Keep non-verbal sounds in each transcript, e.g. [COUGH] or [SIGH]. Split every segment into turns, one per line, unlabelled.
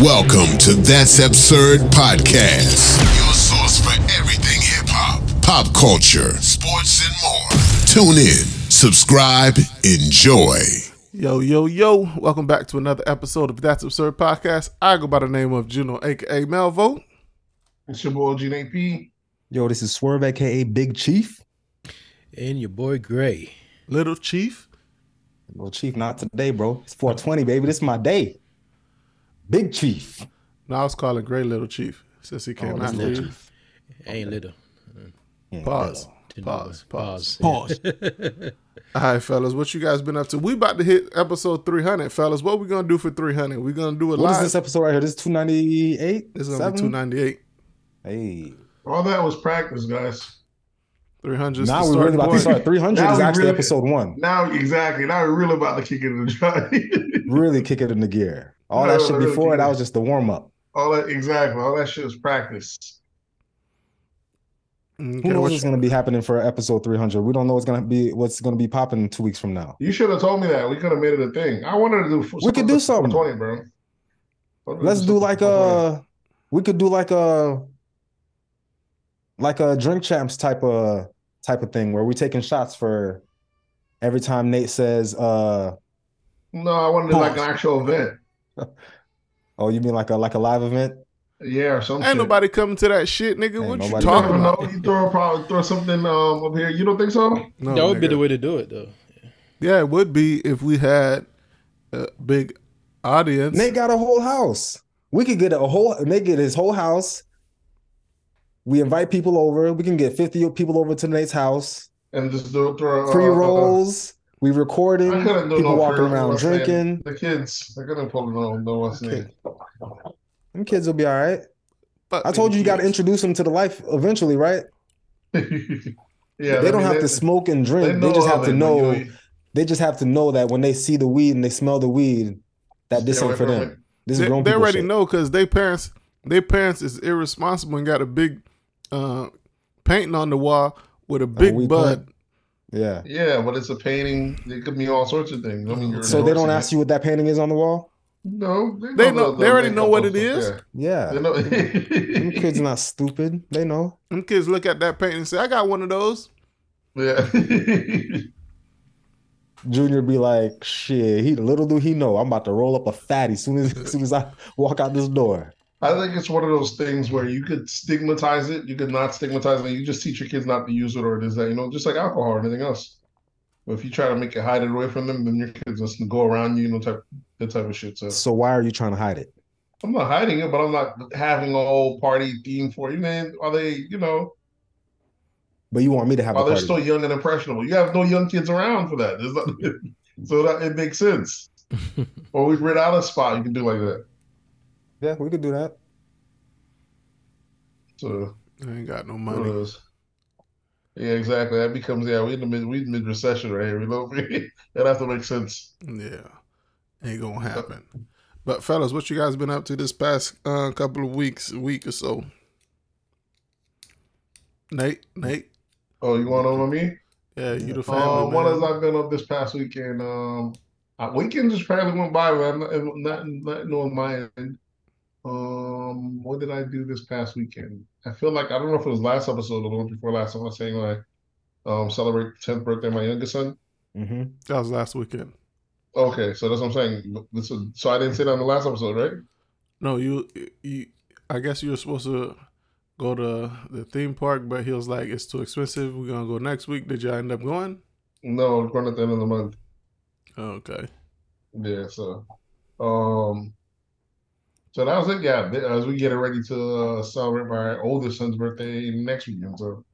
Welcome to That's Absurd Podcast, your source for everything hip hop, pop culture, sports, and more. Tune in, subscribe, enjoy.
Yo, yo, yo. Welcome back to another episode of That's Absurd Podcast. I go by the name of Juno, aka Melvo.
It's your boy Gene P.
Yo, this is Swerve, aka Big Chief.
And your boy Gray.
Little Chief.
Well, Chief, not today, bro. It's 420, baby. This is my day. Big Chief.
Now I was calling Gray Little Chief since he oh, came
Oh, that's
after
Little
you.
Chief.
Ain't little.
Yeah,
Pause.
Ten
Pause. Pause.
Pause. [LAUGHS]
All right, fellas. What you guys been up to? We about to hit episode 300, fellas. What we going to do for 300? we going to do it
What is
live.
this episode right here? This is 298?
This is going to be 298.
Hey.
All that was practice, guys.
300 is
Now we're really about to start. 300
Now
is
we
actually
really-
episode one.
Now, exactly. Now we're really about to kick it in the [LAUGHS] drive.
Really kick it in the gear. All
No,
that
no,
shit [LAUGHS]
really
before,
kick
that was just the warm up.
All that exactly. All that shit was practice.
Mm,
Who
knows
what
what's going to be happening for episode 300? We don't know what's going to be what's going to be popping two weeks from now.
You should have told me that. We could have made it a thing. I wanted to do. Something.
We could do something.
Twenty, bro.
Let's do like a uh, we could do like a like a drink champs type of type of thing where we're taking shots for every time Nate says uh
No, I wanted to do like an actual event.
Oh you mean like a like a live event?
Yeah, or some
Ain't
shit.
nobody coming to that shit, nigga.
Ain't
what you
nobody
You
talking about?
know. You throw probably throw something um up here. You don't think so?
No,
that would be the way to do it, though.
Yeah, it would be if we had a big audience.
Nate got a whole house. We could get a whole Nate get his whole house. We invite people over. We can get 50 people over to Nate's house.
And just do throw
Pre
uh, uh,
rolls. We recording.
I couldn't do
People walking around
what's name?
drinking.
The kids, I couldn't pull no no what's name.
Them kids will be all right.
But
I told you you got to introduce them to the life eventually, right? [LAUGHS]
yeah,
they don't have to smoke and drink. They, just have
of
to know.
you-
They just have to know that when they see the weed and they smell the weed, that this
Stay
ain't for
away from
them. This is
They,
grown
they already
shit.
know because they parents, their parents is irresponsible and got a big uh, painting on the wall with a big
weed
bud.
Yeah.
Yeah, but it's a painting. It could mean all sorts of things. I mean, you're
So they don't ask
it.
you what that painting is on the wall.
No,
They know-
the-
they already know what it is. it.
Yeah.
Yeah.
They know. [LAUGHS]
Them kids not stupid. They know.
Them kids look at that painting and say, "I got one of those."
yeah. [LAUGHS]
Junior be like, shit. He little do he know. I'm about to roll up a fatty soon as, as [LAUGHS] soon as I walk out this door.
I think it's one of those things where you could stigmatize it. You could not stigmatize it. You just teach your kids not to use it, or it is that you know, just like alcohol or anything else. But if you try to make it hide it away from them, then your kids just go around you, you know, type that type of shit. So
So why are you trying to hide it?
I'm not hiding it, but I'm not having a whole party theme for you, man. Are they, you know,
But you want me to have
Oh, they're still young and impressionable. You have no young kids around for that. Not- [LAUGHS] so that it makes sense. [LAUGHS] or we rent out a spot you can do like that.
Yeah, we could do that.
So
I ain't got no
one of
money.
Yeah, exactly. That becomes yeah. We in the mid we mid recession right here. We don't. [LAUGHS] that have to make sense.
Yeah, ain't gonna happen. But fellas, what you guys been up to this past uh, couple of weeks, week or so? Nate, Nate,
Oh, you want to know me?
yeah, you the family
Um, what has I been up this past weekend? Um, uh, weekend just apparently went by. Man. I'm not, not not knowing my end. Um, what did I do this past weekend? I feel like I don't know if it was last episode or the one before last. I was saying like, um, celebrate tenth birthday of my youngest son.
Mm-hmm.
That was last weekend.
Okay, so that's what I'm saying. This was, so I didn't say that on the last episode, right?
No, you, you. I guess you were supposed to go to the theme park, but he was like, "It's too expensive. We're gonna go next week." Did y'all end up going?
No, we're going at the end of the month.
Okay.
Yeah, so um so that was it. Yeah, as we get ready to uh, celebrate my oldest son's birthday next weekend. So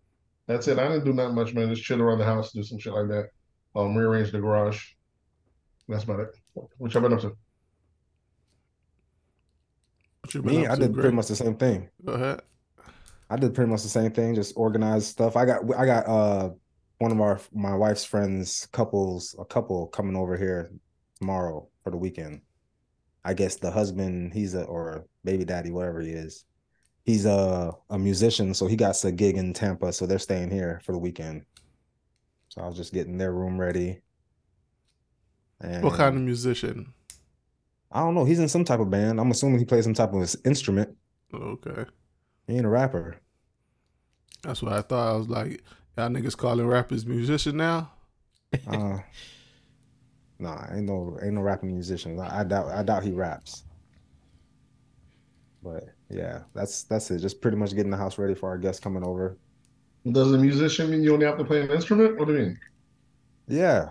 that's it. I didn't do not much, man. Just chill around the house, do some shit like that. Um, rearrange the garage. That's about it. What y'all been up to?
What
Me, I did
Greg?
pretty much the same thing.
Go ahead.
I did pretty much the same thing, just organized stuff. I got I got uh one of our my wife's friends couples a couple coming over here tomorrow for the weekend. I guess the husband, he's a or baby daddy, whatever he is. He's a a musician, so he got a gig in Tampa, so they're staying here for the weekend. So I was just getting their room ready. And
What kind of musician?
I don't know. He's in some type of band. I'm assuming he plays some type of instrument.
Okay.
He ain't a rapper.
That's what I thought. I was like, y'all niggas calling rappers musician now?
Uh, nah, ain't no ain't no rapping musician. I, I doubt I doubt he raps. But yeah, that's that's it. Just pretty much getting the house ready for our guests coming over.
Does a musician mean you only have to play an instrument? What do you mean?
Yeah,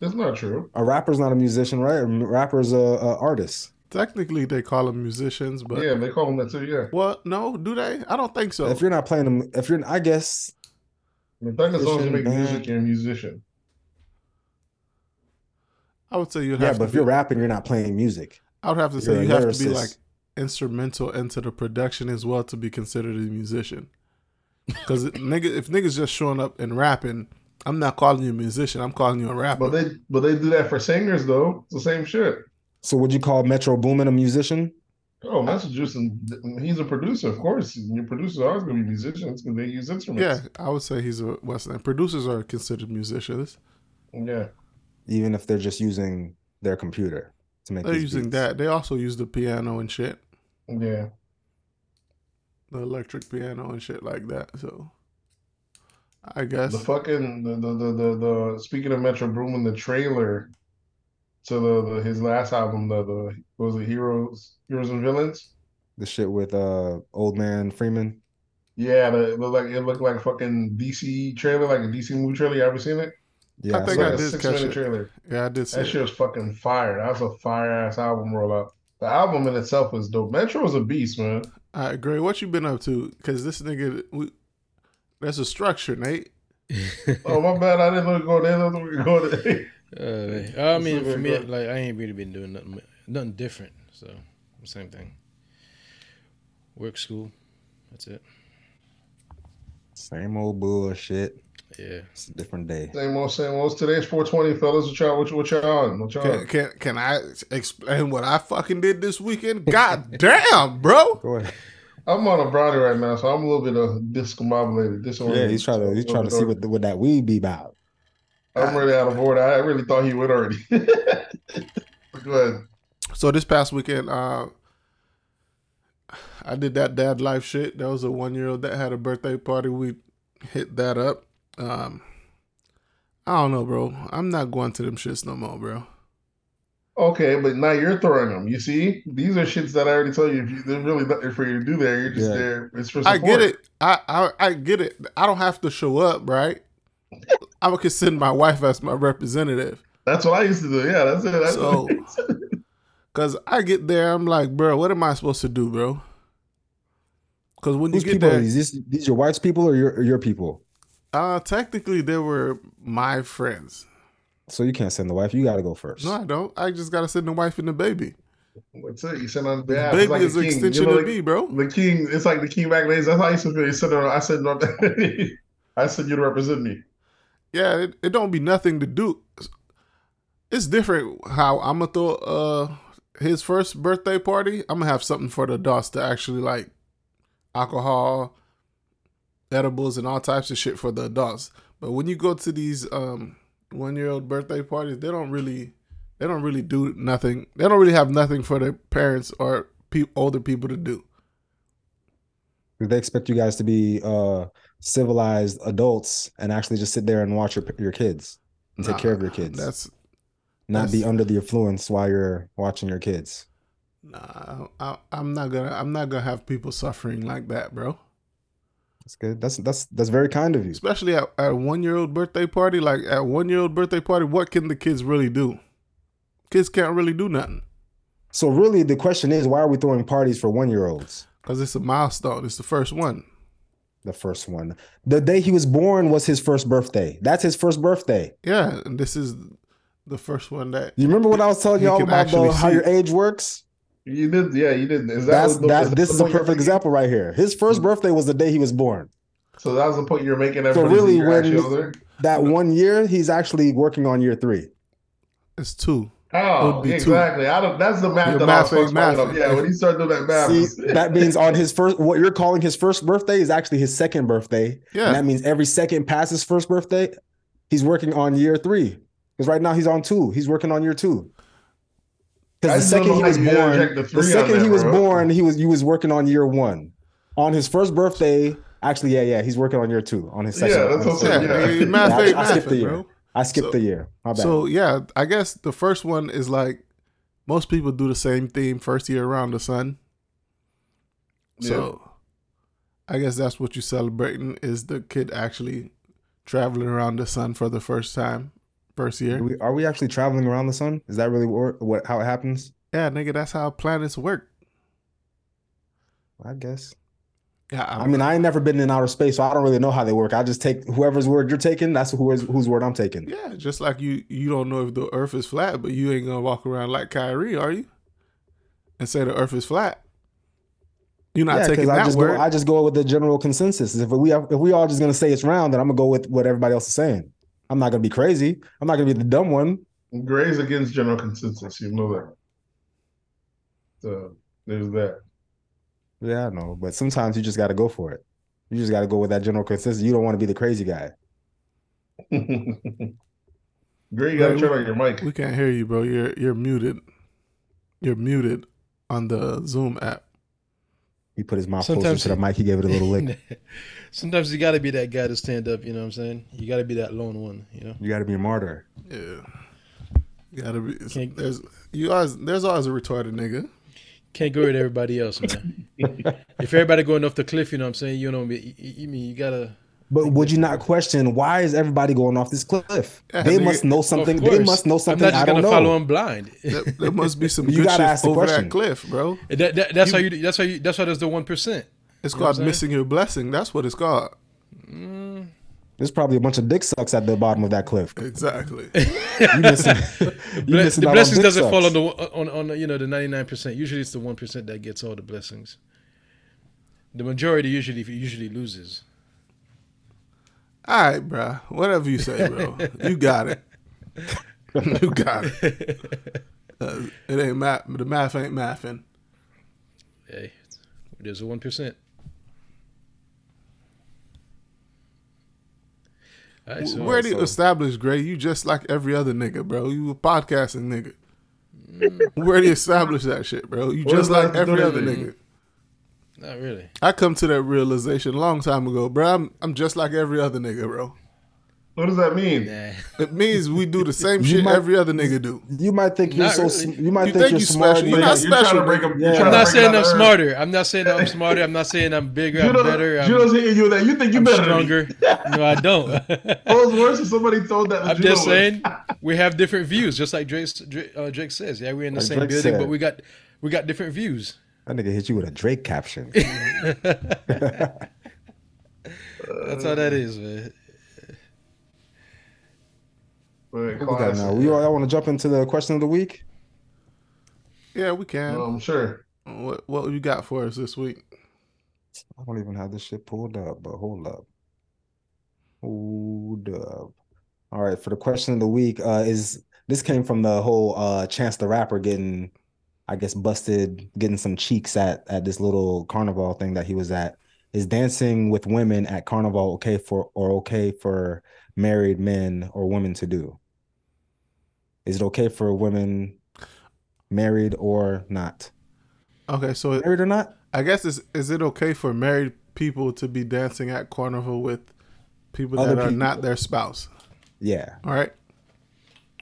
That's not true.
a rapper's not a musician, right? A rapper's a, a artist.
Technically, they call them musicians, but
yeah, they call them that too. Yeah,
well, no, do they? I don't think so.
If you're not playing them, if you're, I guess
I think as long as you make
Musician,
music,
band.
you're a musician.
I would say you'd
yeah.
have
But
to
if you're rapping, you're not playing music.
I would have to say
you're a
you have to be like instrumental into the production as well to be considered a musician. Because [LAUGHS] nigga, if niggas just showing up and rapping, I'm not calling you a musician. I'm calling you a rapper.
But they but they do that for singers though. It's the same shit.
So would you call Metro Boomin a musician?
Oh, Massachusetts, he's a producer, of course. Your producers are always going to be musicians because they use instruments.
yeah, I would say he's a West End. Producers are considered musicians.
Yeah.
Even if they're just using their computer to make.
They're
these
using
beats?
that. They also use the piano and shit,
Yeah.
the electric piano and shit like that. So, I guess
The fucking the the the, the, the speaking of Metro Boomin, the trailer to the, the his last album, the the what was it Heroes Heroes and Villains?
The shit with uh old man Freeman.
Yeah, the, it looked like it looked like fucking DC trailer, like a DC movie trailer. You ever seen it?
Yeah,
I think
like
I
a
did
six
catch
minute
it.
trailer.
yeah, I did see.
That
it.
shit was fucking fire. That was a fire ass album rollout. The album in itself was dope. Metro was a beast, man.
All right, Gray, what you been up to? Because this nigga, we, there's a structure, Nate. [LAUGHS]
Oh my bad, I didn't look go there. I didn't look go there.
Uh, I mean, for me,
good.
like I ain't really been doing nothing, nothing different. So same thing. Work, school. That's it.
Same old bullshit.
Yeah.
It's a different day.
Same old, same old. Today's 420, fellas. What y'all, what, what y'all on? What y'all
Can,
on?
can can I explain what I fucking did this weekend? God [LAUGHS] damn, bro.
Go.
I'm on a brownie right now, so I'm a little bit uh, discombobulated.
Yeah,
Disoriented.
he's trying to he's trying to see what the, what that weed be about.
I'm really out of order. I really thought he would already. [LAUGHS] Go ahead.
So this past weekend, uh, I did that dad life shit. That was a one year old that had a birthday party. We hit that up. Um, I don't know, bro. I'm not going to them shits no more, bro.
Okay, but now you're throwing them. You see, these are shits that I already told you. If you, there's really nothing for you to do there, you're just
Yeah.
there. It's for support.
I get it. I, I I get it. I don't have to show up, right? I'm gonna consider my wife as my representative.
That's what I used to do. Yeah, that's it. That's
So- [LAUGHS] Cause I get there, I'm like, bro, what am I supposed to do, bro? Cause when you get
people are
there,
these? These these your wife's people or your or your people?
Uh, technically they were my friends.
So you can't send the wife. You got to go first.
No, I don't. I just gotta send the wife and the baby.
What's it. You send on the
The
behalf.
baby
It's like
is
the
an extension
you know,
of
like,
me, bro.
The king. It's like the king back days. That's how I used to feel. You said, I said, no, I said you to represent me.
Yeah, it, it don't be nothing to do. It's different how I'm gonna throw uh his first birthday party. I'm gonna have something for the adults to actually like alcohol, edibles, and all types of shit for the adults. But when you go to these um one year old birthday parties, they don't really they don't really do nothing. They don't really have nothing for their parents or pe- older people to do.
They expect you guys to be uh civilized adults and actually just sit there and watch your your kids and take care of your kids,
That's
not be under the influence while you're watching your kids.
nah. I, I'm not gonna. I'm not gonna have people suffering like that, bro.
That's good. That's that's that's very kind of you.
Especially at, at a one year old birthday party. Like at one year old birthday party, what can the kids really do? Kids can't really do nothing
So really, the question is, why are we throwing parties for one year olds?
because it's a milestone. It's the first one.
The first one, the day he was born was his first birthday. That's his first birthday.
Yeah, and this is the first one that
You remember what I was telling
You
y'all about the, how your age works?
You did, yeah, you did. Is that
That's
was the-
that.
the
This is a perfect example right here. His first hmm. birthday was the day he was born.
So that was the point you're making.
So really, when-
actually older?
That one year, he's actually working on year three.
it's two.
Oh,
would two.
exactly. I don't, that's the math
Your
that
math
I was
ain't
fucking up. Yeah, when you start doing that [LAUGHS] math,
See, that means on his first, what you're calling his first birthday is actually his second birthday.
Yeah.
And that means every second past his first birthday, he's working on year three. Because right now he's on two. He's working on year two.
I
Because the second he was
how you interject
born,
the
the, second
that,
he was
bro.
born, he was you was working on year one. On his first birthday, actually, yeah, yeah, he's working on year two. On his second,
Yeah, that's
on
what I'm saying,
Yeah,
yeah.
math
Yeah, I-
ain't
I skipped the year.
bro.
I skipped
So-
the year. My bad.
So yeah, I guess the first one is like most people do the same theme first year around the sun. So I guess that's what you're celebrating is the kid actually traveling around the sun for the first time, first year.
Do we, are we actually traveling around the sun? Is that really what, what how it happens?
Yeah, nigga, that's how planets work.
I guess.
Yeah,
I mean, I ain't never been in outer space, so I don't really know how they work. I just take whoever's word you're taking. That's who is, whose word I'm taking.
yeah, just like you, you don't know if the Earth is flat, but you ain't gonna walk around like Kyrie, are you? And say the Earth is flat. You're not
Yeah,
taking
because I
that
just
word.
go. I just go with the general consensus. If we have, if we all just gonna say it's round, then I'm gonna go with what everybody else is saying. I'm not gonna be crazy. I'm not gonna be the dumb one.
Gray's against general consensus. You know that. So there's that.
Yeah, I know, but sometimes you just got to go for it. You just got to go with that general consensus. You don't want to be the crazy guy. [LAUGHS]
Gray, you gotta
Ray,
turn on your mic.
We can't hear you, bro. You're you're muted. You're muted on the Zoom app.
He put his mouth
Sometimes
closer to the mic. He gave it a little lick. [LAUGHS]
Sometimes you got to be that guy to stand up. You know what I'm saying? You got to be that lone one. You know.
You got to be a martyr.
Yeah. You gotta be.
Can't-
There's you always. There's always a retarded nigga.
Can't go with everybody else, man. [LAUGHS] if everybody going off the cliff, you know what I'm saying? You know, you, you mean you gotta.
But would you not question why is everybody going off this cliff?
Yeah,
they
nigga,
must know something. They must know something
I'm not
I
just
don't
gonna
know.
follow him blind. [LAUGHS]
There, there must be some
You
good
gotta
shit
ask the
over
question.
that cliff, bro.
That, that, that's how you. That's how you. That's why there's the one percent.
It's
You
called missing your blessing. That's what it's called. Mm.
There's probably a bunch of dick sucks at the bottom of that cliff.
Exactly. [LAUGHS]
You missing, you missing
the
out
blessings doesn't fall on the on, on you know the 99 percent. Usually it's the one percent that gets all the blessings. The majority usually usually loses.
All right, bro. Whatever you say, bro. You got it. [LAUGHS] you got it. Uh, it ain't math. The math ain't mathing.
Hey, it is a one percent. All right, so
we already
so-
established, Gray. You just like every other nigga, bro. You a podcasting nigga. we you establish that shit, bro. You just like every other nigga.
Not really.
I come to that realization a long time ago, bro. I'm I'm just like every other nigga, bro.
What does that mean?
Nah. [LAUGHS]
It means we do the same shit
might-
every other nigga do.
You might think you're
Not
so.
really.
You might
You
think,
think
you're smart.
special.
you
You're
might-
not
You're trying to break
nigga.
up.
Yeah. I'm
trying
I'm
to
not saying I'm
the earth.
smarter. I'm not saying I'm smarter. I'm not saying I'm bigger. I'm better. I'm,
Judah's hitting you that you think you
I'm
better
stronger. No, I don't. [LAUGHS]
What was worse if somebody told that?
I'm just saying we have different views, just like Drake, Drake, uh, Drake says. Yeah, we're in the
Like
same
Drake
building,
said.
but we got we got different views.
That nigga hit you with a Drake caption. [LAUGHS]
That's how that is, man.
But
What we got now?
classic.
We all want to jump into the question of the week.
Yeah, we can.
Um, sure.
what what you got for us this week?
I don't even have this shit pulled up, but hold up. Hold up. All right, for the question of the week, uh, is this came from the whole uh Chance the Rapper getting, I guess, busted, getting some cheeks at at this little carnival thing that he was at. Is dancing with women at carnival okay for or okay for married men or women to do? Is it okay for women married or not?
Okay, so
Married or not?
I guess is is it okay for married people to be dancing at carnival with people
Other
that are
people.
not their spouse?
Yeah.
All right.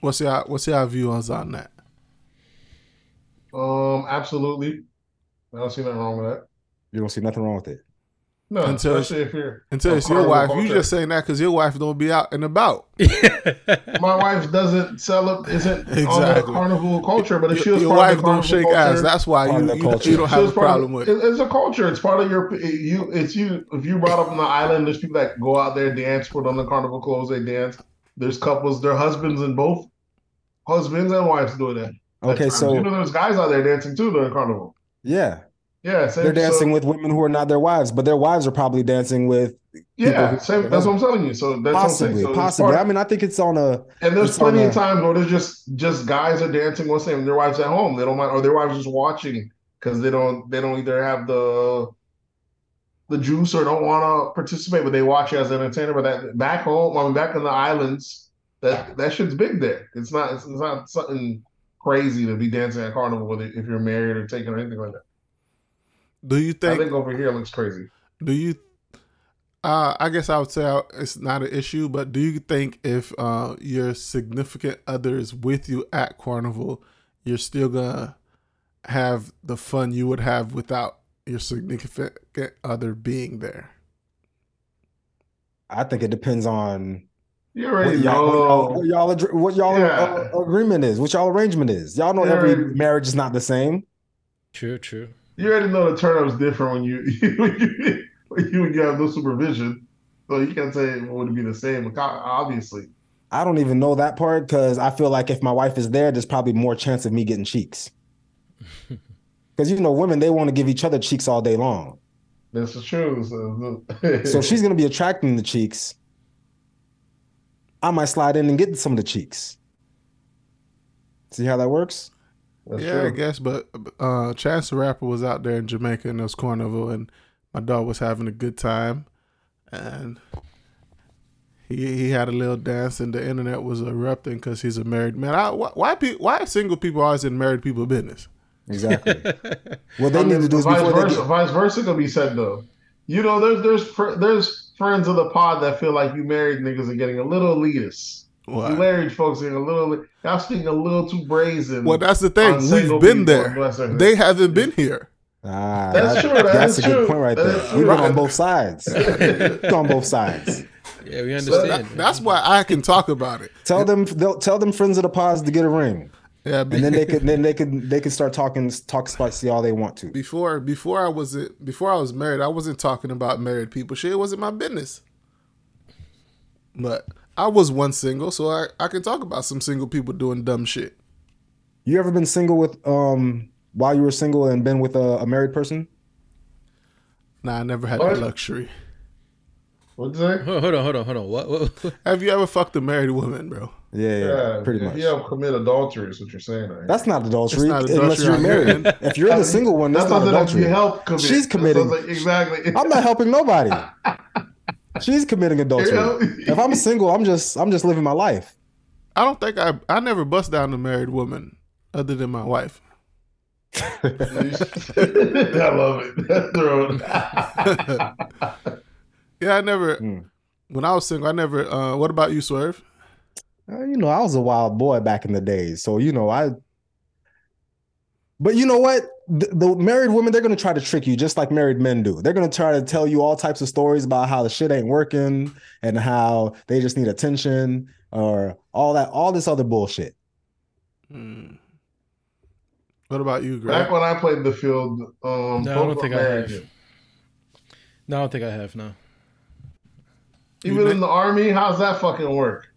What's your what's your view on on that?
Um, absolutely. I don't see nothing wrong with that.
You don't see nothing wrong with it.
No,
Until-
especially if you're
Until it's your wife. You
culture.
just saying that because your wife don't be out and about. [LAUGHS]
My wife doesn't sell up, isn't on the
Exactly.
carnival culture, but if she
Your,
was
your
part of
wife
the
don't shake
culture,
ass. That's why you, you, you don't have a
part of-
problem with it.
It's a culture. It's part of your you. It's you. If you brought up on the island, there's people that go out there dance, put on the carnival clothes, they dance. There's couples, their husbands and both husbands and wives doing that.
Okay, so
you know, there's guys out there dancing too during carnival.
yeah,
Yeah, same,
they're dancing
so-
with women who are not their wives, but their wives are probably dancing with
Yeah, same. That's what I'm telling you. So that's
possibly.
So
possibly. I mean, I think it's on a
And there's plenty of
a-
times where there's just just guys are dancing with them, their wives at home. They don't mind, or their wives just watching because they don't they don't either have the the juice or don't want to participate, but they watch as an entertainer. But that back home, I mean, back in the islands, that that shit's big there. It's not it's, it's not something crazy to be dancing at carnival with it if you're married or taken or anything like that.
Do you think?
I
think?
think over here it looks crazy.
Do you? Uh, I guess I would say it's not an issue, but do you think if uh, your significant other is with you at carnival, you're still gonna have the fun you would have without your significant other being there?
I think it depends on
You
what
already
y'all, what y'all,
know.
what y'all, what y'all
Yeah.
uh, agreement is, what y'all arrangement is. Y'all know
Yeah,
every
right.
marriage is not the same.
True, true.
You already know the turn up's different when you when [LAUGHS] you when you, when you have no supervision. So you can't say it would be the same. Obviously,
I don't even know that part because I feel like if my wife is there, there's probably more chance of me getting cheeks. [LAUGHS] Because you know, women they want to give each other cheeks all day long.
this is true. So,
So [LAUGHS] she's gonna be attracting the cheeks. I might slide in and get some of the cheeks. See how that works?
That's
yeah, I guess. But uh, Chance the Rapper was out there in Jamaica in this carnival, and my dog was having a good time, and he he had a little dance, and the internet was erupting because he's a married man. I, why why, pe- why are single people always in married people business?
Exactly. [LAUGHS] what they
I
need to do is
vice
before they
versa,
get,
vice versa can be said though. You know, there's there's there's friends of the pod that feel like you married niggas are getting a little elitist. You married folks are getting a little y'all speaking a little too brazen.
Well, that's the thing. We've been there. They haven't been here.
ah,
That's
that-
true, that
that's
is
a good point right
That
there.
is
We've
true.
been on both sides. [LAUGHS] On both sides.
Yeah, we
So
understand.
that- that's why I can talk about it.
Tell them, they'll tell them friends of the pods to get a ring,
Yeah,
and then they could, then they could, they could start talking, talk spicy all they want to.
before before I was before I was married, I wasn't talking about married people. Shit, it wasn't my business. But I was one single, so I, I can talk about some single people doing dumb shit.
You ever been single with, um, while you were single and been with a, a married person?
Nah, I never had
What?
the luxury.
What'd you say?
Hold hold on, hold on, hold on. What? what, what?
Have you ever fucked a married woman, bro?
Yeah, yeah,
Yeah,
pretty
if
much.
Yeah, commit adultery, is what you're saying. Right?
That's not adultery,
It's not
unless you're married. If you're the single one, that's, not
something that you
adultery.
help commit.
She's committing.
like- exactly. [LAUGHS]
I'm not helping nobody. [LAUGHS] She's committing adultery.
Yeah.
If I'm single, I'm just I'm just living my life.
I don't think I I never bust down a married woman other than my wife. [LAUGHS]
I love it. That's the.
Yeah, I never.
Hmm.
When I was single, I never. Uh, what about you, Swerve?
Uh, you know, I was a wild boy back in the days, so you know I. But you know what? The, the married women, they're gonna try to trick you, just like married men do. They're gonna try to tell you all types of stories about how the shit ain't working and how they just need attention or all that, all this other bullshit.
Hmm. What about you, Greg?
Back when I played the field, um,
No, I don't think I
married.
have. No, I don't think I have. No,
Even
You
in the army, how's that fucking work?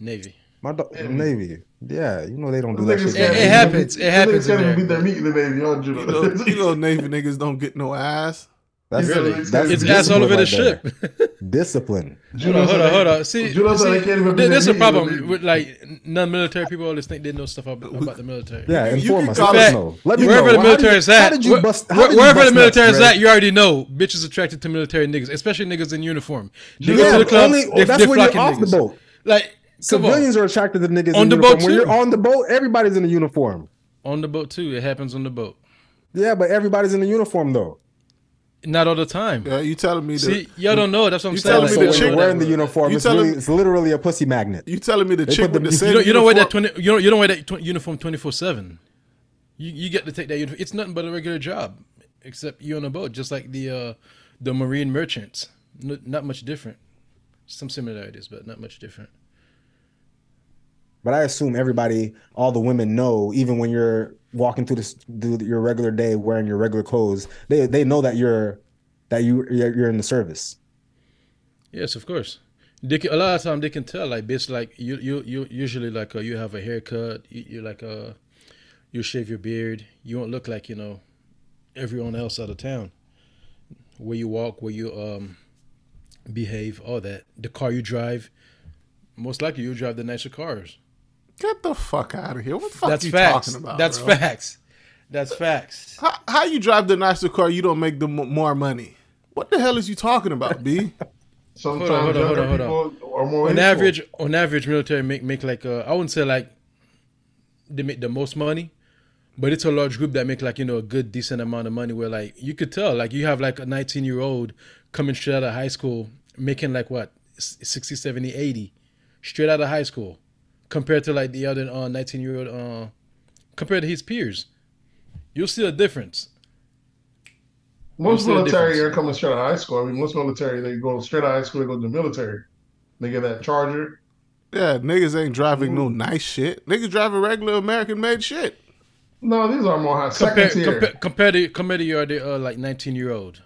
Navy.
My do-
Yeah.
Navy, yeah, you know they don't do
Those
that shit.
It- it happens. It
those
happens
niggas can't even beat their meat in the Navy, huh,
You know, you know, Navy niggas don't get no ass.
That's
Really?
that's
It's
Discipline
ass all over the
right
ship. [LAUGHS]
Discipline.
Hold
Judah
on, hold
said
on, hold on. See, see
they can't even
th-
beat
this is a
meat in the
problem
Navy.
with like non-military people. Always think they know stuff about, about the military.
Yeah,
You- you
inform us.
call
Let us
it-
know. Let me
Wherever
know.
the
How did
military
you-
is
How
at,
did you
where-
bust? How
where-
did you
wherever
bust
the military
nuts,
is at, you already know bitches attracted to military niggas, especially niggas in uniform. They go
Yeah,
to the club,
only-
they,
that's
they
when you're
flocking
off the boat.
Like, come on.
Civilians are attracted to niggas
On
in
the
uniform.
boat,
When you're
too.
on the boat, everybody's in a uniform.
On the boat too. It happens on the boat.
Yeah, but everybody's in a uniform though.
Not all the time.
Yeah, you telling me that?
See, y'all don't know. That's what I'm
You
saying.
telling
Like,
me
so
the
when
chick-
you're wearing the uniform, it's,
telling
really, it's literally a pussy magnet.
you telling me the
They
chick
put the-
with the [LAUGHS]
you
don't, you don't wear that
uniform-
twenty. You don't. You don't wear that 20, uniform twenty four seven. You you get to take that uniform. It's nothing but a regular job, except you on a boat, just like the uh, the marine merchants. N- not much different. Some similarities, but not much different.
But I assume everybody, all the women know, even when you're walking through this, your regular day wearing your regular clothes, they they know that you're that you you're, in the service.
Yes, of course. They can, a lot of time they can tell like based like you you you usually like uh, you have a haircut. You, you like uh you shave your beard. You won't look like you know everyone else out of town. Where you walk, where you um behave, all that. The car you drive. Most likely you drive the nicer cars.
Get the fuck out of here! What the fuck
That's
you
facts.
talking about?
That's
bro?
facts. That's facts.
How, how you drive the nicer car? You don't make the m- more money. What the hell is you talking about, B? [LAUGHS]
Sometimes
hold on, hold
younger
on, hold
people are more
On
hateful.
average, on average, military make make like uh, I wouldn't say like they make the most money, but it's a large group that make like you know a good decent amount of money. Where like you could tell, like you have like a 19 year old coming straight out of high school making like what 60, 70, 80 straight out of high school, compared to like the other uh, 19 year old uh, compared to his peers. You'll see a difference.
Most
see the
military
difference.
are coming straight out of high school. I mean, most military they go straight out of high school. They go to the military. They get that charger.
Yeah, niggas ain't driving no nice shit. Niggas driving regular American made shit.
No, these are more high second
Compare,
tier.
compare, compare to compare to your uh, like 19 year old,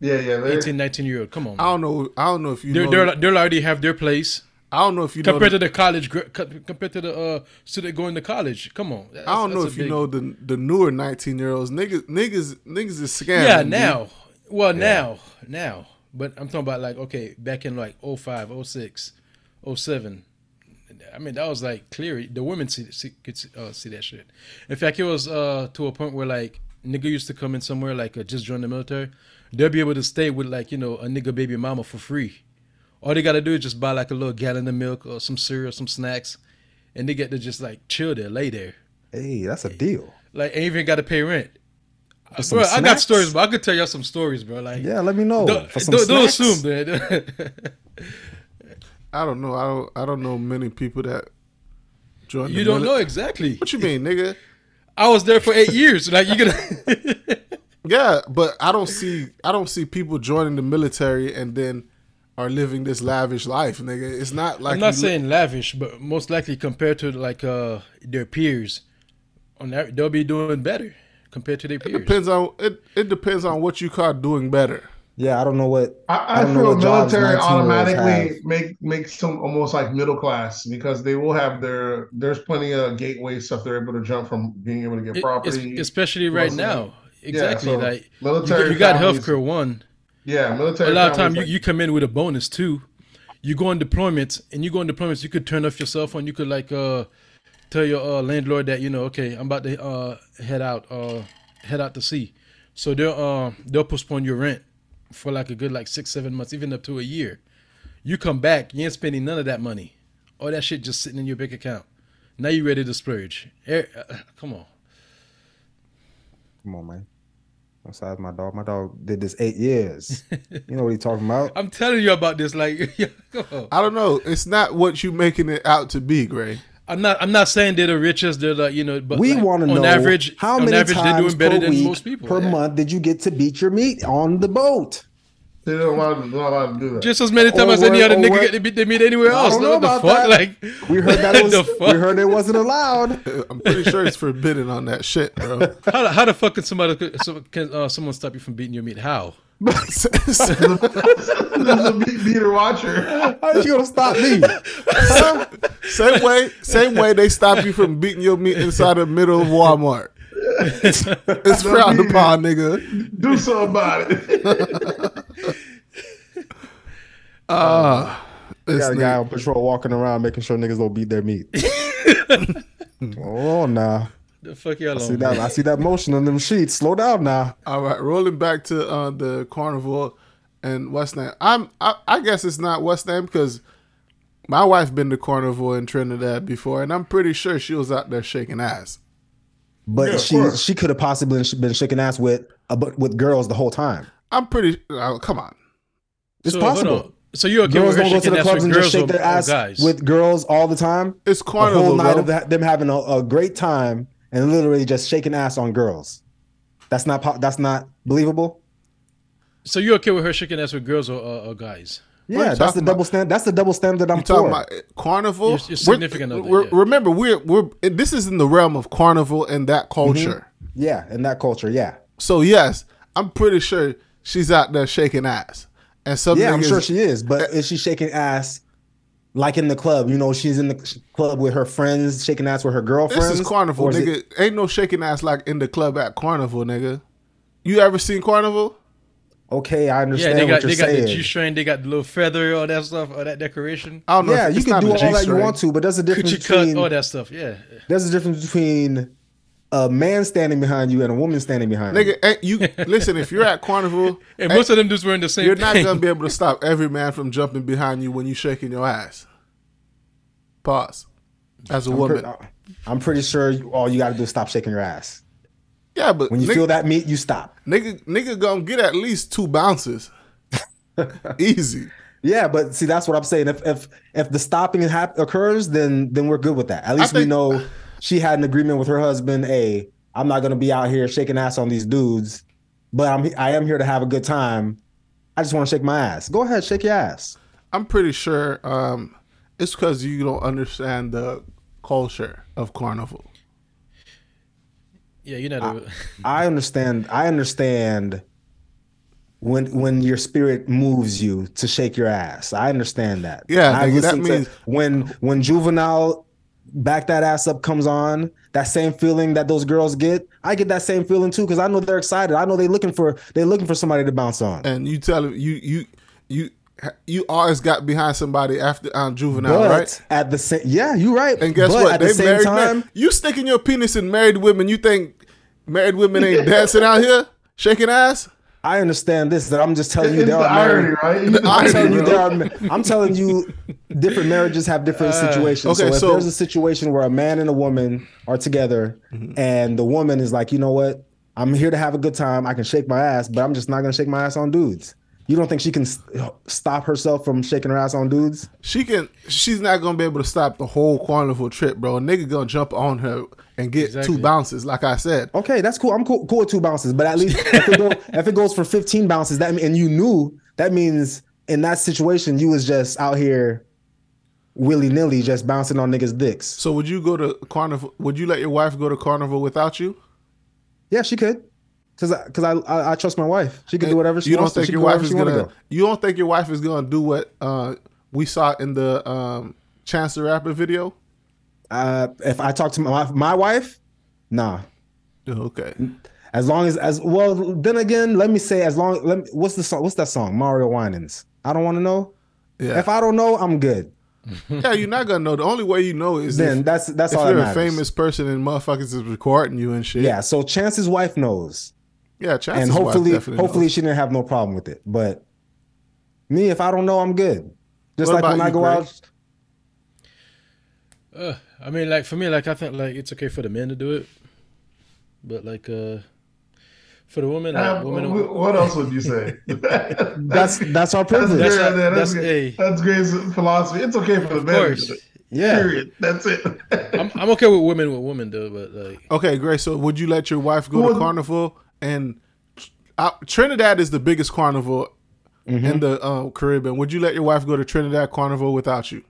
yeah, yeah. They're,
18, 19 year old. Come on,
I don't know. I don't know if you
They're,
know.
they're, they'll already have their place.
I don't know if you know.
compared
the-
to the college compared to the uh student going to college. Come on.
I don't know if
a
you
big-
know the the newer nineteen year olds. Niggas, niggas, niggas is scamming.
yeah
dude.
now. Well now. Now. But i'm talking about like okay back in like 05 06 07 i mean that was like clear. The women see, see could see, uh, see that shit. In fact it was uh to a point where like nigga used to come in somewhere like uh, just join the military. They'll be able to stay with like you know a nigga baby mama for free all they gotta do is just buy like a little gallon of milk or some cereal some snacks and they get to just like chill there lay there
Hey, that's a deal.
like ain't even gotta pay rent
For some
bro, I got stories, but I could tell y'all some stories, bro. Like,
Yeah, let me know.
don't,
For some
don't, don't assume, man. [LAUGHS]
I don't know. I don't. I don't know many people that join.
you
the
don't
mili-
know exactly.
What you mean, nigga? [LAUGHS]
I was there for eight years. Like, you gonna? [LAUGHS]
Yeah, but I don't see. I don't see people joining the military and then are living this lavish life, nigga. It's not like
I'm not
you li-
saying lavish, but most likely compared to like uh their peers, on that they'll be doing better compared to their peers.
It
peers.
depends on it. It depends on what you call doing better.
Yeah, I don't know what.
I,
I
I,
don't
feel
what
military automatically make makes them almost like middle class because they will have their there's plenty of gateway stuff they're able to jump from being able to get property.
es- especially right now. Exactly.
so
like you,
military
you got
families-
healthcare one.
Yeah, military.
A lot of time you,
like-
you come in with a bonus too. You go on deployments and you go on deployments. You could turn off your cell phone. You could like uh tell your uh, landlord that you know okay I'm about to uh head out uh head out to sea. So they'll uh they'll postpone your rent for like a good like six seven months even up to a year. You come back, you ain't spending none of that money. All that shit just sitting in your bank account. Now you ready to splurge? Eh, uh, come on.
Come on, man. Besides my dog, my dog did this eight years. you know what he talking about? [LAUGHS]
I'm telling you about this. Like. [LAUGHS]
I don't know. It's not what you making it out to be, Gray.
I'm not. I'm not saying they're the richest. They're like you know. But
we
like,
want to know
average,
how
on
many
average, they're
times
doing better
per
than
week,
most people.
per
yeah.
month did you get to beat your meat on the boat?
They don't allow, they're not allowed to do that.
Just as many times as any other nigga get to beat their meat anywhere
I
else.
don't know
What the fuck?
that.
Like
We heard that [LAUGHS] was,
the fuck?
we heard it wasn't allowed. [LAUGHS]
I'm pretty sure it's forbidden on that shit, bro. [LAUGHS]
How, the- how the fuck can somebody so, can uh, someone stop you from beating your meat? How?
There's a beat, beater watcher.
How you gonna stop me?
same way, same way they stop you from beating your meat inside the middle of Walmart. It's frowned upon, nigga.
Do something about it.
Ah, this
Got a
nigga-
guy on patrol walking around making sure niggas don't beat their meat. [LAUGHS] oh nah.
The fuck y'all
I see
on?
that I see that motion on them sheets. Slow down now.
All right, rolling back to uh, the carnival and West Name. I'm I, I guess it's not West Name because my wife been to carnival in Trinidad before, and I'm pretty sure she was out there shaking ass.
But
Yeah,
she
course.
she could have possibly been shaking ass with uh, but with girls the whole time.
I'm pretty. Oh, come on,
It's
So, hold
possible.
On. So you okay
Girls
with her
don't go to the clubs and just shake their ass
guys?
with girls all the time.
it's
A whole night
bro.
of that, them having a, a great time and literally just shaking ass on girls. That's not that's not believable.
so you okay with her shaking ass with girls or, or, or guys?
Yeah, that's the double
about?
stand. That's the double standard I'm
talking
for.
about uh, carnival?
You're- you're significant of it,
we're-
yeah.
Remember, we're we're this is in the realm of carnival and that culture.
yeah, in that culture, yeah,
So yes, I'm pretty sure she's out there shaking ass. And some
yeah, I'm sure she is. But eh, is she shaking ass like in the club? You know, she's in the club with her friends, shaking ass with her girlfriends.
This is carnival,
Or is
nigga.
it-
Ain't no shaking ass like in the club at carnival, nigga. You ever seen carnival?
okay, I
Yeah,
understand
they
what
got
you're
they got
saying.
the G string, they got the little feather, all that stuff, all that decoration.
I don't know.
yeah,
if,
you
it's
can
not
do
a
all that you
G-string.
want to, but there's a difference
Coochie cut,
between
all that stuff. Yeah.
there's a difference between a man standing behind you and a woman standing behind you.
Nigga, you listen. If you're at carnival, [LAUGHS]
And most eh, of them just wearing the same
you're
thing.
not gonna be able to stop every man from jumping behind you when you're shaking your ass. Pause. As a
I'm
woman,
pre- I'm pretty sure you, all you got to do is stop shaking your ass.
Yeah, but
When you
nigga,
feel that meat, you stop.
nigga, nigga gonna get at least two bounces. [LAUGHS] Easy.
Yeah, but see, that's what I'm saying. If if if the stopping hap- occurs, then then we're good with that. At least we
think-
know she had an agreement with her husband. Hey, I'm not gonna be out here shaking ass on these dudes, but I'm I am here to have a good time. I just want to shake my ass. Go ahead, shake your ass.
I'm pretty sure um, it's because you don't understand the culture of carnival.
Yeah, you're I, a, [LAUGHS]
I understand. I understand when when your spirit moves you to shake your ass. I understand that.
Yeah,
I
nigga, that
listen to-
means-
when when juvenile back that ass up comes on, that same feeling that those girls get, I get that same feeling too because I know they're excited. I know they're looking for they're looking for somebody to bounce on.
And you tell them you you you you always got behind somebody after um, juvenile,
But
right?
at the same, yeah, you're right.
And guess
But
what?
At the
They
same
married
time,
men. You sticking your penis in married women. You think married women ain't [LAUGHS] dancing out here shaking ass?
I understand this. That I'm just telling you
It's
there
the
are married.
irony, right? [LAUGHS] The
I'm telling you,
irony,
there are. I'm telling you, different marriages have different uh, situations.
okay,
so if
so-
there's a situation where a man and a woman are together, mm-hmm. and the woman is like, you know what, I'm here to have a good time. I can shake my ass, but I'm just not gonna shake my ass on dudes. You don't think she can s- stop herself from shaking her ass on dudes?
She can. She's not gonna be able to stop the whole carnival trip, bro. A nigga gonna jump on her and get
Exactly.
two bounces, like I said.
Okay, that's cool. I'm cool, cool with two bounces, but at least [LAUGHS] if it, go, if it goes for 15 bounces, that and you knew that means in that situation you was just out here willy nilly just bouncing on niggas' dicks.
So would you go to carnival? Would you let your wife go to carnival without you?
Yeah, she could. Cause, I, cause I, I, I trust my wife. She can do whatever she
you don't think your wife is gonna?
go.
You don't think your wife is gonna do what uh, we saw in the um, Chance the Rapper video?
Uh, if I talk to my my wife, nah.
Oh, Okay.
As long as as well, then again, let me say as long. Let me, what's the song? What's that song? Mario Winans. I don't want to know.
Yeah.
If I don't know, I'm good. [LAUGHS]
yeah, you're not gonna know. The only way you know is
Then
if,
that's that's
if
all that
you're a famous person and motherfuckers is recording you and shit.
Yeah. So Chance's wife knows,
Yeah. Chance's
and
wife
hopefully,
definitely
hopefully
knows.
she didn't have no problem with it. But me, if I don't know, I'm good. Just
What
like when
about
I go
Greg?
out.
uh, I mean, like for me, like I think like it's okay for the men to do it, but like uh, for the women, like,
Uh,
women.
what else would you say? [LAUGHS]
That's that's our
That's
privilege.
That's
great.
not-
That's,
that's-
great. that's great philosophy. It's okay for the
of
men. to do it.
yeah.
Period. That's it.
I'm I'm okay with women with women though, but like
Okay, great. So would you let your wife go
Well-
to carnival? And uh, Trinidad is the biggest carnival
Mm-hmm.
in the uh, Caribbean. Would you let your wife go to Trinidad carnival without you?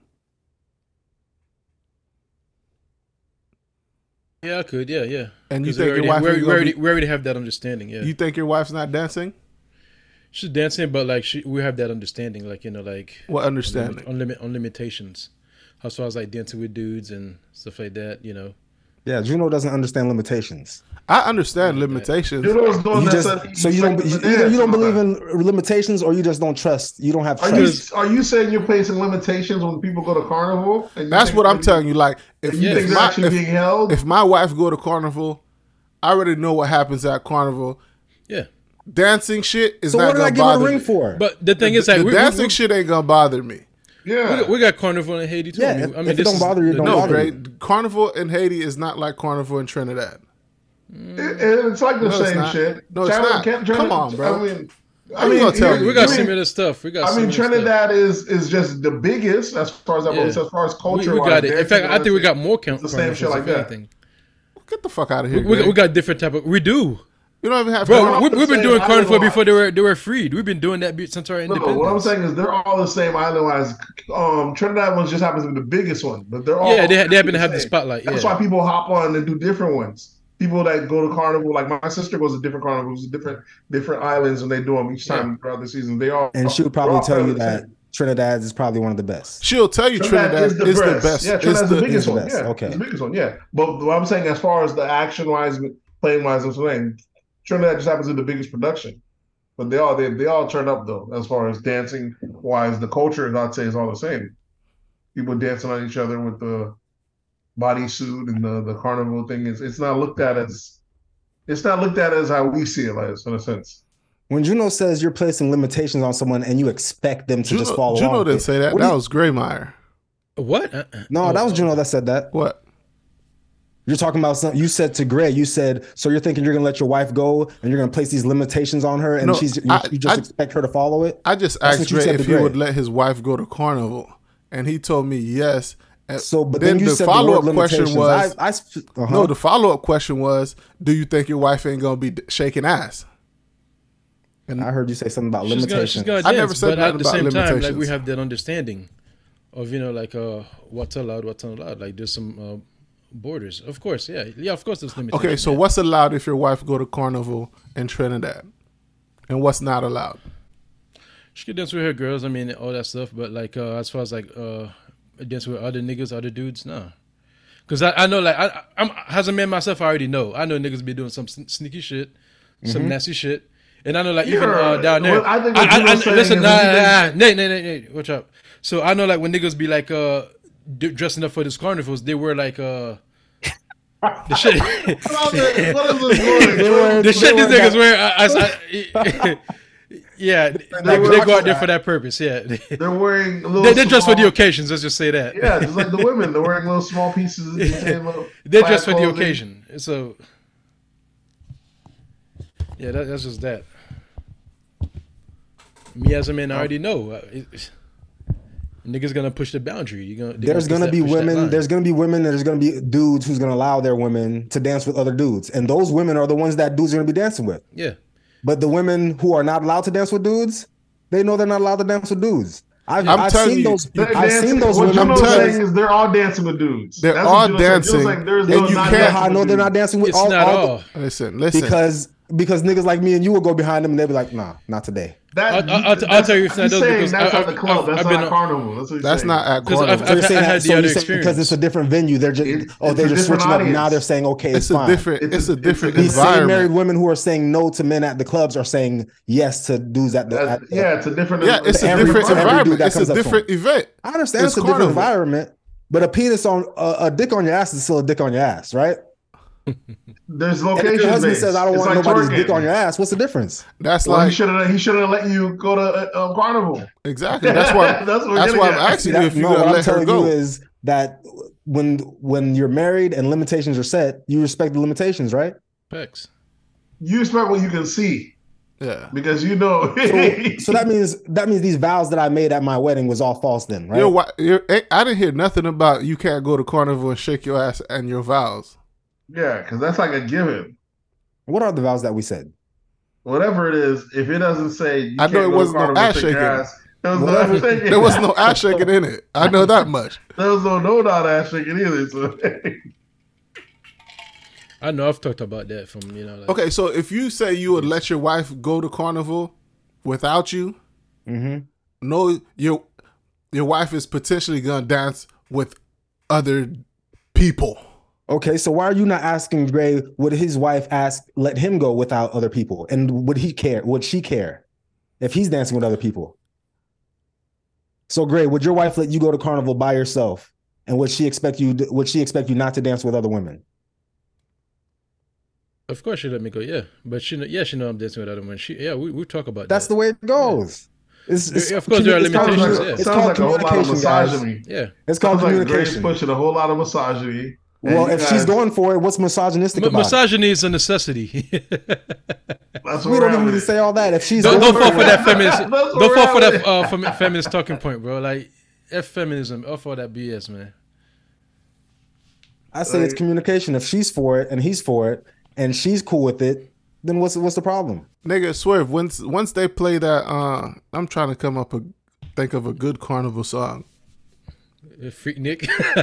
Yeah, I could, yeah, yeah.
And you think your wife
we,
is
we already
be-
we already have that understanding, yeah.
You think your wife's not dancing?
She's dancing, but like she, we have that understanding, like you know, like
What understanding?
on limit on limitations. As far as like dancing with dudes and stuff like that, you know.
Yeah. Juno doesn't understand limitations.
I understand limitations.
Juno's doing
You just
stuff.
so you don't
He's
either you don't believe in limitations or you just don't trust. You don't have
Are you are you saying you're placing limitations when people go to carnival? And
That's what I'm
that-
telling you. Like, if
You think
if my,
actually
if,
being held?
if my wife go to carnival, I already know what happens at carnival.
Yeah.
Dancing shit is
So
not
what did I
gonna
give a
bother
ring
me.
for?
But the thing
The,
is, like
the
we,
dancing
we,
shit ain't gonna bother me.
Yeah.
we, we got carnival in Haiti too.
Yeah,
I mean,
if-
I mean,
if it don't bother you, don't
No,
bother
great. Carnival in Haiti is not like carnival in Trinidad.
It- it's like the
No,
same shit.
No, it's
China-
not.
can't-
Come on, bro.
I mean,
How you gonna tell
here-
me?
We got
I mean,
similar stuff. We got.
I mean,
similar
Trinidad is is just the biggest as far as that
Yeah.
goes. As far as culture,
We, we got it. In fact, I think we got more count.
the same shit like that.
anything.
Get the fuck out of here,
we, we got different type of. We do,
You don't even have
bro.
carnival.
We, we've been doing carnival
island-wise.
before they were they were freed. We've been doing that since our
No,
independence.
no, what I'm saying is they're all the same island wise. Um, Trinidad one just happens to be the biggest one, but they're all
yeah, they, they happen to have the
same.
spotlight.
That's
yeah.
why people hop on and do different ones. People that go to carnival, like my sister goes to different carnivals, different different islands, and they do them each time throughout the season. They all
and she would probably tell you that
same.
Trinidad is probably one of the best.
She'll tell you Trinidad, is, the, best.
Yeah,
It's
Trinidad's the,
the-
biggest
the
one. Yeah,
Okay.
it's the biggest one. Yeah, but what I'm saying, as far as the action wise, playing wise, I'm saying Trinidad just happens to be the biggest production. But they all they, they all turn up though, as far as dancing wise. The culture, I'd say, is all the same. People dancing on each other with the bodysuit and the the carnival thing. Is it's not looked at as it's not looked at as how we see it, like in a sense.
When Juno says you're placing limitations on someone and you expect them to just
Juno,
follow
Juno
along with
didn't say that.
what
That
you-
was Graymeyer.
What? Uh, uh,
No,
oh,
that was
oh.
Juno that said that.
What?
You're talking about something you said to Gray. You said, so you're thinking you're gonna let your wife go and you're gonna place these limitations on her, and
No,
she's you,
I-
you just
I-
expect her to follow it.
I just
That's
asked
what you
Dre
said
if
to
he would let his wife go to carnival, and he told me yes. And
So, but then, you
the
said
follow up
word
question was
I, I uh-huh.
no. The follow up question was, do you think your wife ain't gonna be shaking ass? And
I heard you say something about
She's gonna,
limitations.
she's gonna
I
dance,
never said
but at the
about
same time, like we have that understanding of you know, like uh, what's allowed, what's not allowed. Like there's some uh, borders, of course. Yeah, yeah, of course there's limitations.
okay, so
yeah.
what's allowed if your wife go to carnival in Trinidad, and what's not allowed?
She could dance with her girls. I mean, all that stuff. But like, uh, as far as like uh, dance with other niggas, other dudes, nah. Cause I, I know, like, I, I'm as a man myself, I already know. I know niggas be doing some sn- sneaky shit, some nasty shit, and I know, like, even
Yeah,
uh, down there.
what I think what
I, I,
Juno's
I,
saying
listen,
nah,
nah,
that you
nah,
think-
nah, nay, nay, nay, nay, watch out. So I know, like, when niggas be like uh, d- dressing up for these carnivals, they were like uh, [LAUGHS] the shit.
What is what is this doing?
the shit these
wear
niggas wear. I, I, I, [LAUGHS] yeah, they, they,
wear
go out there
that.
for that purpose. Yeah,
They're wearing little.
they, they're dressed for the occasions. Let's just say that.
Yeah, just like the women, they're wearing little small pieces. They're [LAUGHS]
they're dressed for the occasion. So, yeah, that, that's just that. Me as a man, I already know. It- it's- niggas gonna push the boundary. You gonna they're
there's gonna be
that
women. There's gonna be women. There's gonna be dudes who's gonna allow their women to dance with other dudes, and those women are the ones that dudes are gonna be dancing with.
yeah.
But the women who are not allowed to dance with dudes, they know they're not allowed to dance with dudes. I've,
I'm
I've
telling
seen
you,
those. I've seen those
What
women.
Juno's
telling
saying is they're all dancing with dudes.
They're
That's
all
what Juno's saying. Juno's
dancing,
like, there's
and
no
you can't-
I know they're not dancing with
It's
all,
not
all
all.
Listen, listen.
because because niggas like me and you will go behind them and they'll be like, nah, not today.
That,
I'll- I'll- I'll
that's-
tell you if that does
saying
because
that's
I-
at the club.
I've-
That's
I've
not
been
carnival. That's what
that's
saying.
not at
'Cause
carnival.
I've-
So you're saying that- so you're saying because it's a different venue. They're just
It-
oh they're just
different
switching up. Now they're saying okay, it's,
it's a
fine.
different.
It's
It's,
a-
a
it's a
different
different-
These same married women who are saying no to men at the clubs are saying yes to dudes at the.
That's-
At
yeah, it's a different.
Yeah, it's a
every-
different environment. It's a
comes up to
different event.
I understand
It's
it's, a different environment, but a penis on a, a dick on your ass is still a dick on your ass, right?
There's
And if
location.
your husband
based.
says I don't
It's
want
like
nobody's
twerking.
dick on your ass, what's the difference?
That's
Well, he
like
should have. He should have let you go to uh, um, carnival.
exactly. That's [LAUGHS] why.
That's what
that's why I'm
at.
asking
See,
you
that-
if you're
no, what I'm
let her
telling
go.
you is that when when you're married and limitations are set, you respect the limitations, right?
Facts.
You respect what you can see
yeah.
because you know.
So, so that means that means these vows that I made at my wedding was all false then, right?
Your, wi- your, eh, I didn't hear nothing about you can't go to carnival and shake your ass and your vows.
Yeah, because that's like a given.
What are the vows that we said?
Whatever it is, if it doesn't say, you
I know
can't
it wasn't no
carnival
ass
and shake your
shaking.
ass, There was no
Whatever-
ass shaking.
There was no ass shaking in it. I know that much. [LAUGHS]
There was no no not ass shaking either. So [LAUGHS]
I know I've talked about that from you know. Like,
Okay, so if you say you would let your wife go to carnival without you,
Mm-hmm.
no, your your wife is potentially gonna dance with other people.
Okay, so why are you not asking Gray? Would his wife ask let him go without other people, and would he care? Would she care if he's dancing with other people? So Gray, would your wife let you go to carnival by yourself, and would she expect you? Would she expect you not to dance with other women?
Of course she let me go, yeah. But she know, yeah, she know I'm dancing with other women. She yeah, we we talk about
That's
that.
the way it goes. It's, it's,
of course there are
it's called-
limitations,
sounds like,
yeah.
It's
sounds
called
like a whole lot of
communication, guys.
misogyny.
yeah.
It's called
Sounds like Grace
communication.
pushing a whole lot of misogyny. And
well,
you
if she's going for it, what's misogynistic
M-
about? it?
misogyny is a necessity. [LAUGHS]
that's
We don't even need to say all that. If she's
don't don't fall for that feminist. [LAUGHS] Don't fall for that uh, femi- feminist talking point, bro. Like f feminism, off all that BS, man.
I say it's communication. If she's for it and he's for it, and she's cool with it, then what's what's the problem?
Nigga, swerve. Once once they play that, uh, I'm trying to come up a think of a good carnival song.
Freak Nick. [LAUGHS]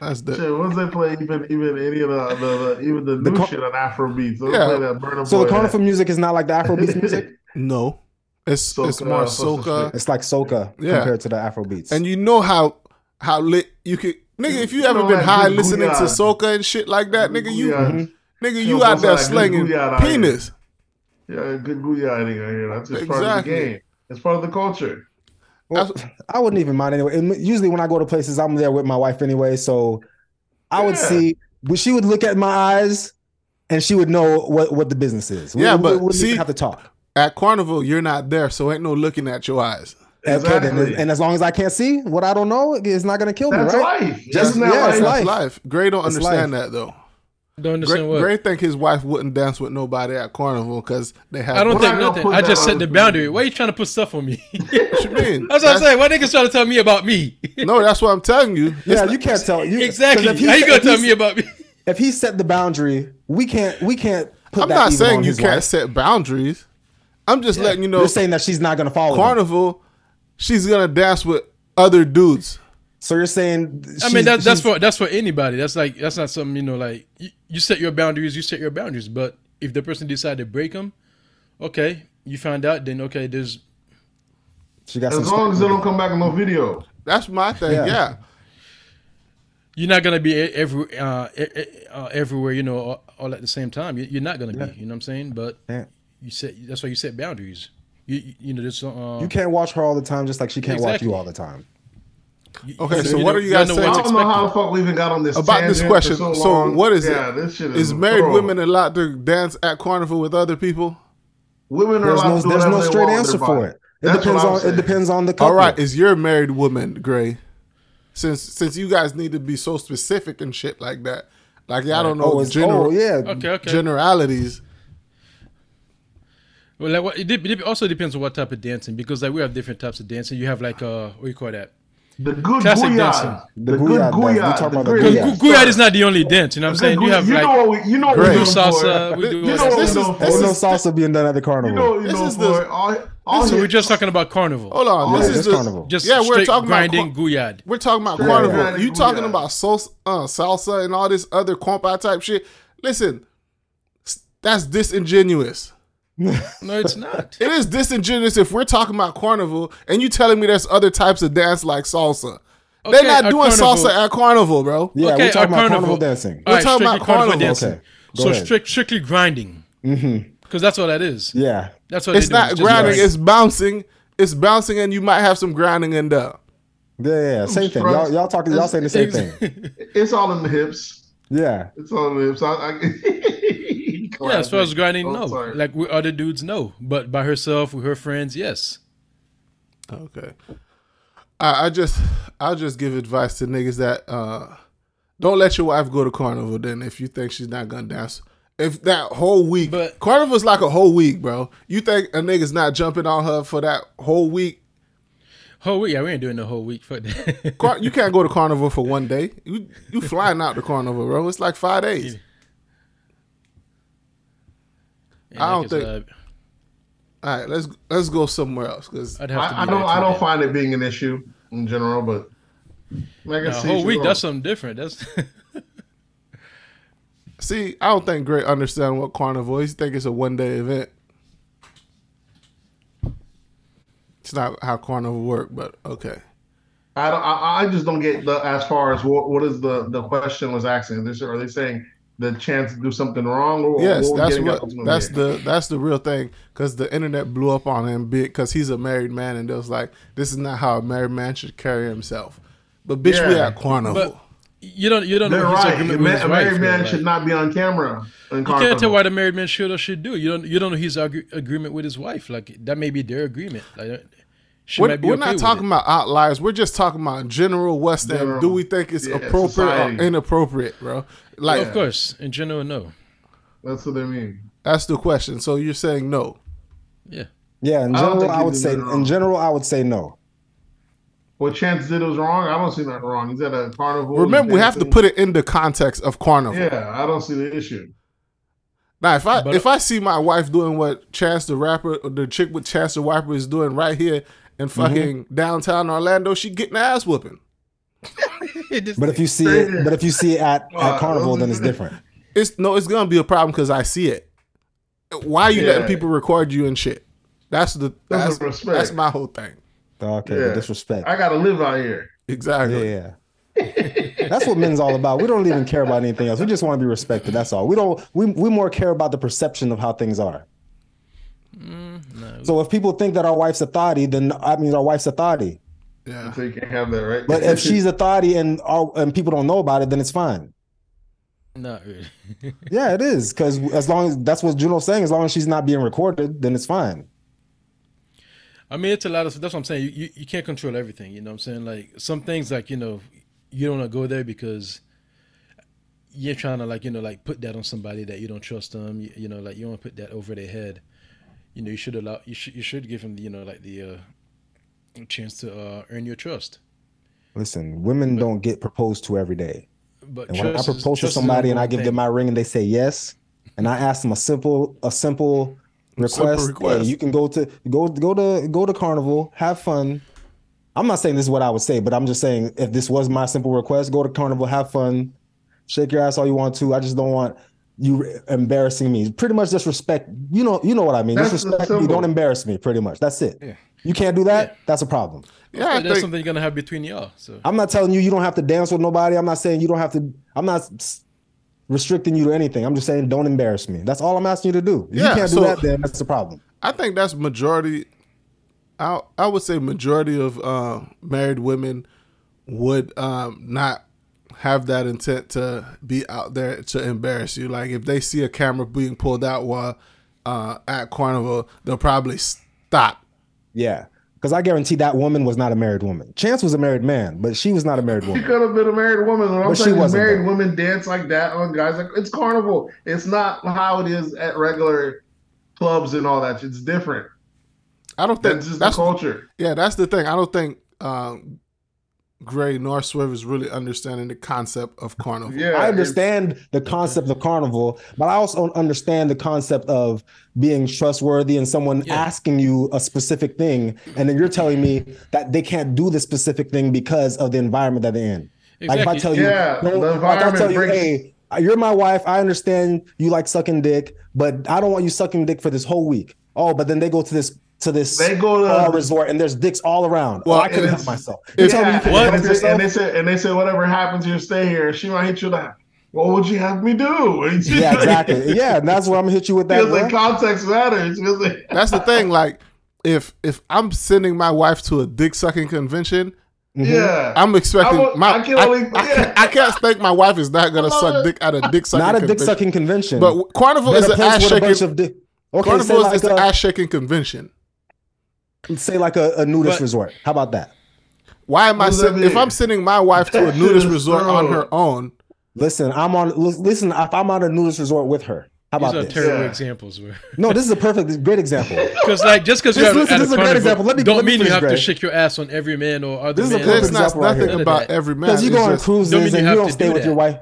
That's the
Shit, once they play even even any of the, the, the even the,
The
new
car-
shit on Afrobeat, so
Yeah.
play that
So the carnival music is not like the Afrobeats [LAUGHS] music.
no. It's it's more soca.
It's like soca
Yeah.
compared to the Afrobeats.
and you know how how lit you could. Nigga, if you
You
ever
know
been
that
high
good
listening to soca and shit like that, nigga, you
Gouillard. Mm-hmm.
nigga,
You
you out there
both
slinging
gouillard out
penis.
Yeah, good gouillarding out here. That's just part of the game. It's part of the culture.
Well, I wouldn't even mind anyway. And usually when I go to places, I'm there with my wife anyway. So I would
Yeah.
see, but she would look at my eyes, and she would know what what the business is. We-
Yeah,
we,
but
we wouldn't
see-
have to talk.
At carnival, you're not there, so ain't no looking at your eyes.
Okay, then,
Exactly.
and as long as I can't see what I don't know, it's not gonna kill me,
That's
right?
life.
Just-
Isn't that
yeah, it's
life?
life.
That's life. Gray don't
It's
understand
life.
that though.
Don't understand
Gray,
what.
Gray think his wife wouldn't dance with nobody at Carnival because they have.
I don't think nothing. I just set the
the
boundary.
video.
Why are you trying to put stuff on me? [LAUGHS]
What you mean? [LAUGHS]
That's what I'm saying. Why niggas trying to tell me about me?
No, that's what I'm telling you.
Yeah,
It's
you can't tell. you
exactly.
if he
How you
set-
gonna
if
tell me about me?
If he set the boundary, we can't. We can't put
I'm
that
not saying you can't
wife.
set boundaries. I'm just letting you know.
You're saying that she's not gonna follow. him.
Carnival, she's gonna dance with other dudes.
So you're saying?
I mean, that's that's for that's for anybody. That's like that's not something you know. Like you, you set your boundaries, you set your boundaries. But if the person decide to break them, okay, you find out. Then okay, there's
She got some.
As long as they don't come back in no video.
That's my thing.
Yeah.
Yeah.
you're not gonna be every uh, uh, everywhere. You know, all, all at the same time. You- You're not gonna be. You know what I'm saying? But
Yeah.
you set. That's why you set boundaries. You you, you know this. Uh,
You can't watch her all the time, just like she can't watch you all the time.
You-
Okay,
you
so what are you guys
know
I
saying?
don't know how the fuck we even got on this
About this question.
For so,
So
long.
what is it?
yeah, This shit is,
Is married
bro.
women allowed to dance at Carnival with other people?
Women are
There's
allowed
no.
to do
There's no straight answer for it. It
That's
depends
what I'm
on. It depends on the couple.
All right, is your married woman, Gray? Since since you guys need to be so specific and shit like that, like y'all don't know
Oh, it's,
general
oh yeah.
Okay, okay.
generalities.
Well, like what, it, it also depends on what type of dancing because like we have different types of dancing. You have like uh, what do you call that?
The good
Classic
guyad.
dancing.
The,
The
good
guyad dance.
Guyad.
talking about the
great
guyad.
Guyad is not the only dance. You know what I'm saying? You
Good-
have
you
like
know what we, you know what
Great.
we're
we do
doing for
salsa. We do
You know
that
this is- this
for
no salsa being done at the carnival.
You know, you
This
know
is
for
the-
it. All, all
So we're just talking about carnival.
Hold on,
Oh,
this
yeah,
is
this
the
Carnival.
Just
yeah. We're talking
grinding
about
guyad.
we're talking about
Straight
Carnival.
grinding
You talking
guyad.
about sos, uh, salsa and all this other compa type shit? Listen, that's disingenuous.
No, it's not.
It is disingenuous if we're talking about Carnival and you telling me there's other types of dance like salsa. They're not doing
carnival-
salsa at Carnival, bro.
Yeah,
okay,
we're talking about carnival dancing.
All right,
talking about
carnival
carnival.
dancing.
Okay,
so strict, strictly grinding. Mm-hmm. Because that's what that is.
Yeah.
That's what
It's not
just
grinding,
grind.
it's bouncing. It's bouncing and you might have some grinding in there.
Yeah, yeah, yeah. Same thing. Y'all, y'all talking. Y'all saying the same thing. [LAUGHS]
It's all in the hips.
Yeah.
It's all in the hips. I, I, [LAUGHS]
Yeah, as far as grinding, no.
sorry.
Like with other dudes, no. But by herself, with her friends, yes.
Okay. I, I just I'll just give advice to niggas that uh don't let your wife go to carnival then if you think she's not gonna dance. If that whole week
But-
carnival's like a whole week, bro. You think a nigga's not jumping on her for that whole week?
Whole week, yeah, we ain't doing the whole week. Fuck that.
Car- you can't go to [LAUGHS] carnival for one day. You you flying out to carnival, bro. It's like five days.
Yeah,
I don't think-
uh,
All right, let's let's go somewhere else because
I'd have to.
I, I don't. I don't find it being an issue in general, but like I
No,
see
whole week, that's something different. That's [LAUGHS]
see, I don't think Gray understand what carnival is. He think it's a one day event. It's not how carnival work, but okay.
I don't. I, I just don't get the as far as what what is the the question was asking. This are they saying the chance to do something wrong? Or,
Yes,
what we're
that's
getting
what. That's the that's the real thing. Because the internet blew up on him big because he's a married man, and it was like, this is not how a married man should carry himself. But bitch, we
Yeah.
at carnival.
But you don't. You don't
They're
know his
right.
agreement
A,
with
man,
his
a
wife.
married man
though,
should not be on camera.
You can't tell why the married man should or should do. You don't. You don't know his agree- agreement with his wife. Like that may be their agreement. Like she
we're
might be
we're
okay
not
with
talking
it.
about outliers. We're just talking about general West End.
General.
Do we think it's
Yeah,
appropriate
society.
or inappropriate, bro? Like
Of course, in general, no.
That's what they mean.
that's the question. So you're saying no?
Yeah.
Yeah. In general,
think
I would say. In general, I would say no.
What Chance did was wrong. I don't see that wrong. He's at a carnival.
Remember, we have to put it in the context of carnival.
Yeah, I don't see the issue.
Now, if I
But-
if I see my wife doing what Chance the rapper, or the chick with Chance the Rapper is doing right here in
Mm-hmm.
fucking downtown Orlando, she getting ass whooping. [LAUGHS]
But if you see it, but if you see it at,
Wow, [LAUGHS]
at carnival, then it's different.
It's no, it's gonna be a problem because I see it. Why are you
Yeah.
letting people record you and shit? That's the
That's
that's
the
that's my whole thing.
Okay,
Yeah.
the disrespect.
I gotta live out here.
Exactly.
Yeah, yeah. That's what men's all about. We don't even care about anything else. We just want to be respected. That's all. We don't. We we more care about the perception of how things are. Mm, so if people think that our wife's a thotty, then that means our wife's a thotty.
Yeah.
So you can't have that, right?
But if [LAUGHS] she's a thotty and our, and people don't know about it, then it's fine.
Not really. [LAUGHS]
Yeah, it is because as long as that's what Juno's saying, as long as she's not being recorded, then it's fine.
I mean, it's a lot of. That's what I'm saying. You, you you can't control everything. You know what I'm saying? Like some things, like you know, you don't want to go there because you're trying to like you know like put that on somebody that you don't trust them. You, you know, like you want to put that over their head. You know, you should allow. You should you should give him you know like the uh, chance to uh, earn your trust.
Listen, women don't get proposed to every day.
But
And when I
trust is-
propose to somebody and I give
thing.
them my ring and they say yes, and I ask them a simple a simple request,
request.
hey, you can go to go go to go to carnival, have fun. I'm not saying this is what I would say, but I'm just saying if this was my simple request, go to carnival, have fun, shake your ass all you want to. I just don't want you embarrassing me. Pretty much disrespect. You know, you know what I mean.
That's
just
the
respect me. Don't embarrass me. Pretty much. That's it.
Yeah.
You can't do that.
Yeah.
That's a problem.
Yeah,
that's
think
something you're gonna have between y'all. So
I'm not telling you you don't have to dance with nobody. I'm not saying you don't have to. I'm not restricting you to anything. I'm just saying don't embarrass me. That's all I'm asking you to do. If
Yeah,
you can't
so-
do that, then that's the problem.
I think that's majority. I I would say majority of uh, married women would um, not have that intent to be out there to embarrass you. Like if they see a camera being pulled out while uh, at carnival, they'll probably stop.
Yeah, because I guarantee that woman was not a married woman. Chance was a married man, but she was not a married woman.
She could have been a married woman. What I'm
But she
saying
wasn't,
married
though.
women dance like that on guys. Like it's carnival. It's not how it is at regular clubs and all that. It's different.
I don't think
That's just
that's
the culture.
yeah. That's the thing. I don't think um, Gray nor Swerve is really understanding the concept of carnival.
Yeah,
I understand the concept of carnival, but I also don't understand the concept of being trustworthy and someone
Yeah.
asking you a specific thing, and then you're telling me that they can't do the specific thing because of the environment that they're in. Like if I
Exactly.
tell you,
Yeah,
don't-
the
like I tell you,
brings-
hey, you're my wife. I understand you like sucking dick, but I don't want you sucking dick for this whole week. Oh, but then they go to this to this
They go to-
uh, resort and there's dicks all around.
Well,
Well, I couldn't help myself. You
it's-
tell you
Yeah,
What?
and, they said, and they said, and they said, whatever happens, you stay here. She might hit you like, what would you have me do? [LAUGHS]
Yeah, exactly. Yeah, and that's where I'm gonna hit you with that.
Because
the
context matters. Feels [LAUGHS] like-
That's the thing. Like if if I'm sending my wife to a dick sucking convention,
yeah.
I'm expecting
I will-
my.
I can
I,
only-
I can't, I can't think my wife is not gonna suck
it.
dick at a dick sucking.
Not a dick
convention.
sucking convention.
But Carnival is
a
an
place
ass
a bunch
shaking.
of dick. Okay, say
Carnival
like
is an ass shaking convention.
Say like a, a nudist
But-
resort. How about that?
Why am I
What
sending? If? I'm sending my wife to a nudist [LAUGHS] resort on her own,
Listen, I'm on. Listen, if I'm on a nudist resort with her, how
These
about
are
this?
terrible
Yeah.
examples. Bro. [LAUGHS]
No, this is a perfect, great example. [LAUGHS]
Because like just because you're
This- listen,
at
this is a great example. Let me-
don't
let me
mean you
finish,
have to shake your ass on every man or other
This is a
man.
perfect
it's not
example right
nothing
here.
about
None
every man.
Because you go on cruises
don't
and
you
you don't stay
do
with your wife.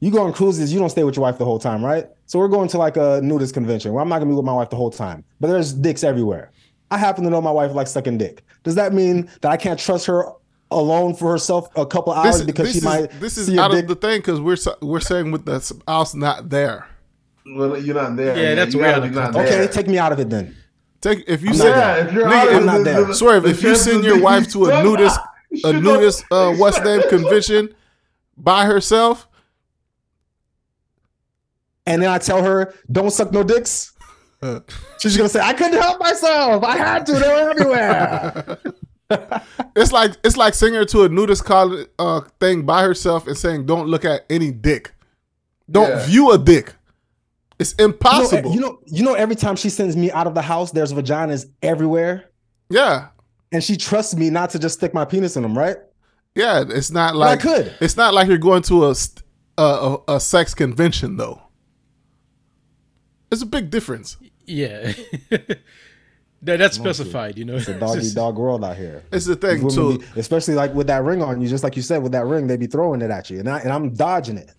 You go on cruises, you don't stay with your wife the whole time, right? So we're going to like a nudist convention where I'm not gonna be with my wife the whole time, but there's dicks everywhere. I happen to know my wife likes sucking dick. Does that mean that I can't trust her alone for herself a couple hours
This,
because
this
she
is,
might
this is
see a
out
dick?
of the thing because we're we're saying with the spouse not there.
Well, you're not there.
Yeah,
man.
that's
you
way
gotta
out of
be not
context.
there.
okay, take me out of it then.
Take if you
I'm
send
not
Yeah, if you're
Nigga,
out
I'm
of
not there.
the-
Swerve, if you send your wife to a [LAUGHS] nudist a nudist uh, what's name convention by herself,
And then I tell her, don't suck no dicks. [LAUGHS] She's gonna say, I couldn't help myself. I had to, they were everywhere. [LAUGHS]
it's like it's like sending her to a nudist college uh, thing by herself and saying, "Don't look at any dick, don't
Yeah.
view a dick." It's
You know,
impossible.
you know, you know, every time she sends me out of the house, there's vaginas everywhere.
yeah,
And she trusts me not to just stick my penis in them, right?
yeah. It's not
But
like
I could.
It's not like you're going to a, a, a sex convention though. It's a big difference.
Yeah, [LAUGHS] that that's specified. You know,
It's a doggy dog world out here.
It's the thing
These
too.
be- especially like with that ring on you, just like you said, with that ring, they be throwing it at you, and I and I'm dodging it.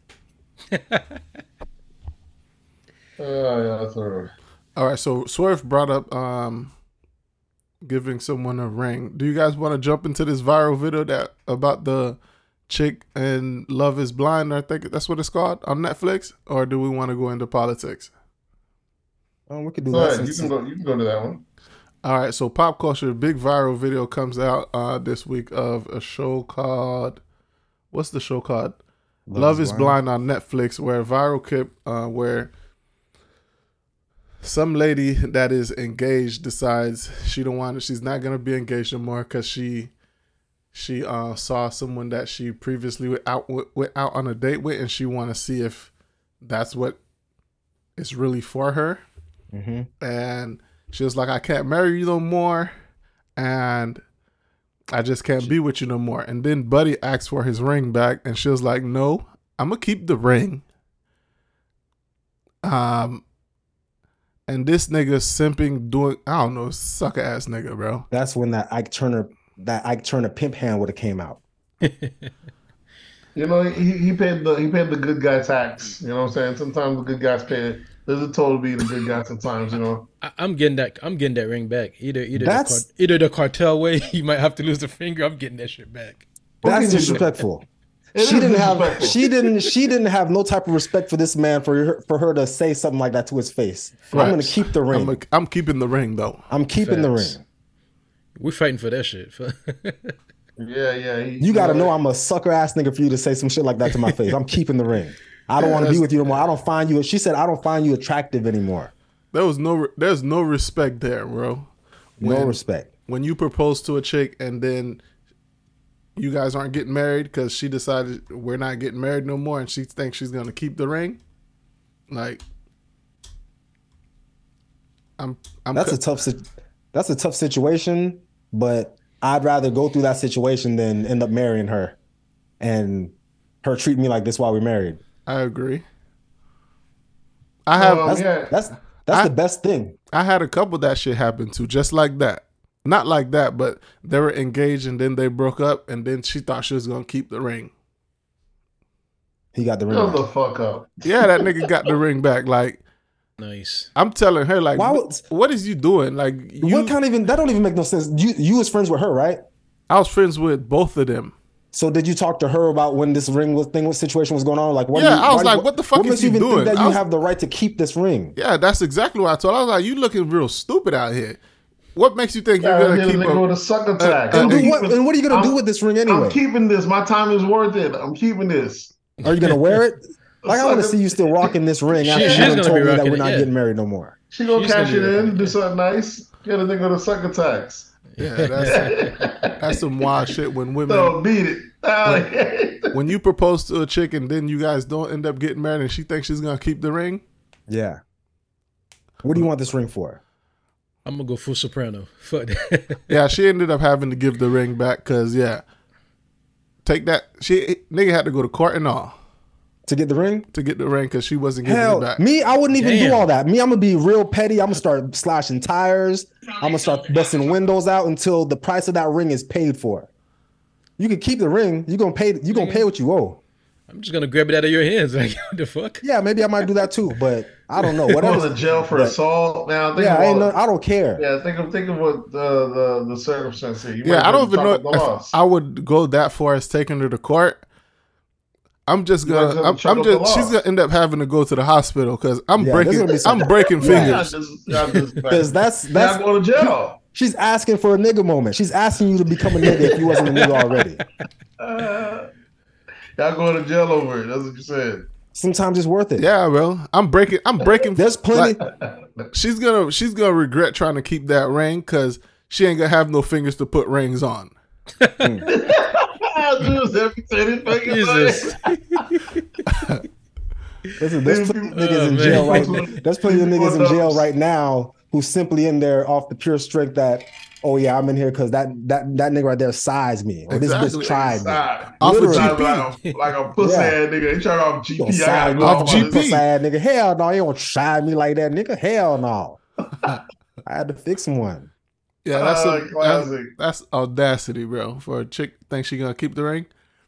Oh, [LAUGHS] yeah, that's all right.
All right, so Swerve brought up um giving someone a ring. Do you guys want to jump into this viral video that about the chick and Love Is Blind? I think that's what it's called on Netflix, or do we want to go into politics?
Um, we could do
Go
that.
ahead. You can go. You can go to that one.
All right, so pop culture, big viral video comes out uh this week of a show called what's the show called? Love, is blind. on Netflix, where a viral clip uh, where some lady that is engaged decides she don't want it. she's not gonna be engaged anymore because she she uh, saw someone that she previously went out went out on a date with, and she want to see if that's what is really for her.
Mhm.
And she was like, "I can't marry you no more. and I just can't be with you no more. And then Buddy asked for his ring back, and she was like, "No, I'm gonna keep the ring." Um, and this nigga simping doing I don't know sucker ass nigga, bro.
That's when that Ike Turner that Ike Turner pimp hand would have came out. [LAUGHS]
You know, he, he paid the he paid the good guy tax. You know what I'm saying? Sometimes the good guys pay it. There's a toll to be the good guy sometimes, you know.
I, I'm getting that. I'm getting that ring back. Either either the
That's-
car, either the cartel way. [LAUGHS] You might have to lose a finger. I'm getting that shit back.
That's
can you do?
disrespectful.
It
she didn't have she didn't she didn't have no type of respect for this man for her for her to say something like that to his face. I'm gonna keep the ring.
I'm,
I'm,
a, I'm keeping the ring though.
I'm keeping the ring.
We're fighting for that shit. [LAUGHS]
Yeah, yeah. He,
You gotta know I'm a sucker ass nigga for you to say some shit like that to my face. I'm keeping the ring. I don't want to be with you anymore. I don't find you. She said I don't find you attractive anymore.
There was no there's no respect there, bro.
No
When-
respect.
When you propose to a chick and then you guys aren't getting married because she decided we're not getting married no more, and she thinks she's gonna keep the ring, like. I'm, I'm
That's
cu-
a tough. That's a tough situation. But I'd rather go through that situation than end up marrying her, and her treat me like this while we're married.
I agree. I have
Um,
That's
yeah.
that's that's
I-
the best thing.
I had a couple that shit happen to just like that. Not like that, but they were engaged and then they broke up and then she thought she was gonna keep the ring.
He got the ring.
Shut the fuck up.
Yeah, that nigga got the ring back. Like
nice.
I'm telling her, like,
Why would-
what is you doing? Like you,
what can't even that don't even make no sense. You you was friends with her, right?
I was friends with both of them.
So did you talk to her about when this ring was thing, what situation was going on? Like, what?
Yeah,
you-
I was
why-
like, what the fuck
What
is
makes
you
you even
doing?
think that you
was-
have the right to keep this ring?
Yeah, that's exactly what I told. her. I was like, you looking real stupid out here. What makes you think
Yeah,
you're gonna keep a,
with a sucker tax.
uh,
And, do what, and what are you gonna do
I'm-
with this ring anyway?
I'm keeping this. My time is worth it. I'm keeping this.
Are you gonna wear it? [LAUGHS] Like, I want to see you still rocking this ring after
she's
you told me that we're
it,
not
yeah.
getting married no more.
She gonna
She's
cash
gonna
it in, do something nice. Get a nigga with a sucker tax.
Yeah, that's that's some wild shit when women
So beat it. Ah,
when you propose to a chick and then you guys don't end up getting married and she thinks she's gonna keep the ring.
Yeah. What do you want this ring for?
I'm gonna go full soprano. Fuck that. [LAUGHS]
Yeah, she ended up having to give the ring back because yeah, take that. She nigga had to go to court and all
To get the ring?
to get the ring because she wasn't giving
Hell,
it back.
me, I wouldn't even do all that. Me, I'm gonna be real petty. I'm gonna start slashing tires. I'm gonna start busting windows out until the price of that ring is paid for. You can keep the ring. You're gonna pay. You gonna pay what you owe.
I'm just gonna grab it out of your hands. [LAUGHS] Like what the fuck?
Yeah, maybe I might do that too, but I don't know. [LAUGHS]
Going
Whatever.
to jail for
But-
assault. Now think
Yeah, I ain't
about
no, I don't care.
Yeah, think of think of what the the, the circumstance here. You
Yeah, I don't even know
top of the
if. I would go that far as taking her to court. I'm just
You might
gonna. I'm, I'm just. She's gonna end up having to go to the hospital because I'm
Yeah,
breaking.
be
I'm breaking
Yeah.
Yeah,
fingers.
just, yeah, [LAUGHS]
Because that's that's
not going to jail.
she's asking for a nigga moment. She's asking you to become a nigga if you wasn't a nigga already.
Uh, y'all going to jail over it. That's what you said.
Sometimes it's worth it.
Yeah, bro. I'm breaking. I'm breaking.
There's plenty.
like, she's gonna. She's gonna regret trying to keep that ring because she ain't gonna have no fingers to put rings on. [LAUGHS]
Just every ten fingers.
Jesus. [LAUGHS]
Listen, there's plenty of niggas
Oh,
in jail right. There's plenty of niggas in jail right now who's simply in there off the pure strength that, oh yeah, I'm in here because that that that nigga right there sized me or this bitch tried me.
Off of GP.
Like a, like a pussy
Yeah.
ass nigga. He trying off GP.
Don't
I gotta go
off
off
GP.
on.
Pussy ass nigga. Hell no, you don't try me like that, nigga. Hell no. [LAUGHS] I had to fix one.
Yeah, that's,
Ah,
a, that's
classic.
that's audacity, bro. For a chick think she gonna keep the ring,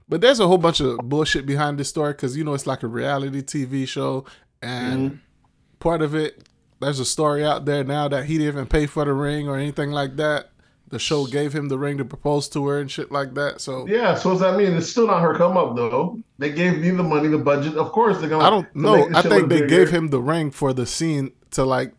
but there's a whole bunch of bullshit behind this story because you know it's like a reality TV show, and
Mm-hmm.
part of it there's a story out there now that he didn't even pay for the ring or anything like that. The show gave him the ring to propose to her and shit like that. So
Yeah, so what's that mean? It's still not her come up though. They gave me the money, the budget. Of course they're gonna.
I don't know. I think they
bigger.
gave him the ring for the scene to like,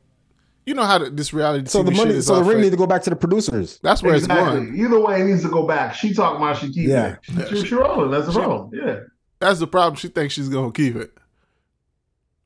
you know how this reality
So
TV
the
shit
money,
is
so the ring
fake.
need to go back to the producers.
That's where it's going.
Either way, it needs to go back. She talking about she keeping
Yeah.
it. She, she, she rolling. That's the problem. Yeah.
That's the problem. She thinks she's gonna keep it.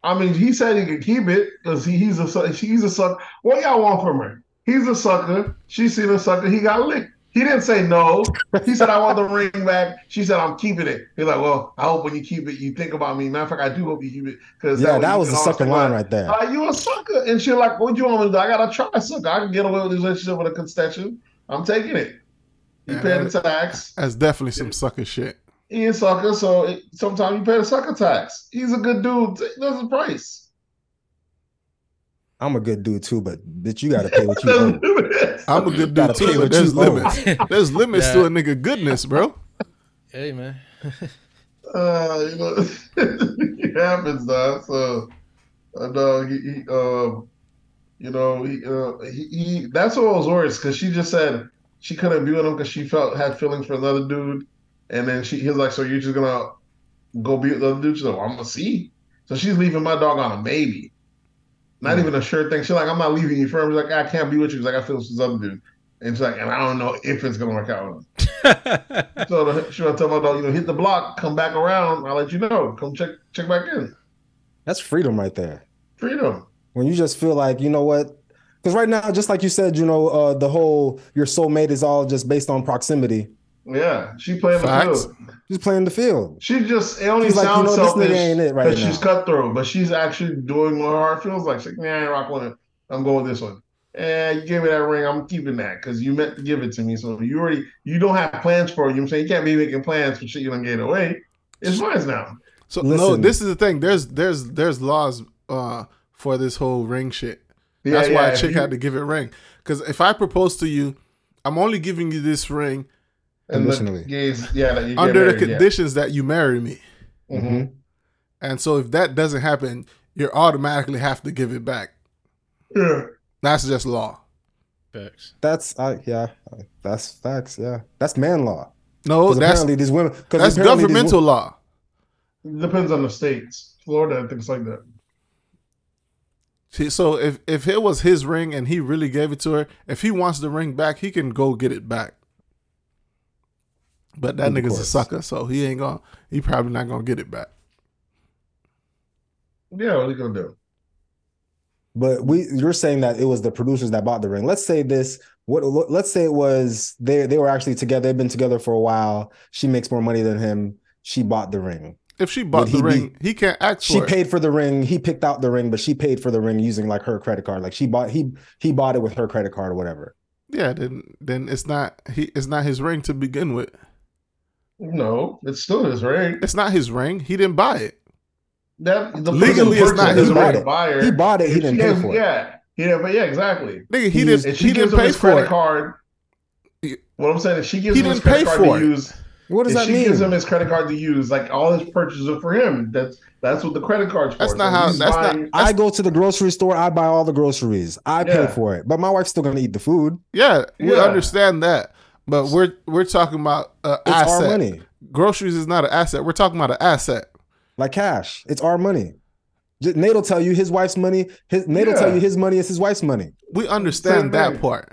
I mean, he said he could keep it because he, he's a su- he's a sucker. What y'all want from her? He's a sucker. She seen a sucker. He got licked. He didn't say no. He said, "I want the ring back." She said, "I'm keeping it." He's like, "Well, I hope when you keep it, you think about me." Matter of fact, I do hope you keep it because
Yeah, that was a sucker line right there.
Uh, you a sucker, and she's like, "What do you want me to do? I gotta try sucker. I can get away with this relationship with a concession." I'm taking it. You
Yeah.
pay the tax.
That's definitely some sucker shit.
He a sucker, so it, sometimes you pay the sucker tax. He's a good dude. That's the price.
I'm a good dude too, but bitch, you gotta pay what you owe. [LAUGHS]
I'm a good dude too, but there's limits. There's limits to a nigga goodness, bro.
Hey man. [LAUGHS]
Uh, you know, [LAUGHS] it happens, dog. So, uh, no, he, he, um, you know, he, uh, he, he, that's what was worse because she just said she couldn't be with him because she felt had feelings for another dude, and then she, he was like, "So you're just gonna go be with the other dude?" She's like, well, "I'm gonna see." So she's leaving my dog on a maybe, not even a sure thing. She's like, "I'm not leaving you firm. She's like, "I can't be with you." She's like, "I feel this other dude," and she's like, "And I don't know if it's gonna work out." with [LAUGHS] him. So the, she tell my dog, you know, hit the block, come back around. I'll let you know. Come check check back in.
That's freedom right there.
Freedom.
When you just feel like, you know what? Because right now, just like you said, you know, uh, the whole your soulmate is all just based on proximity.
Yeah, she playing the field.
She's playing the field.
She just it only
She's like, you
sounds
know,
selfish
nigga ain't it right
because she's cutthroat, but she's actually doing what her heart feels like. She's like, nah, I ain't rock with it. I'm going with this one. And you gave me that ring, I'm keeping that because you meant to give it to me. So you already you don't have plans for it. You know what I'm saying? You can't be making plans for shit you don't get away. It's mine now.
So no, this is the thing. There's there's there's laws uh for this whole ring shit.
Yeah,
That's why
yeah,
a
if
chick
you-
had to give it ring. Because if I propose to you, I'm only giving you this ring
and the
Conditionally.
gays, yeah, that you get
under the
married, yeah.
conditions that you marry me.
Mhm.
And so if that doesn't happen, you automatically have to give it back.
Yeah.
That's just law.
Facts.
That's uh, yeah, that's facts. Yeah, that's man law.
No, that's
apparently these women.
that's governmental
wo-
law.
Depends on the states. Florida, and things like that.
See, So if if it was his ring and he really gave it to her, if he wants the ring back, he can go get it back. But that
Of
nigga's a sucker, so he ain't gonna. He probably not gonna get it back.
Yeah, what are you gonna do?
But we, you're saying that it was the producers that bought the ring. Let's say this. What? Let's say it was they. They were actually together. They've been together for a while. She makes more money than him. She bought the ring.
If she bought
Would
the
he be-
ring, he can't ask
She
it.
paid for the ring. He picked out the ring, but she paid for the ring using like her credit card. Like she bought he he bought it with her credit card or whatever.
Yeah, then then it's not he. It's not his ring to begin with.
No, it's still his ring.
It's not his ring. He didn't buy it.
That the
Legally, it's not his
ring.
ring. Buyer.
He bought it. He didn't pay
has-
for it.
Yeah, he didn't. But yeah, exactly.
Nigga, he,
He
didn't.
If she
He
gives
didn't
him
pay
his
for
credit
it.
card, what I'm saying is she gives
He
him his
didn't pay
credit card
for
to
it.
use.
What does
if
that
she
mean?
gives him his credit card to use, like all his purchases are for him. That's that's what the credit card's for.
That's not
So
how-
he's
that's not-
buying-
I go to the grocery store. I buy all the groceries. I pay for it, but my wife's still gonna eat the food.
Yeah, we
Yeah.
understand that, but we're we're talking about uh,
It's
asset.
our money,
Groceries is not an asset. We're talking about an asset.
like cash. It's our money. J- Nate will tell you his wife's money. His Nate will tell you his money is his wife's money.
We understand
Same
that
thing.
part,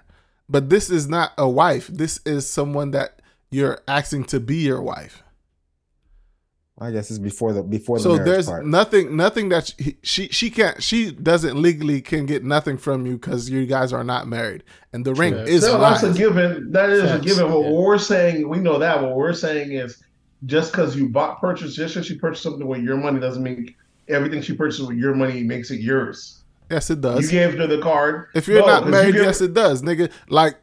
but this is not a wife. This is someone that you're asking to be your wife.
I guess it's before the before the
So there's
part.
nothing, nothing that she, she she can't, she doesn't legally can get nothing from you because you guys are not married, and the ring
True.
is
No, that's a given. That is a given. What
Yeah.
we're saying, we know that. What we're saying is, just because you bought purchase, just because she purchased something with your money doesn't mean everything she purchased with your money makes it yours.
Yes, it does.
You gave her the card.
If you're
No,
not
'cause
married,
you give-
yes, it does, nigga. Like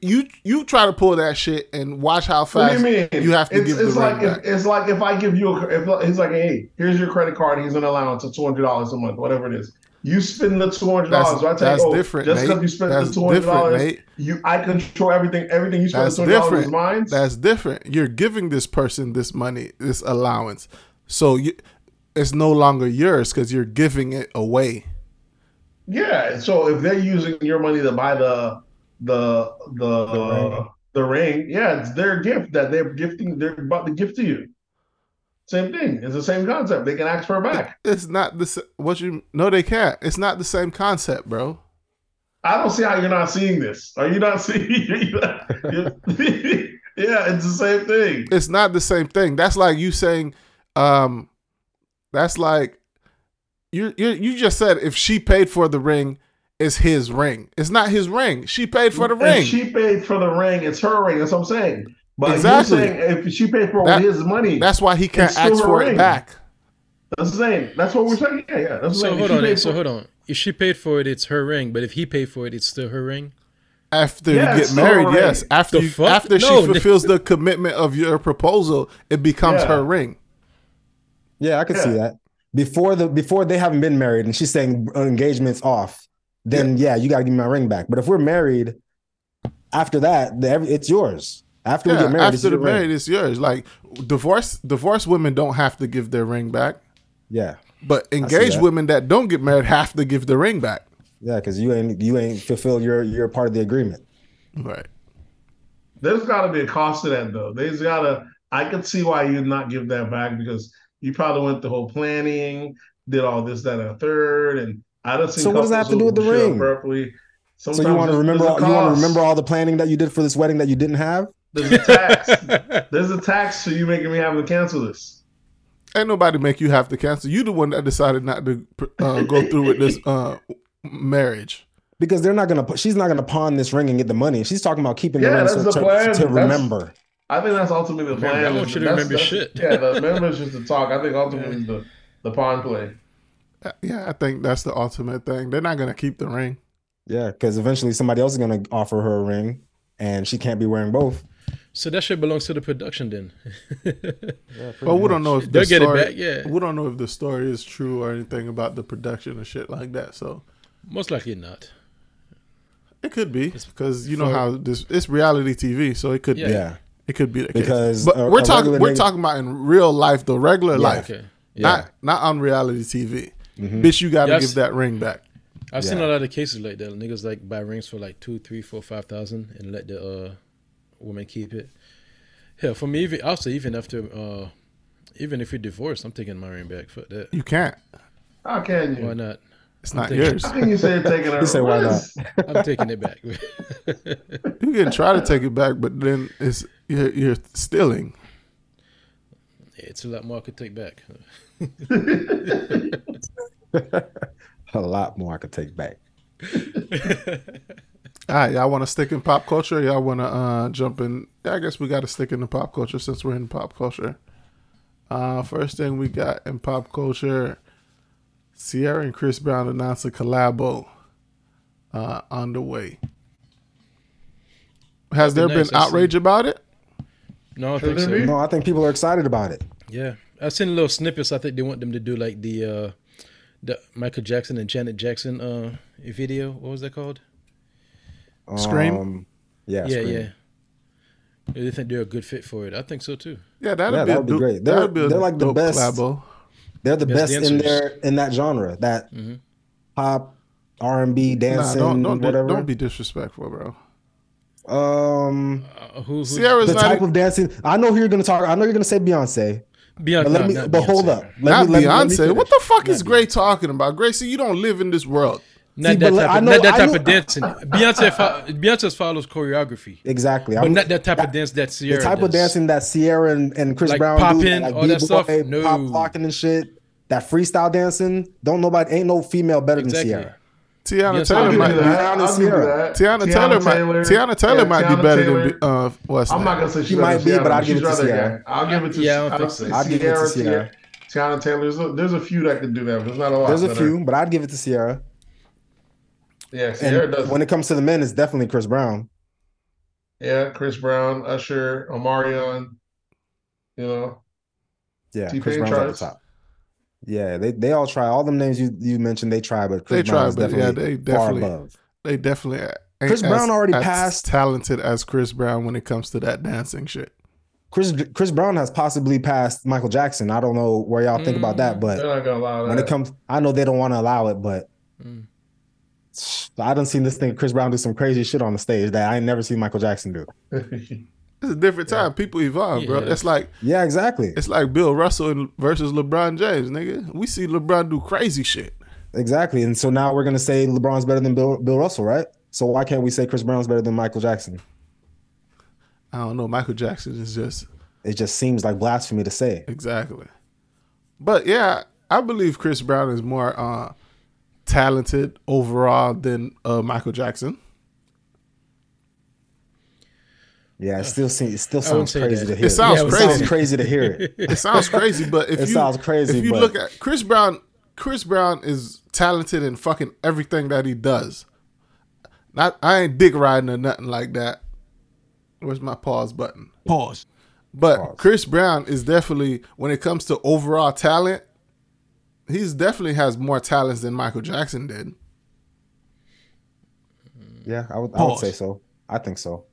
you you try to pull that shit and watch how fast
you
you have to
it's,
give
it's
the
like if, it's like if I give you a, if he's like, hey, here's your credit card. He's an allowance of two hundred dollars a month, whatever it is. You spend the two hundred
That's,
dollars. I tell
that's
you, oh,
different,
just because you spent
That's
the two hundred
different,
dollars, you I control everything. Everything you spend
That's
the two hundred dollars is
different.
mine.
That's different. You're giving this person this money, this allowance, so you, it's no longer yours because you're giving it away.
Yeah. So if they're using your money to buy the the the
The ring.
the ring, yeah, it's their gift that they're gifting. They're about to gift to you. Same thing. It's the same concept. They can ask for it back.
It's not the what you no they can't. It's not the same concept, bro.
I don't see how you're not seeing this. Are you not [LAUGHS] seeing? you're not- you're- [LAUGHS] yeah, it's the same thing.
It's not the same thing. That's like you saying, um, that's like you you you just said if she paid for the ring, it's his ring. It's not his ring. She paid for the ring.
If she paid for the ring, it's her ring. That's what I'm saying. But
Exactly.
saying if she paid for
That-
his money,
that's why he can't ask
her
for it back.
that's the same. That's what we're saying. Yeah, yeah. That's
So
saying.
hold on.
paid
So hold on. If she paid for it, it's her ring. But if he paid for it, it's still her ring.
After
Yeah,
you get married,
a ring.
yes. After you, after
No,
she
nigga.
fulfills the commitment of your proposal, it becomes
Yeah.
her ring.
Yeah, I could see that. Before the before they haven't been married and she's saying engagement's off, then yeah, you gotta give me my ring back. But if we're married, after that, the, it's yours. After we get married, it's
after the
your ring.
marriage, it's yours. Like divorce, divorced women don't have to give their ring back,
Yeah,
but engaged
that.
women that don't get married have to give the ring back.
yeah, because you ain't you ain't fulfilled your your part of the agreement.
Right.
There's got to be a cost to that, though. There's got to. I can see why you'd not give that back because you probably went the whole planning, did all this, that, and a third, and I don't see.
So what does that have to do with the ring?
Properly.
So you want to remember all, you want to remember all the planning that you did for this wedding that you didn't have?
There's a tax. [LAUGHS] There's a tax for you making me have to cancel this.
Ain't nobody make you have to cancel. You the one that decided not to uh, go through with this uh, marriage.
Because they're not gonna she's not gonna pawn this ring and get the money. She's talking about keeping the ring so
the
to,
plan.
to
That's-
remember.
I think that's ultimately the plan.
I want you to remember
that's-
shit.
Yeah, the remember is just the talk. I think ultimately the the pawn play.
Yeah, I think that's the ultimate thing. They're not gonna keep the ring.
Yeah, because eventually somebody else is gonna offer her a ring and she can't be wearing both.
so that shit belongs to the production then. [LAUGHS]
But we don't know if the
They'll get it
story,
back, yeah.
We don't know if the story is true or anything about the production and shit like that. So
Most likely not.
it could be because you know
for-
how this it's reality TV, so it could
Yeah.
be.
Yeah.
It could be the case.
Because
but
a-
we're
a
talking we're
nigga-
talking about in real life, the regular life,
Okay.
not not on reality TV. Bitch, you got to
Yes.
give that ring back.
I've seen a lot of cases like that. Niggas like buy rings for like two, three, four, five thousand and let the uh, woman keep it. Hell, for me, even also even after, uh, even if we divorce, I'm taking my ring back. Fuck that.
You can't.
How can you?
Why not?
It's not
thinking-
yours.
How can you say taking it?
He said, why not?
I'm taking it back. [LAUGHS]
You can try to take it back, but then it's you're, you're stealing.
it's a lot more I could take back.
A lot more I could take back. [LAUGHS]
All right, y'all want to stick in pop culture? Y'all want to uh, jump in? I guess we got to stick in the pop culture since we're in pop culture. Uh, first thing we got in pop culture, Ciara and Chris Brown announced a collabo uh, on the way. Has there
That'd
been
nice, I see.
outrage about it?
No, I think so.
No, I think people are excited about it.
Yeah, I've seen little snippets. I think they want them to do like the uh, the Michael Jackson and Janet Jackson uh video. What was that called?
Scream?
Um, yeah,
yeah,
Scream.
yeah. They think they're a good fit for it. I think so too.
Yeah, that'd
Yeah,
be,
that
a
would be great. They're-
that'd be a
they're like the best-
collabo.
They're the
Best
best in
dancers.
their in that genre, that
Mhm.
pop, R and B,
Nah,
dancing,
don't don't,
whatever.
don't be disrespectful, bro.
um,
Uh, who, who,
Ciara's
the
not
type of dancing. I know who you're gonna talk. I know you're gonna say Beyonce,
Beyonce,
but let me.
not
But hold up, let
not
me, let me- let me
Beyonce. what the fuck is Gray talking about? Gracie, you don't live in this world.
Not
See,
that type,
I
of,
know-
not that
I
type
know-
of dancing. Beyonce, fo- Beyonce follows choreography,
Exactly.
but
I'm-
not that type
that-
of dance that Ciara.
the
Ciara
type of dancing that Ciara and, and Chris
Like
Brown
popping,
do, like
all that stuff? No.
pop locking and shit. That freestyle dancing, don't nobody ain't no female better
Exactly.
than Ciara.
Teyana
Yes,
Taylor might
you
be.
that.
Brown and
I'll give you
Ciara.
that.
Teyana Taylor, might. Teyana Taylor
yeah,
might be better
Taylor.
than uh, what's
I'm
name?
not gonna say she's
She might be,
Ciara,
but I'd
she's
give it to
rather-
Ciara.
yeah, I'll give it to.
Yeah, I don't
I'll
think so.
I'd give it to
Ciara, Teyana Taylor. There's a, few that can do that, but there's not a lot.
There's a few, but I'd give it to Ciara.
yeah, Ciara
And
does.
when it comes to the men, it's definitely Chris Brown.
yeah, Chris Brown, Usher, Omarion. You know,
Yeah,
T-Pain
Chris Brown's at the top. Yeah, they they all try. All them names you you mentioned, they try, but Chris
They
Brown
try,
is
but yeah,
definitely
they
far
definitely-
above.
They definitely ain't
Chris
as-
Brown already
as
passed-
talented as Chris Brown when it comes to that dancing shit.
Chris Chris Brown has possibly passed Michael Jackson. I don't know where y'all think about that,
they're
but
not gonna allow that.
when it comes, I know they don't want to allow it, but
Mm.
I don't seen this thing. Chris Brown do some crazy shit on the stage that I ain't never seen Michael Jackson do. [LAUGHS]
It's a different time. People evolve, bro.
Yeah.
It's like
Yeah, exactly,
it's like Bill Russell versus LeBron James, nigga. We see LeBron do crazy shit.
exactly. And so now we're gonna say LeBron's better than Bill Bill Russell, right? So why can't we say Chris Brown's better than Michael Jackson?
I don't know. Michael Jackson is just
It just seems like blasphemy to say.
exactly. But yeah, I believe Chris Brown is more uh, talented overall than uh, Michael Jackson.
Yeah, it still seems it still sounds crazy
that.
to hear.
It sounds
Yeah,
It
crazy.
sounds crazy to hear it. [LAUGHS]
It sounds crazy, but [LAUGHS] if
It
you
sounds crazy,
if you
but-
look at Chris Brown, Chris Brown is talented in fucking everything that he does. Not I ain't dick riding or nothing like that. Where's my pause button?
Pause.
But
Pause.
Chris Brown is definitely when it comes to overall talent, he's definitely has more talents than Michael Jackson did.
Yeah, I would, I would say so. I think so.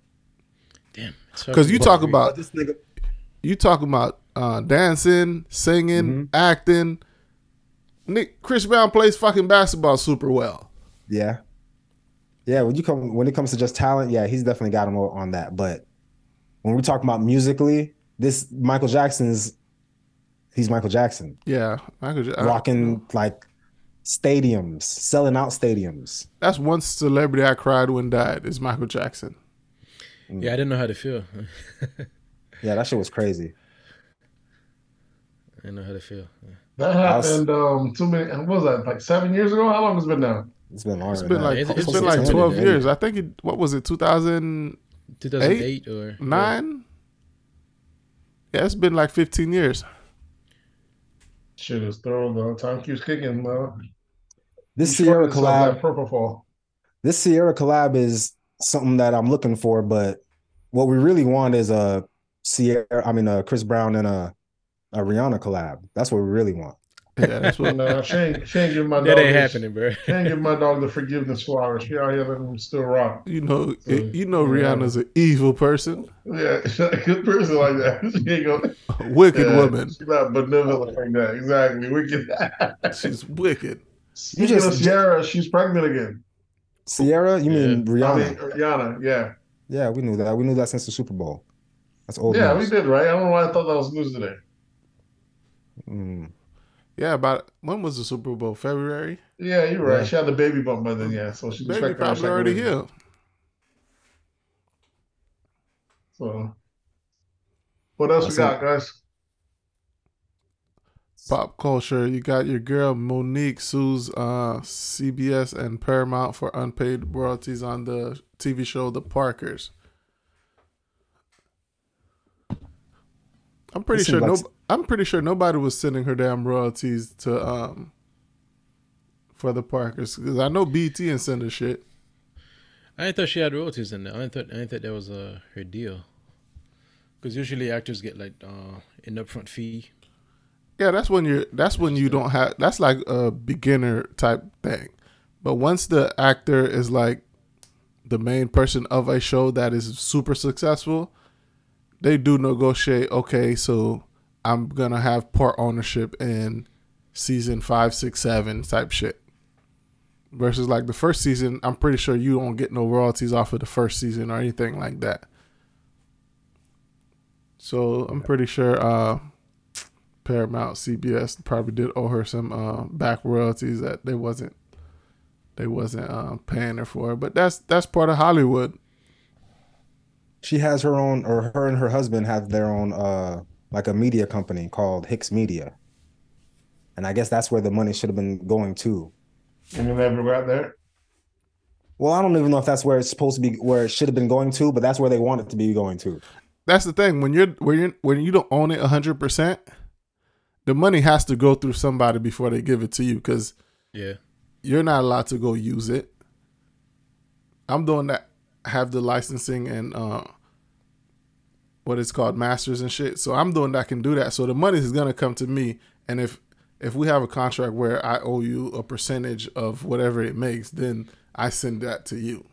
Damn.
Because you talk about
this nigga,
you talk about uh, dancing, singing,
Mm-hmm.
acting. Nick Chris Brown plays fucking basketball super well.
yeah, yeah. When you come when it comes to just talent, yeah, he's definitely got him on that. But when we talk about musically, this Michael Jackson's he's Michael Jackson,
Yeah, Michael. Ja-
rocking like stadiums, selling out stadiums.
That's one celebrity I cried when died is Michael Jackson.
Yeah, I didn't know how to feel. [LAUGHS]
Yeah, that shit was crazy.
I didn't know how to feel.
That
was-
happened um too many what was that, like seven years ago? How long has it been now?
It's been longer.
It's
than
been
that.
like
It's-
it's
it's
been like twelve years. I think it. What was it? Two thousand
2008 or
nine. Yeah, it's been like fifteen years.
Shit is thrown though. Time keeps kicking, though.
this
You Ciara
collab.
Purple fall.
this Ciara collab is something that I'm looking for, but what we really want is a Ciara, I mean, a Chris Brown and a, a Rihanna collab. That's what we really want.
Yeah, that's what. [LAUGHS]
Nah, she ain't, she ain't giving my
That
dog.
ain't
the-
happening, bro.
She ain't giving my dog the forgiveness flowers. She out here letting him still rock.
You know,
So,
you know,
yeah.
Rihanna's an evil person,
Yeah, [LAUGHS] she's a good person like that. [LAUGHS] She ain't gonna.
a wicked
yeah,
woman.
She's not benevolent like that. Exactly. Wicked.
She's wicked.
You
just-
Ciara, she's pregnant again.
Ciara, you mean
I
Rihanna?
mean, Rihanna. Yeah.
yeah, we knew that. We knew that since the Super Bowl. That's old
Yeah, we did, right? I don't know why I thought that was news today.
Mm.
Yeah, about when was the Super Bowl? February.
Yeah, you're right.
Yeah.
She had the baby bump by then, yeah. So she's
Baby
expecting her
probably already
baby.
here.
So, what else we got, guys?
Pop culture. You got your girl Mo'Nique sues uh, CBS and Paramount for unpaid royalties on the TV show The Parkers. I'm pretty sure
seems
no. I'm pretty sure nobody was sending her damn royalties to um for the Parkers because I know BET and send her shit.
I thought she had royalties in there. I thought I thought that was uh, her deal. Because usually actors get like uh, an upfront fee.
Yeah, that's when you're. That's when you don't have. That's like a beginner type thing. But once the actor is like the main person of a show that is super successful, they do negotiate. Okay, so I'm gonna have part ownership in season five, six, seven type shit. Versus like the first season, I'm pretty sure you don't get no royalties off of the first season or anything like that. So I'm pretty sure uh, Paramount, CBS probably did owe her some uh, back royalties that they wasn't they wasn't uh, paying her for. But that's that's part of Hollywood.
She has her own, or her and her husband have their own, uh, like a media company called Hicks Media. And I guess that's where the money should have been going to.
And you never got there?
Well, I don't even know if that's where it's supposed to be, where it should have been going to, but that's where they want it to be going to.
That's the thing when you're when you when you don't own it hundred percent, the money has to go through somebody before they give it to you because
Yeah.
you're not allowed to go use it. I'm doing that have the licensing and uh, what it's called masters and shit. So I'm doing one that can do that. So the money is gonna come to me, and if if we have a contract where I owe you a percentage of whatever it makes, then I send that to you.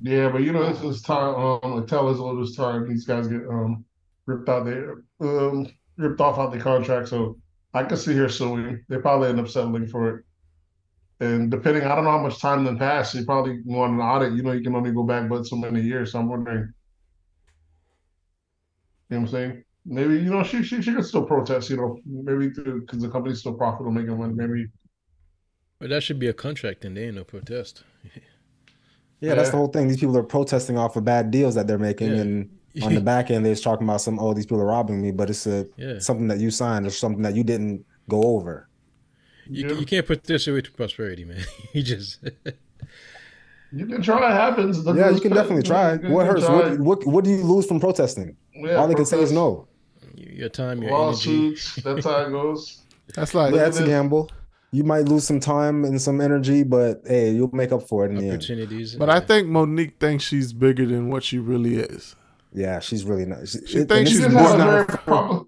Yeah, but you know, this is time. Um, tell us all this time. These guys get um ripped out their um ripped off out the contract. So I can see her suing. They probably end up settling for it. And depending, I don't know how much time then passed. They probably want an audit. You know, you can only go back but so many years. So I'm wondering. You know what I'm saying? Maybe you know she she she could still protest. You know, maybe because the company's still profitable, making money. Maybe
But that should be a contract and they ain't no protest.
Yeah, that's the whole thing. These people are protesting off of bad deals that they're making,
Yeah.
and on the [LAUGHS] back end, they're talking about some. Oh, these people are robbing me, but it's a
Yeah.
something that you signed or something that you didn't go over.
You,
Yeah.
you can't put this way to prosperity, man. [LAUGHS] you just [LAUGHS]
you can try. It happens. Doesn't
Yeah, you can
pay-
definitely try.
you
What hurts?
try.
What, what what do you lose from protesting?
Yeah,
All they can say is no.
your time, your energy.
lawsuits. That's how it goes.
That's like
Yeah, a gamble. You might lose some time and some energy, but hey, you'll make up for it in the end.
Opportunities.
But I think Mo'Nique thinks she's bigger than what she really is.
Yeah, she's really not. She,
She
it-
thinks she's
this, is
more
not her,
prob-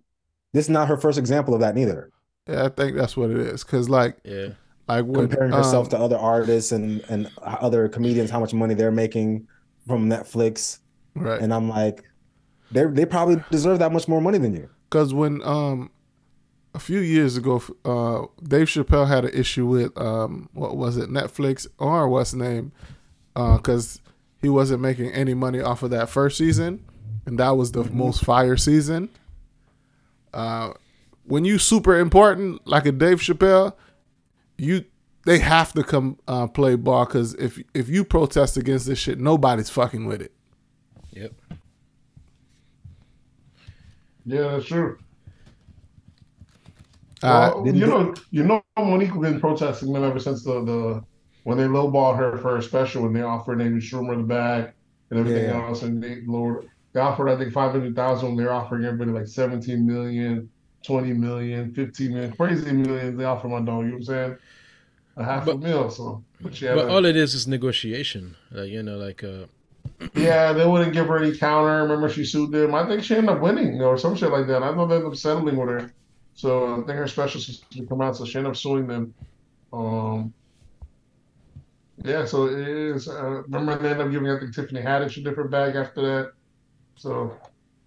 this is not her first example of that neither.
Yeah, I think that's what it is. Cause like,
Yeah.
like when
Comparing herself
um,
to other artists and and other comedians, how much money they're making from Netflix,
right.
and I'm like, they they probably deserve that much more money than you.
Because when um a few years ago, uh, Dave Chappelle had an issue with um what was it Netflix or what's the name? Because he wasn't making any money off of that first season, and that was the most fire season. Uh, when you super important like a Dave Chappelle, you they have to come uh, play ball because if if you protest against this shit, nobody's fucking with it.
Yep.
Yeah, that's true.
Uh,
Well, you know, you know, Mo'Nique been protesting them ever since the, the when they lowballed her for a special when they offered Amy Schumer the bag and everything
Yeah.
else, and they lowered. They offered, I think, five hundred thousand. when They're offering everybody like 17 million, 20 million, 15 million, crazy millions. They offer my dog. You know what I'm saying? A half a mil. So, but yeah,
But all it is is negotiation. Like you know, like uh, [CLEARS THROAT]
yeah, they wouldn't give her any counter. Remember, she sued them. I think she ended up winning or some shit like that. I know they ended up settling with her. So I think her special to come out, so she ended up suing them. Um, yeah, so it is. Uh, remember, they ended up giving I think Tiffany Haddish a different bag after that. So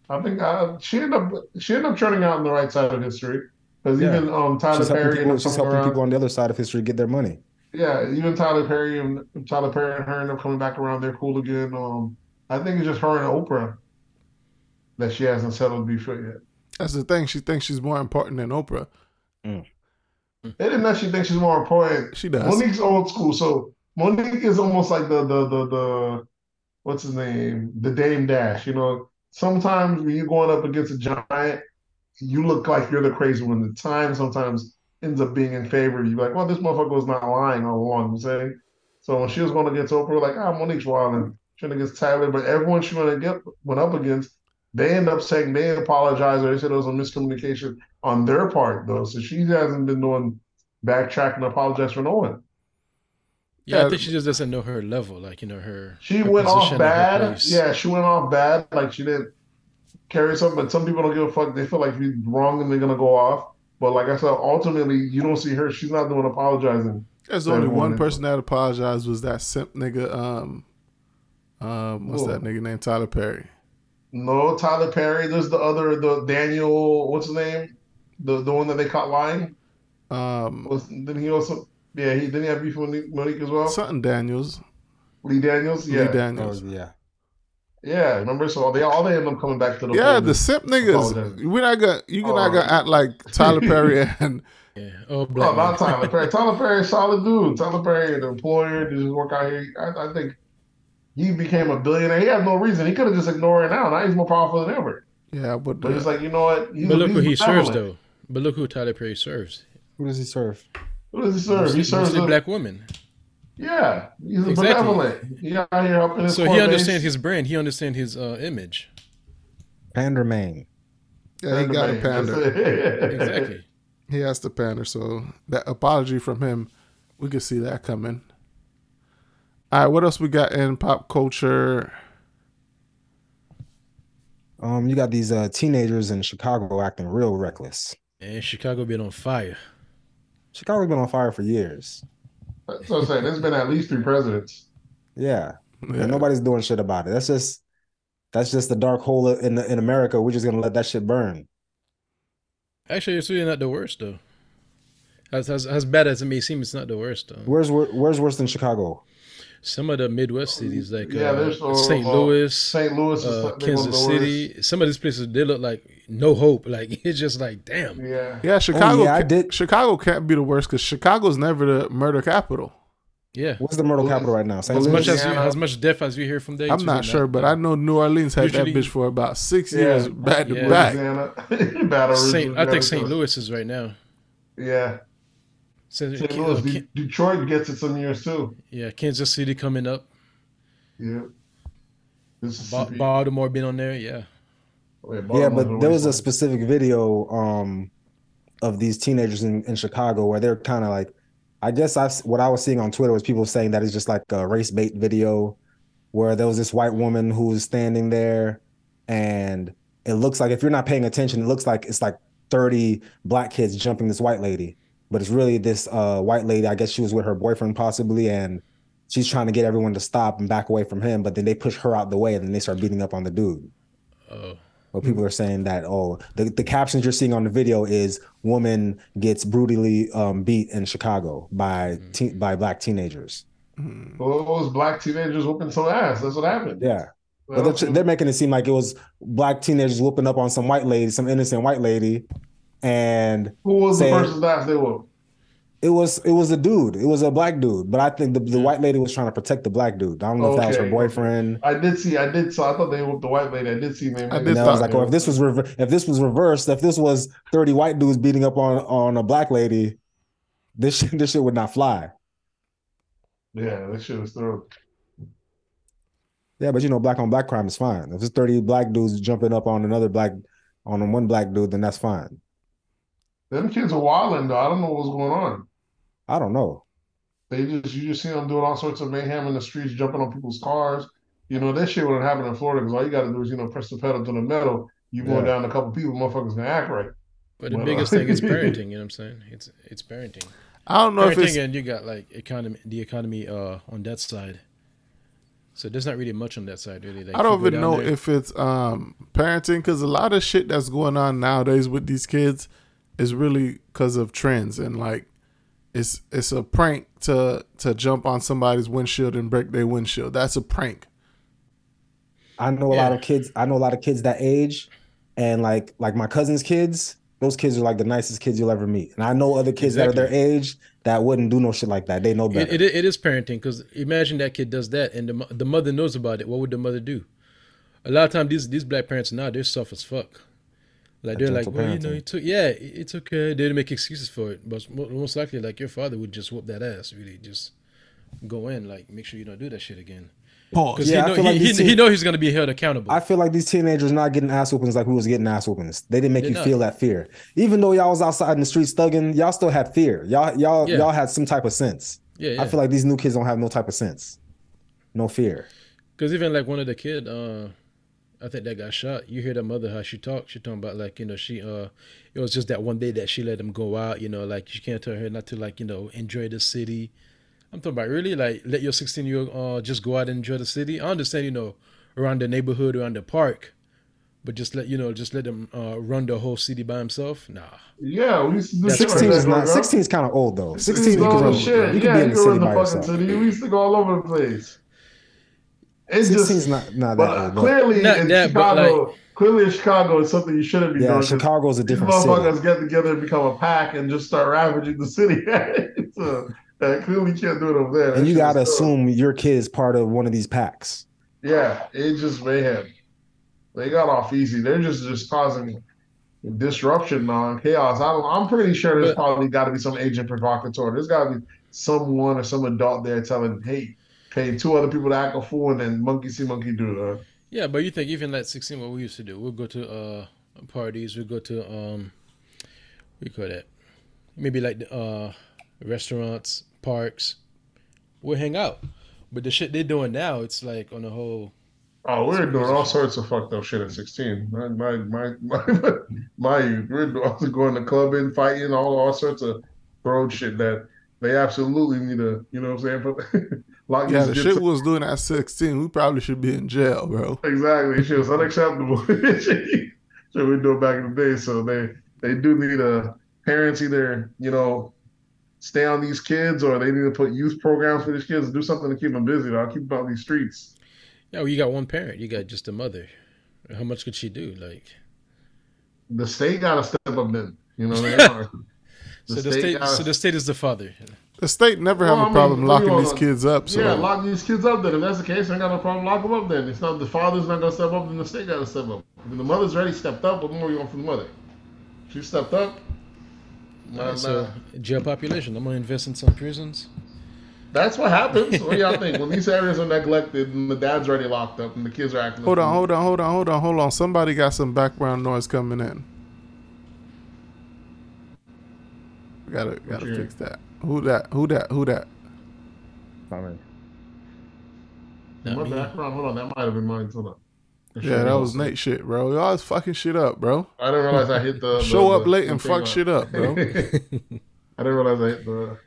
I think uh, she ended up she ended up turning out on the right side of history because
Yeah.
even um, Tyler
She's helping
Perry
people.
ended up
She's helping
around.
people on the other side of history get their money.
Yeah, even Tyler Perry and Tyler Perry and her end up coming back around. They're cool again. Um, I think it's just her and Oprah that she hasn't settled beef with yet.
that's the thing. She thinks she's more important than Oprah.
It isn't that she thinks she's more important.
She does.
Mo'Nique's old school, so Mo'Nique is almost like the the the the what's his name, the Dame Dash. You know, sometimes when you're going up against a giant, you look like you're the crazy one. The time sometimes ends up being in favor of you. Like, well, this motherfucker was not lying all along. I'm saying. So when she was going against Oprah, like, ah, Mo'Nique's wilding. She went against Tyler, but everyone she went against went up against, they end up saying they apologize or they said it was a miscommunication on their part though. So she hasn't been doing backtracking, apologize for no one.
Yeah, I think she just doesn't know her level. Like you know her.
She
her
went off bad. Yeah, she went off bad. Like she didn't carry something, but some people don't give a fuck. They feel like if you're wrong and they're gonna go off. But like I said, ultimately you don't see her. She's not doing apologizing.
There's only one
is-
person that apologized was that simp nigga. Um, um, what's
Who?
that nigga named Tyler Perry?
No, Tyler Perry. There's the other, the Daniel. What's his name? The the one that they caught lying.
Um,
Was didn't he also? Yeah, he didn't he have beef with Mo'Nique, Mo'Nique as well.
something Daniels,
Lee Daniels. Yeah,
Lee
Oh
Daniels.
yeah.
yeah. Remember? So they all they end up coming back to the
Yeah, the simp niggas. We're not gonna. You not
Oh.
gonna act like Tyler Perry [LAUGHS] and
Yeah. Oh,
No,
black.
not. Tyler Perry. Tyler Perry, is solid dude. [LAUGHS] Tyler Perry, an employer, did his work out here. I, I think he became a billionaire. He had no reason. He could have just ignored it now. Now he's more powerful than ever.
yeah, but,
But
uh,
it's like, you know what? He's,
But look who he serves
benevolent.
though. But look who Tyler Perry serves.
Who does he serve?
Who does he serve? He
Mostly,
serves a,
black women.
Yeah, he's a
Exactly.
benevolent. He out here helping his
So
core
he
base.
understands his brand. He understands his uh, image.
Panderman.
yeah, he got a
man.
pander. [LAUGHS]
Exactly.
He has to pander. So that apology from him, we could see that coming. All right, what else we got in pop culture?
Um, you got these uh teenagers in Chicago acting real reckless.
And Chicago been on fire.
Chicago's been on fire for years.
That's what I'm saying. There's been at least three presidents.
Yeah.
Yeah.
And nobody's doing shit about it. That's just that's just the dark hole in in America. We're just gonna let that shit burn.
Actually, it's really not the worst though. As, as, as bad as it may seem, it's not the worst though.
Where's wor- where's worse than Chicago?
Some of the Midwest cities like
Yeah,
uh,
there's,
St.
uh,
Louis,
St. Louis
uh,
they're one of
Kansas
the.
City. Some of these places they look like no hope. [LAUGHS] Like it's just like damn.
Yeah.
Yeah, Chicago.
yeah, I did-
Chicago can't be the worst because Chicago's never the murder capital.
Yeah.
What's the murder capital right now? St.
As
Louis?
much as you, as much death as we hear from there.
I'm not
really
sure, but I know New Orleans had that bitch for about six
Yeah.
years back to back.
Louisiana. [LAUGHS] Baton Rouge,
Saint, I think St. Louis is right now.
Yeah.
So,
St. Louis.
uh,
De- Detroit gets it some years too.
yeah, Kansas City coming up.
Yeah.
Ba- Baltimore been on there. Yeah.
Wait,
Yeah,
Baltimore's
but there was a specific video um of these teenagers in, in Chicago where they're kind of like I guess I what I was seeing on Twitter was people saying that it's just like a race bait video where there was this white woman who was standing there and it looks like if you're not paying attention, it looks like it's like 30 black kids jumping this white lady. But it's really this uh, white lady. I guess she was with her boyfriend possibly, and she's trying to get everyone to stop and back away from him. But then they push her out the way, and then they start beating up on the dude.
Oh,
Well, people are saying that oh, the, the captions you're seeing on the video is woman gets brutally um, beat in Chicago by te- by black teenagers.
Well, those black teenagers whooping some ass. That's what happened.
Yeah,
Well,
but they're, they're making it seem like it was black teenagers whooping up on some white lady, some innocent white lady, and
who was the
saying-
person's ass they whooped?
it was it was a dude, it was a black dude. But I think the, the white lady was trying to protect the black dude. I don't know if that was her boyfriend.
I did see. I did. So I thought they whooped the white lady. I did see them.
I did
And I was like, oh, if this was rever- if this was reversed, if this was thirty white dudes beating up on on a black lady, this shit, this shit would not fly.
yeah, that shit was through.
Yeah, but you know, black on black crime is fine. If it's 30 black dudes jumping up on another black on one black dude, then that's fine.
Them kids are wilding though. I don't know what's going on.
I don't know.
They just you just see them doing all sorts of mayhem in the streets, jumping on people's cars. You know that shit wouldn't happen in Florida because all you got to do is you know press the pedal to the metal. You going down a couple people, motherfuckers gonna act right.
but the
Well,
biggest
uh,
thing is [LAUGHS] parenting. You know what I'm saying? It's it's parenting.
I don't know if it's
and you got like economy, the economy uh on that side. So there's not really much on that side, really. Like,
I don't even know
there-
if it's um parenting because a lot of shit that's going on nowadays with these kids is really because of trends and like it's it's a prank to to jump on somebody's windshield and break their windshield. That's a prank.
I know a lot of kids. I know a lot of kids that age, and like like my cousin's kids. Those kids are like the nicest kids you'll ever meet. And I know other kids that are their age that wouldn't do no shit like that. They know better.
It, it, it is parenting because imagine that kid does that and the, the mother knows about it. What would the mother do? A lot of times these these black parents now they're soft as fuck. Like they're like,
gentle
well, you know, it took yeah, it- it's okay. They didn't make excuses for it, but most likely, like your father would just whoop that ass. Really, just go in, like make sure you don't do that shit again.
Pause.
Because
Yeah,
he, know,
feel
he,
like
he,
these
he know he's gonna be held accountable.
I feel like these teenagers not getting ass whoopings like we was getting ass whoopings. They didn't make
They're
you
not.
feel that fear. Even though y'all was outside in the streets thugging, y'all still had fear. Y'all y'all
Yeah.
y'all had some type of sense.
yeah, yeah.
I feel like these new kids don't have no type of sense. No fear.
Because even like one of the kid, uh, I think that got shot. You hear that mother how she talked. She talking about like you know she uh, it was just that one day that she let him go out. You know, like you can't tell her not to like you know enjoy the city. I'm talking about really like let your 16 year old uh just go out and enjoy the city. I understand you know around the neighborhood around the park, but just let you know just let him uh run the whole city by himself. Nah,
Yeah, we used to do
That's
shit like
16 is not 16 is kind of old though. 16 you
Oh,
can run,
shit.
you can
yeah,
be in
you
the
can
city
run the
by
fucking city. We used to go all over the place. It's
16
just
is not not that
But
old. but-
clearly
Not
in
that, but,
Chicago, clearly in Chicago, it's something you shouldn't be doing.
yeah,
doing. 'cause
Chicago's a
These
different city.
motherfuckers get together and become a pack and just start ravaging the city. [LAUGHS] so, uh, clearly can't do it over there. That
And you gotta
is tough.
assume your kid is part of one of these packs.
Yeah, it just mayhem. They got off easy. They're just just causing disruption now and chaos. I don't, I'm pretty sure there's
But-
probably got to be some agent provocateur. There's got to be someone or some adult there telling, "Hey, pay two other people to act a fool and then monkey see, monkey do." Uh,
Yeah, but you think even at 16, what we used to do, we'll go to uh parties, we'll go to um, you call that? Maybe like uh restaurants, parks. We'll hang out. But the shit they're doing now, it's like on a whole.
Oh, we were doing all sorts of fucked up shit at 16. My my my my, [LAUGHS] my. We were [LAUGHS] going to clubbing, fighting, all all sorts of road shit that they absolutely need to, you know what I'm saying? [LAUGHS] Put, lock
Yeah, the
kids
shit we was doing at 16, we probably should be in jail, bro.
Exactly. Shit was unacceptable. [LAUGHS] shit we do back in the day. So they they do need a parents either, you know, stay on these kids or they need to put youth programs for these kids, do something to keep them busy. I'll keep them out these streets.
Yeah, well, you got one parent, you got just a mother. How much could she do? Like,
The state gotta step up then. You know what I mean? [LAUGHS]
so the state,
gotta-
so the state is the father.
The state never have
Well, I
a
mean,
problem
what do you
locking these
want?
kids up. So
Yeah, lock these kids up then. If that's the case, I ain't got no problem. locking them up then. It's not the father's not gonna step up, then the state gotta step up. If the mother's already stepped up, what more you want from the mother? She stepped up. Nah,
so
nah.
jail population. I'm gonna invest in some prisons.
That's what happens. What do y'all think? When these areas are neglected and the dad's already locked up and the kids are acting
hold
up,
on, hold on, hold on, hold on, hold on. Somebody got some background noise coming in. Gotta gotta
you-
fix that. Who that? Who that? Who that?
I mean,
Not
My
me.
background, hold on, that might have been mine. Hold on.
Yeah, that was Nate shit, bro. Y'all always fucking shit up, bro.
I didn't realize I hit the. [LAUGHS] the
Show up
the-
late
the
and
thing
fuck
on.
shit up, bro. [LAUGHS]
I didn't realize I hit the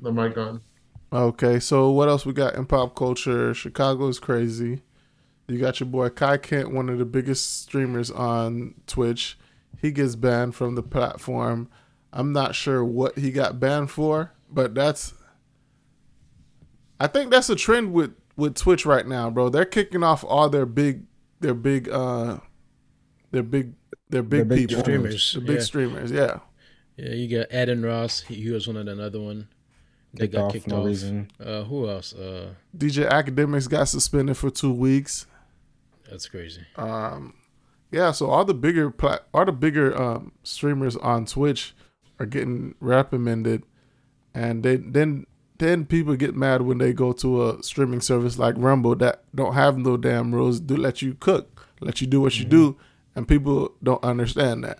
the mic on.
Okay, so what else we got in pop culture? Chicago is crazy. You got your boy Kai Cenat, one of the biggest streamers on Twitch. He gets banned from the platform. I'm not sure what he got banned for, but that's I think that's a trend with with Twitch right now, bro. They're kicking off all their big their big uh their big their big,
big
people
streamers,
The big
yeah.
streamers, yeah.
Yeah, you got Adin Ross. He, he was one of another one. They
Kicked
got
off
kicked
no
off.
reason.
Uh, who else? Uh,
DJ Akademiks got suspended for two weeks.
that's crazy.
Um, yeah, so all the bigger plat, all the bigger um, streamers on Twitch are getting reprimanded, and they then then people get mad when they go to a streaming service like Rumble that don't have no damn rules, do let you cook, let you do what you do, and people don't understand that.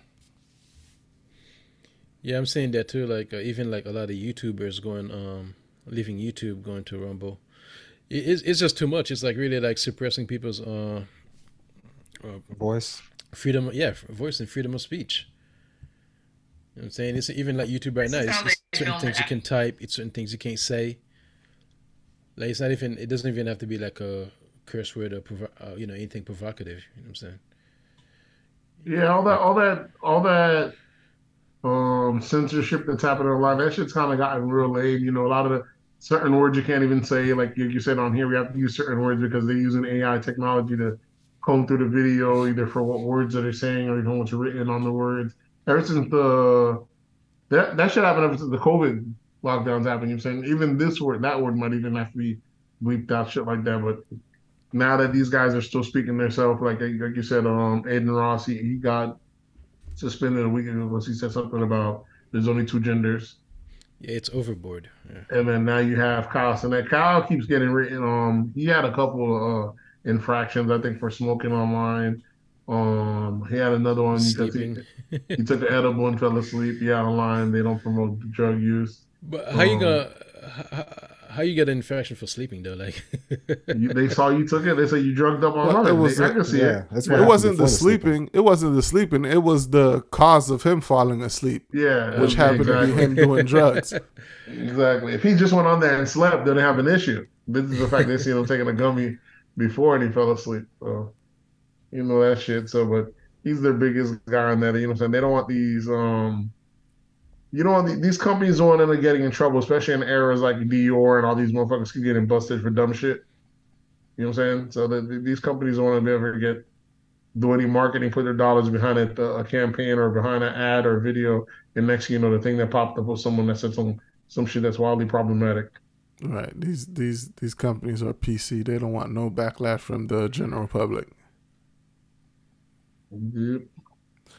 Yeah, I'm saying that too. Like uh, even like a lot of YouTubers going, um, leaving YouTube, going to Rumble. It, it's it's just too much. It's like really like suppressing people's uh,
voice.
freedom. Yeah, voice and freedom of speech. You know what I'm saying? It's even like YouTube right now. It's, it's
they
certain things you can type. It's certain things you can't say. Like it's not even. It doesn't even have to be like a curse word or provo- uh, you know anything provocative. You know what I'm saying?
Yeah, all that, all that, all that um censorship that's happening a lot. that shit's kind of gotten real lame. You know, a lot of the certain words you can't even say, like you, you said on here, we have to use certain words because they're using AI technology to comb through the video, either for what words that they're saying or even what's written on the words. Ever since the that that should happen ever since the COVID lockdowns happened. You know what I'm saying even this word, that word might even have to be bleeped out, shit like that. But now that these guys are still speaking themselves, like like you said, um, Adin Ross, he, he got suspended a week ago because he said something about there's only two genders.
Yeah, it's overboard. Yeah.
And then now you have Kai Cenat. Kai keeps getting written. Um, he had a couple of uh, infractions, I think, for smoking online. Um, he had another one because he,
Sleeping.
he took an edible and fell asleep. He out online. They don't promote drug use.
But how you
Um,
gonna how, how you get an infection for sleeping though? Like [LAUGHS]
You, they saw you took it. They said you drugged up
Well,
online.
it was
They- I
a-
can see
yeah,
it.
that's
Yeah.
what
It wasn't the
sleeping.
sleeping. It wasn't the sleeping. It was the cause of him falling asleep,
Yeah,
which happened to be him doing [LAUGHS] drugs.
Exactly. If he just went on there and slept, then they have an issue. This is the fact they seen him taking a gummy before and he fell asleep. So you know that shit. So but he's their biggest guy on that. You know what I'm saying? They don't want these um you want these companies don't end up getting in trouble, especially in eras like Dior and all these motherfuckers keep getting busted for dumb shit. You know what I'm saying? So the- these companies don't want to ever get do any marketing, put their dollars behind it, uh, a campaign or behind an ad or video, and next you know, the thing that popped up was someone that said some some shit that's wildly problematic.
Right. These these these companies are PC. They don't want no backlash from the general public.
Yep.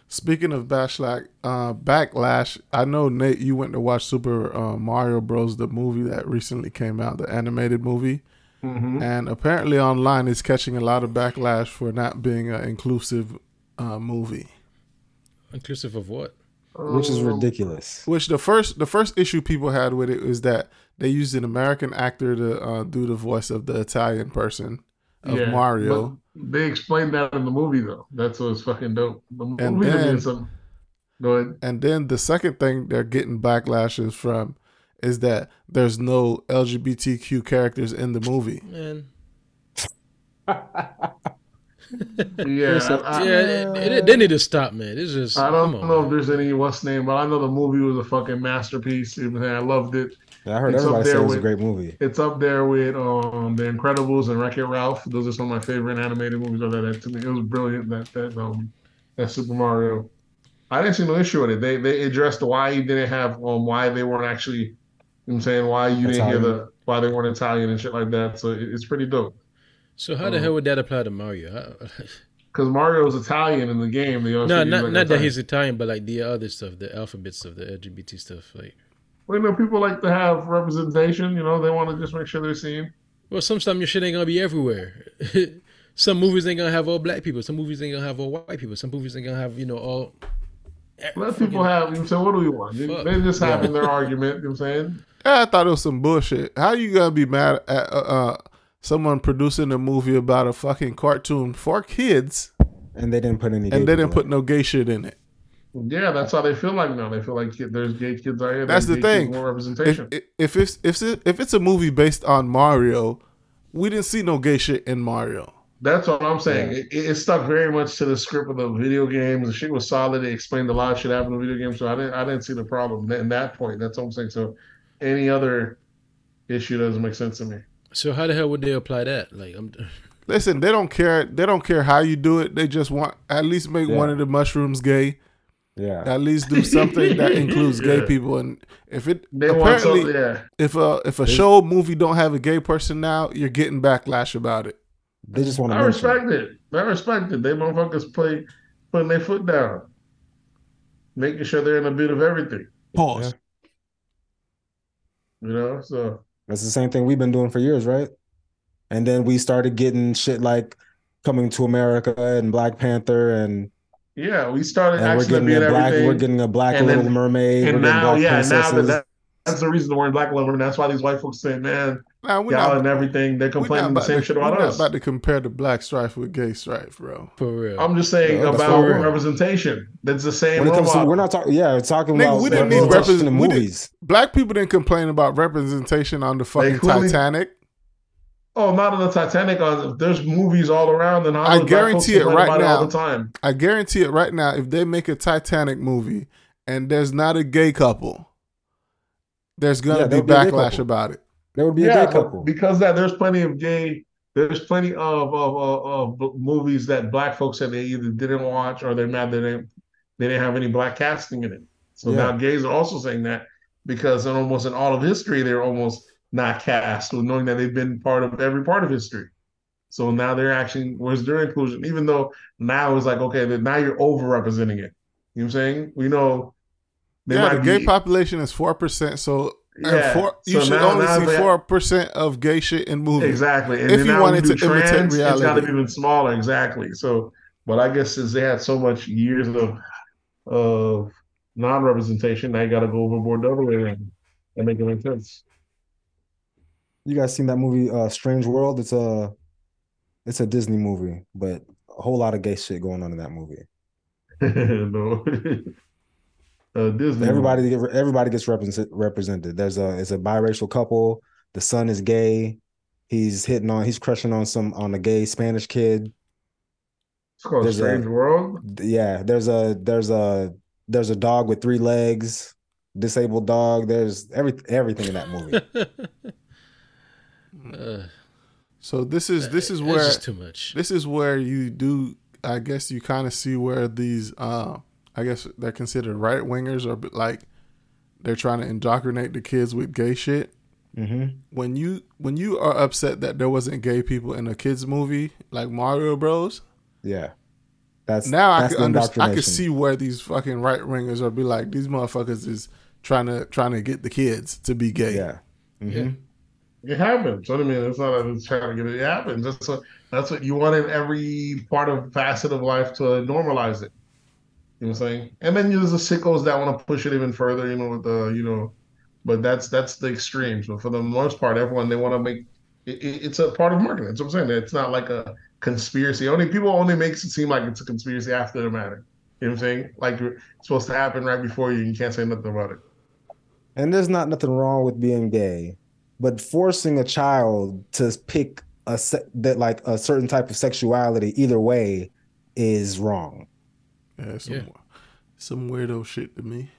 Speaking of backlash, uh, backlash, I know Nate, you went to watch Super uh, Mario Bros. the movie that recently came out, the animated movie,
hmm
and apparently online it's catching a lot of backlash for not being an inclusive uh, movie.
inclusive of what?
which is
Um,
ridiculous.
Which the first the first issue people had with it was that they used an American actor to uh, do the voice of the Italian person of
Yeah,
Mario.
But They explained that in the movie though. That's what's fucking dope. The
And
movie
then-
did some. Go ahead.
And then the second thing they're getting backlashes from is that there's no LGBTQ characters in the movie.
Man, [LAUGHS]
Yeah, I,
yeah, they, they- they need to stop, man. It's just
I don't
come on,
know
man.
if there's any what's name, but I know the movie was a fucking masterpiece. You know what I'm saying? I loved it.
Yeah, I heard
It's up
everybody say it was a great movie.
It's up there with um The Incredibles and Wreck It Ralph. Those are some of my favorite animated movies. Of that, that to me, it was brilliant. That that um that Super Mario. I didn't see no issue with it. They they addressed why you didn't have um why they weren't actually. You know I'm saying why you didn't hear the why they weren't Italian and shit like that. So it, it's pretty dope.
So how the
Um,
hell would that apply to Mario? [LAUGHS]
Because Mario's Italian in the game. They
no, not
like,
not that he's Italian, but like the other stuff, the alphabet stuff, the LGBT stuff. Like,
Well, you know, people like to have representation. You know, they want to just make sure they're seen.
well, sometimes your shit ain't gonna be everywhere. [LAUGHS] some movies ain't gonna have all black people. Some movies ain't gonna have all white people. Some movies ain't gonna have you know all
Let people have. You say, what do we want? They,
Fuck.
they just having their argument. You know what I'm saying?
Yeah, I thought it was some bullshit. How you gonna be mad at uh, uh, someone producing a movie about a fucking cartoon for kids
And they didn't put any.
and they didn't
people
put no gay shit in it?
Yeah, that's how they feel like now. They feel like there's gay kids out here.
That's the thing.
More representation.
if it's if it's, if it's a movie based on Mario, we didn't see no gay shit in Mario.
That's what I'm saying.
Yeah.
It, it stuck very much to the script of the video games. The shit was solid. They explained a lot of shit happened in the video game, so I didn't I didn't see the problem in that point. That's what I'm saying. So any other issue doesn't make sense to me.
So how the hell would they apply that? Like, I'm [LAUGHS]
Listen, they don't care. They don't care how you do it. They just want at least make
Yeah.
one of the mushrooms gay.
Yeah.
At least do something that [LAUGHS] includes gay people. And if it
They
apparently
something, yeah.
if a if a show movie don't have a gay person now, you're getting backlash about it.
They just want to
I respect it. I respect it. They motherfuckers play putting their foot down, making sure they're in a bit of everything.
Pause.
You know, so
That's the same thing we've been doing for years, right? And then we started getting shit like Coming to America and Black Panther and
yeah, we started
and we're
actually
getting
being
a black
everything.
we're getting a black
And then-
little mermaid.
and
we're
now,
black
yeah, now that, that's the reason we're in Black Women. That's why these white folks say, man,
Now we're
y'all
not,
and everything. They're complaining the same
to,
shit
we're
about
not
us.
about to compare the black strife with gay strife, bro.
for real.
I'm just saying
Yeah, that's
about
real.
representation. That's the same.
when it comes to we're not talking yeah, we're talking
Nigga,
about
we didn't need
representation
represent-
in
we didn't- Black people didn't complain about representation on the fucking
clearly-
Titanic.
Oh, not on the Titanic. On there's movies all around, and
I guarantee it right now.
all
now.
the time.
I guarantee it right now. If they make a Titanic movie and there's not a gay couple, there's gonna
Yeah,
be
there'll be
backlash about it.
There would be a
yeah,
gay couple.
because that there's plenty of gay. There's plenty of of, of of movies that black folks said they either didn't watch or they're mad they didn't they didn't have any black casting in it. So
Yeah.
now gays are also saying that because in almost in all of history they're almost not cast, or knowing that they've been part of every part of history. So now they're actually where's their inclusion, even though now it's like okay, now you're overrepresenting it. You know what I'm saying? We know they
yeah, the gay
be,
population is four percent, so uh,
yeah.
four, you
So
should
now-
only
now
see four percent of gay shit in movies.
Exactly. And
If you wanted to
do
imitate
trans, It's got to
reality.
be even smaller. Exactly. So, but I guess since they had so much years of of non-representation, now you got to go overboard the other way and make it make sense.
You guys seen that movie uh Strange World? It's a it's a Disney movie, but a whole lot of gay shit going on in that movie. [LAUGHS]
no. [LAUGHS] uh, Disney.
Everybody get everybody gets represent, represented. There's a it's a biracial couple. The son is gay. He's hitting on he's crushing on some on a gay Spanish kid.
It's called
there's a-
Strange World.
Yeah, there's a there's a there's a dog with three legs, disabled dog. There's every everything in that movie. [LAUGHS]
uh,
So this is this is where
just too much.
this is where you do i guess you kind of see where these uh i guess they're considered right wingers or like they're trying to indoctrinate the kids with gay shit.
Hmm
when you when you are upset that there wasn't gay people in a kids movie like mario bros.
Yeah, that's
now i can
the
under, i can see where these fucking right wingers are be like these motherfuckers is trying to trying to get the kids to be gay.
Yeah, hmm
Yeah.
It happens. What I mean, it's not that it's trying to get it. It happens. That's what that's what you want in every part of facet of life to normalize it. You know what I'm saying? And then there's the sickos that want to push it even further. You know, with the you know, but that's that's the extremes. But for the most part, everyone they want to make it, it- it's a part of marketing. That's what I'm saying. It's not like a conspiracy. Only people only makes it seem like it's a conspiracy after the matter. You know what I'm saying? Like it's supposed to happen right before you. You can't say nothing about it.
And there's not nothing wrong with being gay, but forcing a child to pick a se- that like a certain type of sexuality either way is wrong.
yeah, some,
Yeah.
some weirdo shit to me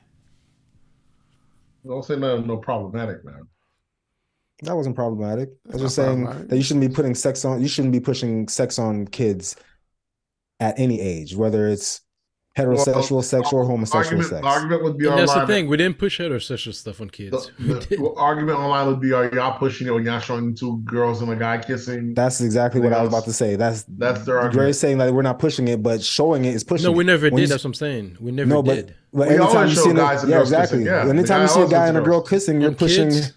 Don't say nothing no problematic, man.
That wasn't problematic. I was just saying that you shouldn't be putting sex on. You shouldn't be pushing sex on kids at any age, whether it's heterosexual sex or homosexual
argument,
sex.
Argument would be
And that's the thing. We didn't push heterosexual stuff on kids.
The,
We
the
did.
argument online would be: Are y'all pushing it when y'all showing two girls and a guy kissing?
That's exactly what I was about to say. That's
That's their argument.
Grace saying that we're not pushing it, but showing it is pushing.
No, we never
When
did.
you-
That's what I'm saying. We never
no, but,
did.
but
We
anytime you see, an-
guys and
yeah,
girls
exactly.
kissing, yeah. The
Anytime
guy
you see a guy and a girl kissing, you're pushing.
kids,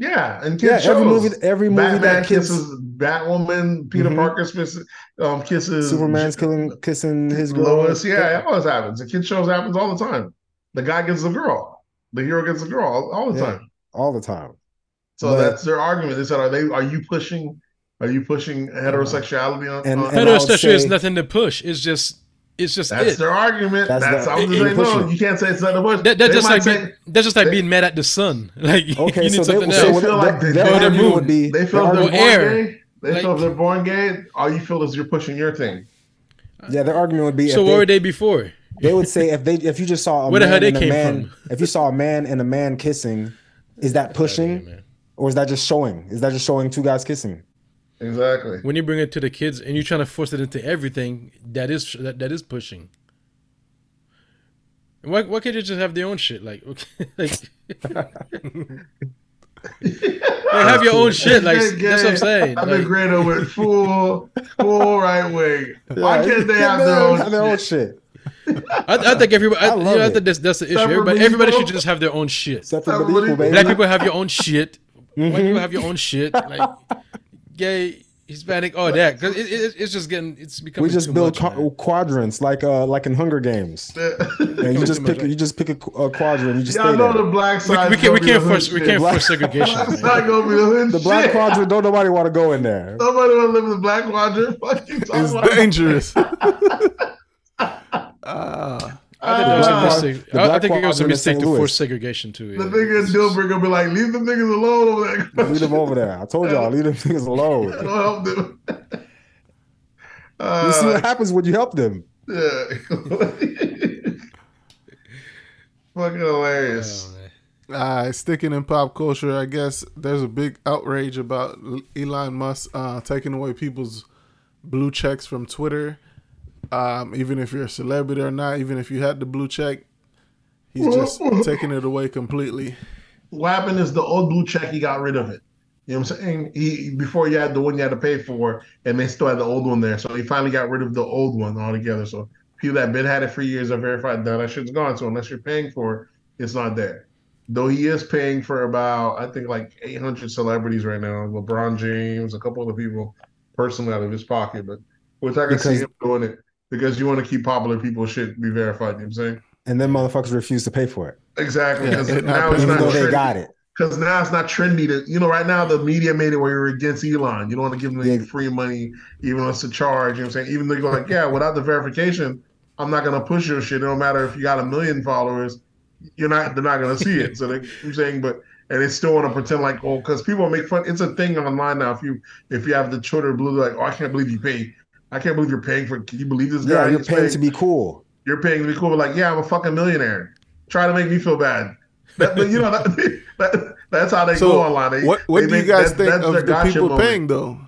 Yeah, and
Yeah, every movie, every movie
Batman
that kids,
kisses Batwoman, Peter
Mhm.
Parker kisses, um, kisses
Superman's killing, kissing his girl.
Lois. Yeah, it always happens. The kid shows happens all the time. The guy gets the girl. The hero gets the girl all, all the
Yeah.
time.
all the time.
So
But-
that's their argument. They said, "Are they? Are you pushing? Are you pushing heterosexuality on?"
And-
on
and I would
Heterosexual is nothing to push. It's just it's just
that's
it.
their argument.
That's
That's,
the-
I'm just
it-
saying,
push
no, you can't say it's not the push.
That, that's just like
say-
being, that's just like
they-
being mad at the sun. [LAUGHS] Like
Okay,
you need
so they,
something
so
else.
what-
feel like
the-
they-
their
Or the
argument
moon.
would be
They feel they're born
air.
gay. They
Like-
feel they're born gay. All you feel is you're pushing your thing.
yeah, their argument would be
so
if
what
they,
were they before?
they would say if they if you just saw a [LAUGHS]
Where the
man
hell they
and a
came
man
from?
if you saw a man and a man kissing, is that [LAUGHS] pushing or is that just showing? Is that just showing two guys kissing?
Exactly.
When you bring it to the kids and you're trying to force it into everything, that is that, that is pushing. Why why can't you just have their own shit? Like, okay, [LAUGHS] like [LAUGHS] Like, have your own shit. Like that's what I'm saying.
I think
Like,
Greta went [LAUGHS] full, full right wing. Why can't they have their own?
their own
shit?
shit?
I, I think everybody. I,
I
you know, I think that's, that's the issue.
Separate
Everybody, everybody should just have their own shit.
Separate but
Somebody-
equal, baby.
Black people have your own shit. White people have your own shit. Mm-hmm. Like gay, Hispanic, all that. Because it, it, it's just getting. It's becoming.
We just
too
build
much,
qu- quadrants like uh like in Hunger Games, [LAUGHS] and you just
Too much,
pick you just pick a, qu- a quadrant. You just
Y'all
stay
know
there.
the black
We,
side.
we can't. We can't force. We can't
Black-
force segregation.
It's [LAUGHS]
man.
gonna be the hood
The black quadrant don't nobody want to go in there.
Nobody want to live in the black quadrant. What you talking
It's
about?
dangerous. [LAUGHS] Ah,
I think that was a mistake. I, I think it was a mistake to force segregation too.
The
yeah.
nigga Dilbert gonna be like, leave them niggas alone over there.
Leave them over there. I told y'all, leave them niggas [LAUGHS] alone.
Don't help them.
You see
Uh,
what happens when you help them.
yeah. [LAUGHS] Fucking hilarious.
Oh.
Uh, sticking in pop culture, I guess there's a big outrage about Elon Musk uh, taking away people's blue checks from Twitter. Um, even if you're a celebrity or not, even if you had the blue check, he's just taking it away completely.
what happened is the old blue check, he got rid of it. You know what I'm saying? He before you had the one you had to pay for, and they still had the old one there. So he finally got rid of the old one altogether. So people that been had it for years are verified that that shit's gone. So unless you're paying for it, it's not there. Though he is paying for about I think like 800 celebrities right now. LeBron James, a couple other people personally out of his pocket, but which I can see him doing it because you want to keep popular people shit be verified. You know what I'm saying?
And then motherfuckers refuse to pay for it,
Exactly.
Yeah,
Because
they're
now it's
even
not
though they
trendy.
got it.
Because now it's not trendy to, you know, right now the media made it where you're against Elon. You don't want to give them any
Yeah.
free money, even though it's a charge. You know what I'm saying? Even though you're like, yeah, without the verification, I'm not gonna push your shit. It don't matter if you got a million followers, you're not. They're not gonna see it. So they, I'm saying, but and they still want to pretend like, oh, because people make fun. It's a thing online now. If you if you have the Twitter blue, like, oh, I can't believe you pay. I can't believe you're paying for. Can you believe this guy?
Yeah, you're
He's
paying to be cool.
you're paying to be cool. But like, yeah, I'm a fucking millionaire. Try to make me feel bad. That, but you know, that, [LAUGHS] that, that's how they
So,
go online. They,
what what
they
do you guys
that-
think
that's
of the
gotcha
people
moment.
paying though?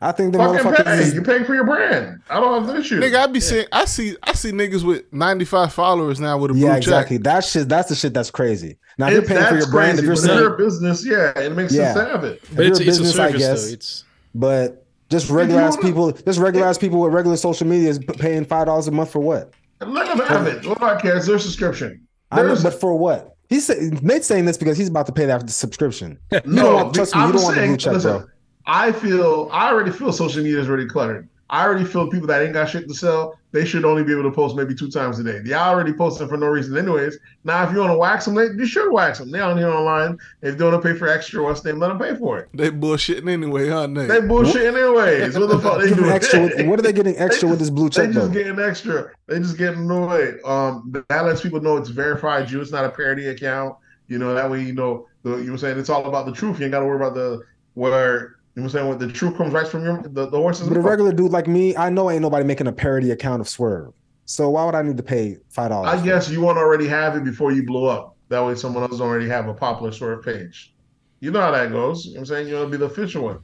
I think the
Fucking
motherfuckers
pay.
is
You're paying for your brand. I don't have an issue.
Nigga, I be seeing, I see, I see niggas with 95 followers now with a blue
yeah,
check.
exactly. That shit. That's the shit that's crazy. Now, if you're paying for
that's
your brand, if you're
but
selling,
you're a business, yeah, it makes
Yeah.
sense to have it.
if
But
you're
it's,
a
it's a
business, I guess.
though. It's
But just
you
regular ass people, just regular ass people with regular social media is paying five dollars a month for what?
Let them have it. What do I care? It's their subscription.
I know, but for what? He's Nate's saying this because he's about to pay that subscription. [LAUGHS] You
no,
don't want, trust me, you
I'm
don't want the blue
saying,
check,
listen,
bro.
I feel I already feel social media is already cluttered. I already feel people that ain't got shit to sell, they should only be able to post maybe two times a day. They already posting for no reason, anyways. Now, if you want to wax them, they, you should wax them. They on here online. If they want to pay for extra, what's name? Let them pay for it.
They bullshitting anyway, aren't they?
They bullshitting anyways. What the fuck they doing?
extra with- what are they getting [LAUGHS] extra with this blue check?
They just
though?
getting extra. They just getting annoyed. Um, that lets people know it's verified. You, it's not a parody account. You know that way. You know, the, you know, what I'm saying it's all about the truth. You ain't got to worry about the where. You know, what I'm saying what the truth comes right from your the, the horses.
But a regular dude like me, I know ain't nobody making a parody account of Swerve. So why would I need to pay five dollars?
I guess you want to already have it before you blow up. That way, someone else already have a popular swerve page. You know how that goes. You know what I'm saying you want to be the official one.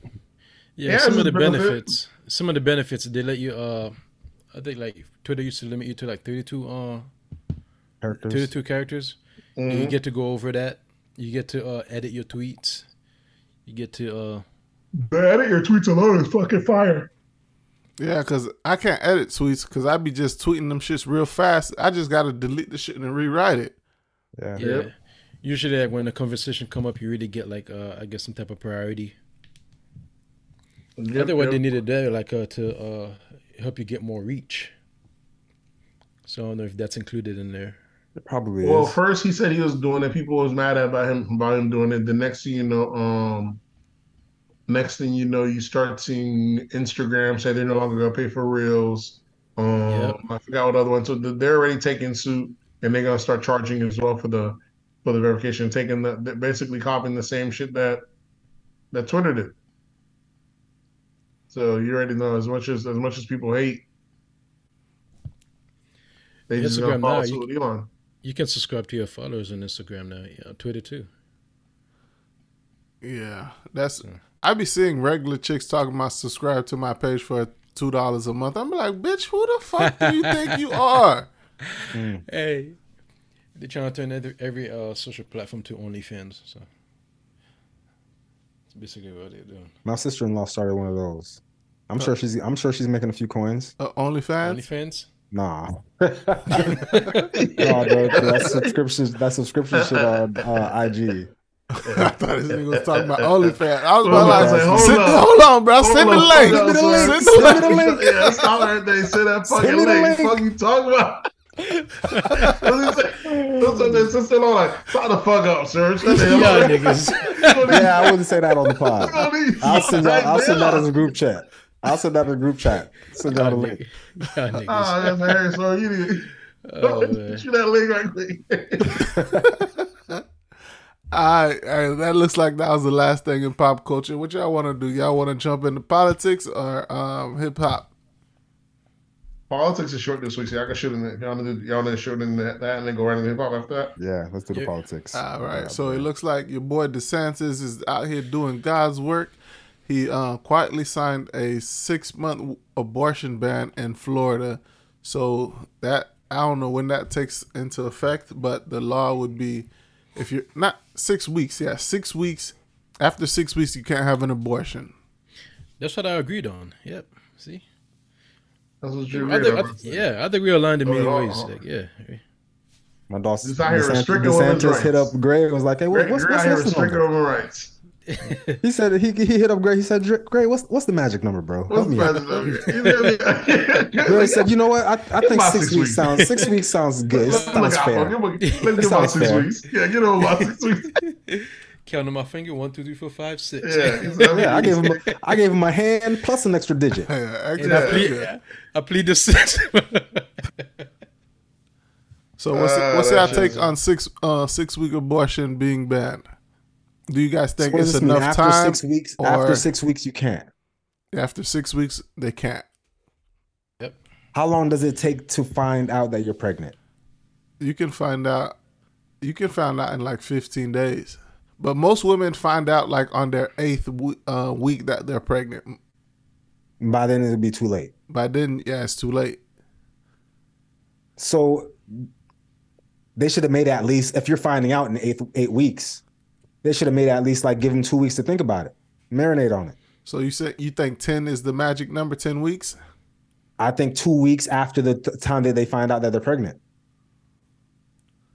yeah.
Yeah,
some of the
a benefit.
benefits. Some of the benefits they let you. Uh, I think like Twitter used to limit you to like 32 uh
characters.
32 characters. And you get to go over that. You get to uh, edit your tweets. You get to uh
The edit your tweets alone is fucking fire.
Yeah, because I can't edit tweets because I be just tweeting them shits real fast. I just got to delete the shit and rewrite it.
Yeah.
yeah.
Yep.
Usually, like, when the conversation come up, you really get like uh, I guess some type of priority. I
Yep,
think what
yep.
they needed there, like uh, to uh, help you get more reach. So I don't know if that's included in there.
It probably
Well,
is.
first he said he was doing it. People was mad about him about him doing it. The next thing you know, um, next thing you know, you start seeing Instagram say they're no longer gonna pay for reels. Um,
Yep.
I forgot what other one. So they're already taking suit, and they're gonna start charging as well for the for the verification, taking the basically copying the same shit that that Twitter did. So you already know as much as as much as people hate, they just gonna
Instagram
follow
now, you-
with Elon.
You can subscribe to your followers on Instagram now, yeah, Twitter too.
Yeah, that's. I be seeing regular chicks talking about subscribe to my page for two dollars a month. I'm like, bitch, who the fuck do you think you [LAUGHS] are?
Hey, they're trying to turn every, every uh, social platform to OnlyFans. So that's basically what they're doing.
My sister in law started one of those. I'm sure she's I'm sure she's making a few coins.
Uh, OnlyFans.
OnlyFans.
Nah. no, the, that subscription that subscription shit on uh, IG. [LAUGHS]
I thought this nigga was talking about OnlyFans. I was
Hold
about
on,
like,
hold
send,
on.
hold on, bro.
Hold
send
on,
the link. Send
son.
the
Send me the link.
Yeah, that's all right there. Say that
Send
fucking
me the
link.
link.
Fuck you talking about? What's he say? What's up there? Like, shut the fuck up, sir. Shut the hell up.
niggas. [LAUGHS]
Yeah, I wouldn't say that on the pod.
Look at these-
I'll send that, I'll send that as a group chat. I'll send that in a group chat. Send y'all link.
niggas. Y'all niggas.
Ah, that's Harry, so you need
Oh, [LAUGHS] man.
shoot that link right quick.
All right, all right, that looks like that was the last thing in pop culture. What y'all want to do? Y'all want to jump into politics or um, hip hop?
Politics is short this week, so y'all can shoot in it. Y'all need to, y'all need to shoot in that, that and then go right into hip hop after that.
Yeah, let's do the
Yeah.
politics.
All right.
Yeah,
so
boy.
it looks like your boy DeSantis is out here doing God's work. He uh, quietly signed a six month abortion ban in Florida. So that I don't know when that takes into effect, but the law would be if you're not six weeks. Yeah, six weeks. After six weeks, you can't have an abortion.
That's what I agreed on. Yep. See.
That's what you
I
read.
think, I,
bro.
yeah, I think we aligned in
Oh,
many
oh,
ways.
oh.
Like, yeah.
My dog
He's out here
DeSantis,
restricting
DeSantis hit
rights.
up Gray and was like, "Hey, what,
You're
what's,
out
what's,
here
what's the
restricting
number?"
women's rights. [LAUGHS]
He said he he hit up Gray. He said, "Dre- "Gray, what's what's the magic number, bro?
What's
me." out." [LAUGHS]
You feel? [LAUGHS]
Gray said, "You know what? I, I think six,
six
weeks
weeks.
sounds six weeks sounds good. It sounds
look out for
fair."
him. Let's give him about six
fair.
weeks. Yeah, get him about six weeks.
Count on my finger. One, two, three, four, five, six.
Yeah, he's- I
Yeah, I gave him a, I gave him a hand plus an extra digit.
Yeah,
And I
exactly.
plead, I plead the six.
So what's
Uh,
what's
that
your take on six uh six week abortion being banned? Do you guys think
what does
it's
this mean?
enough
After
time?
six weeks,
or-
after six weeks, you can't.
After six weeks, they can't.
yep.
How long does it take to find out that you're pregnant?
You can find out. You can find out in like fifteen days, but most women find out like on their eighth uh, week that they're pregnant.
By then, it'll be too late.
By then, yeah, it's too late.
So they should have made at least if you're finding out in eight eight weeks, they should have made at least like give them two weeks to think about it, marinate on it.
So you said you think ten is the magic number? Ten weeks?
I think two weeks after the t- time that they find out that they're pregnant.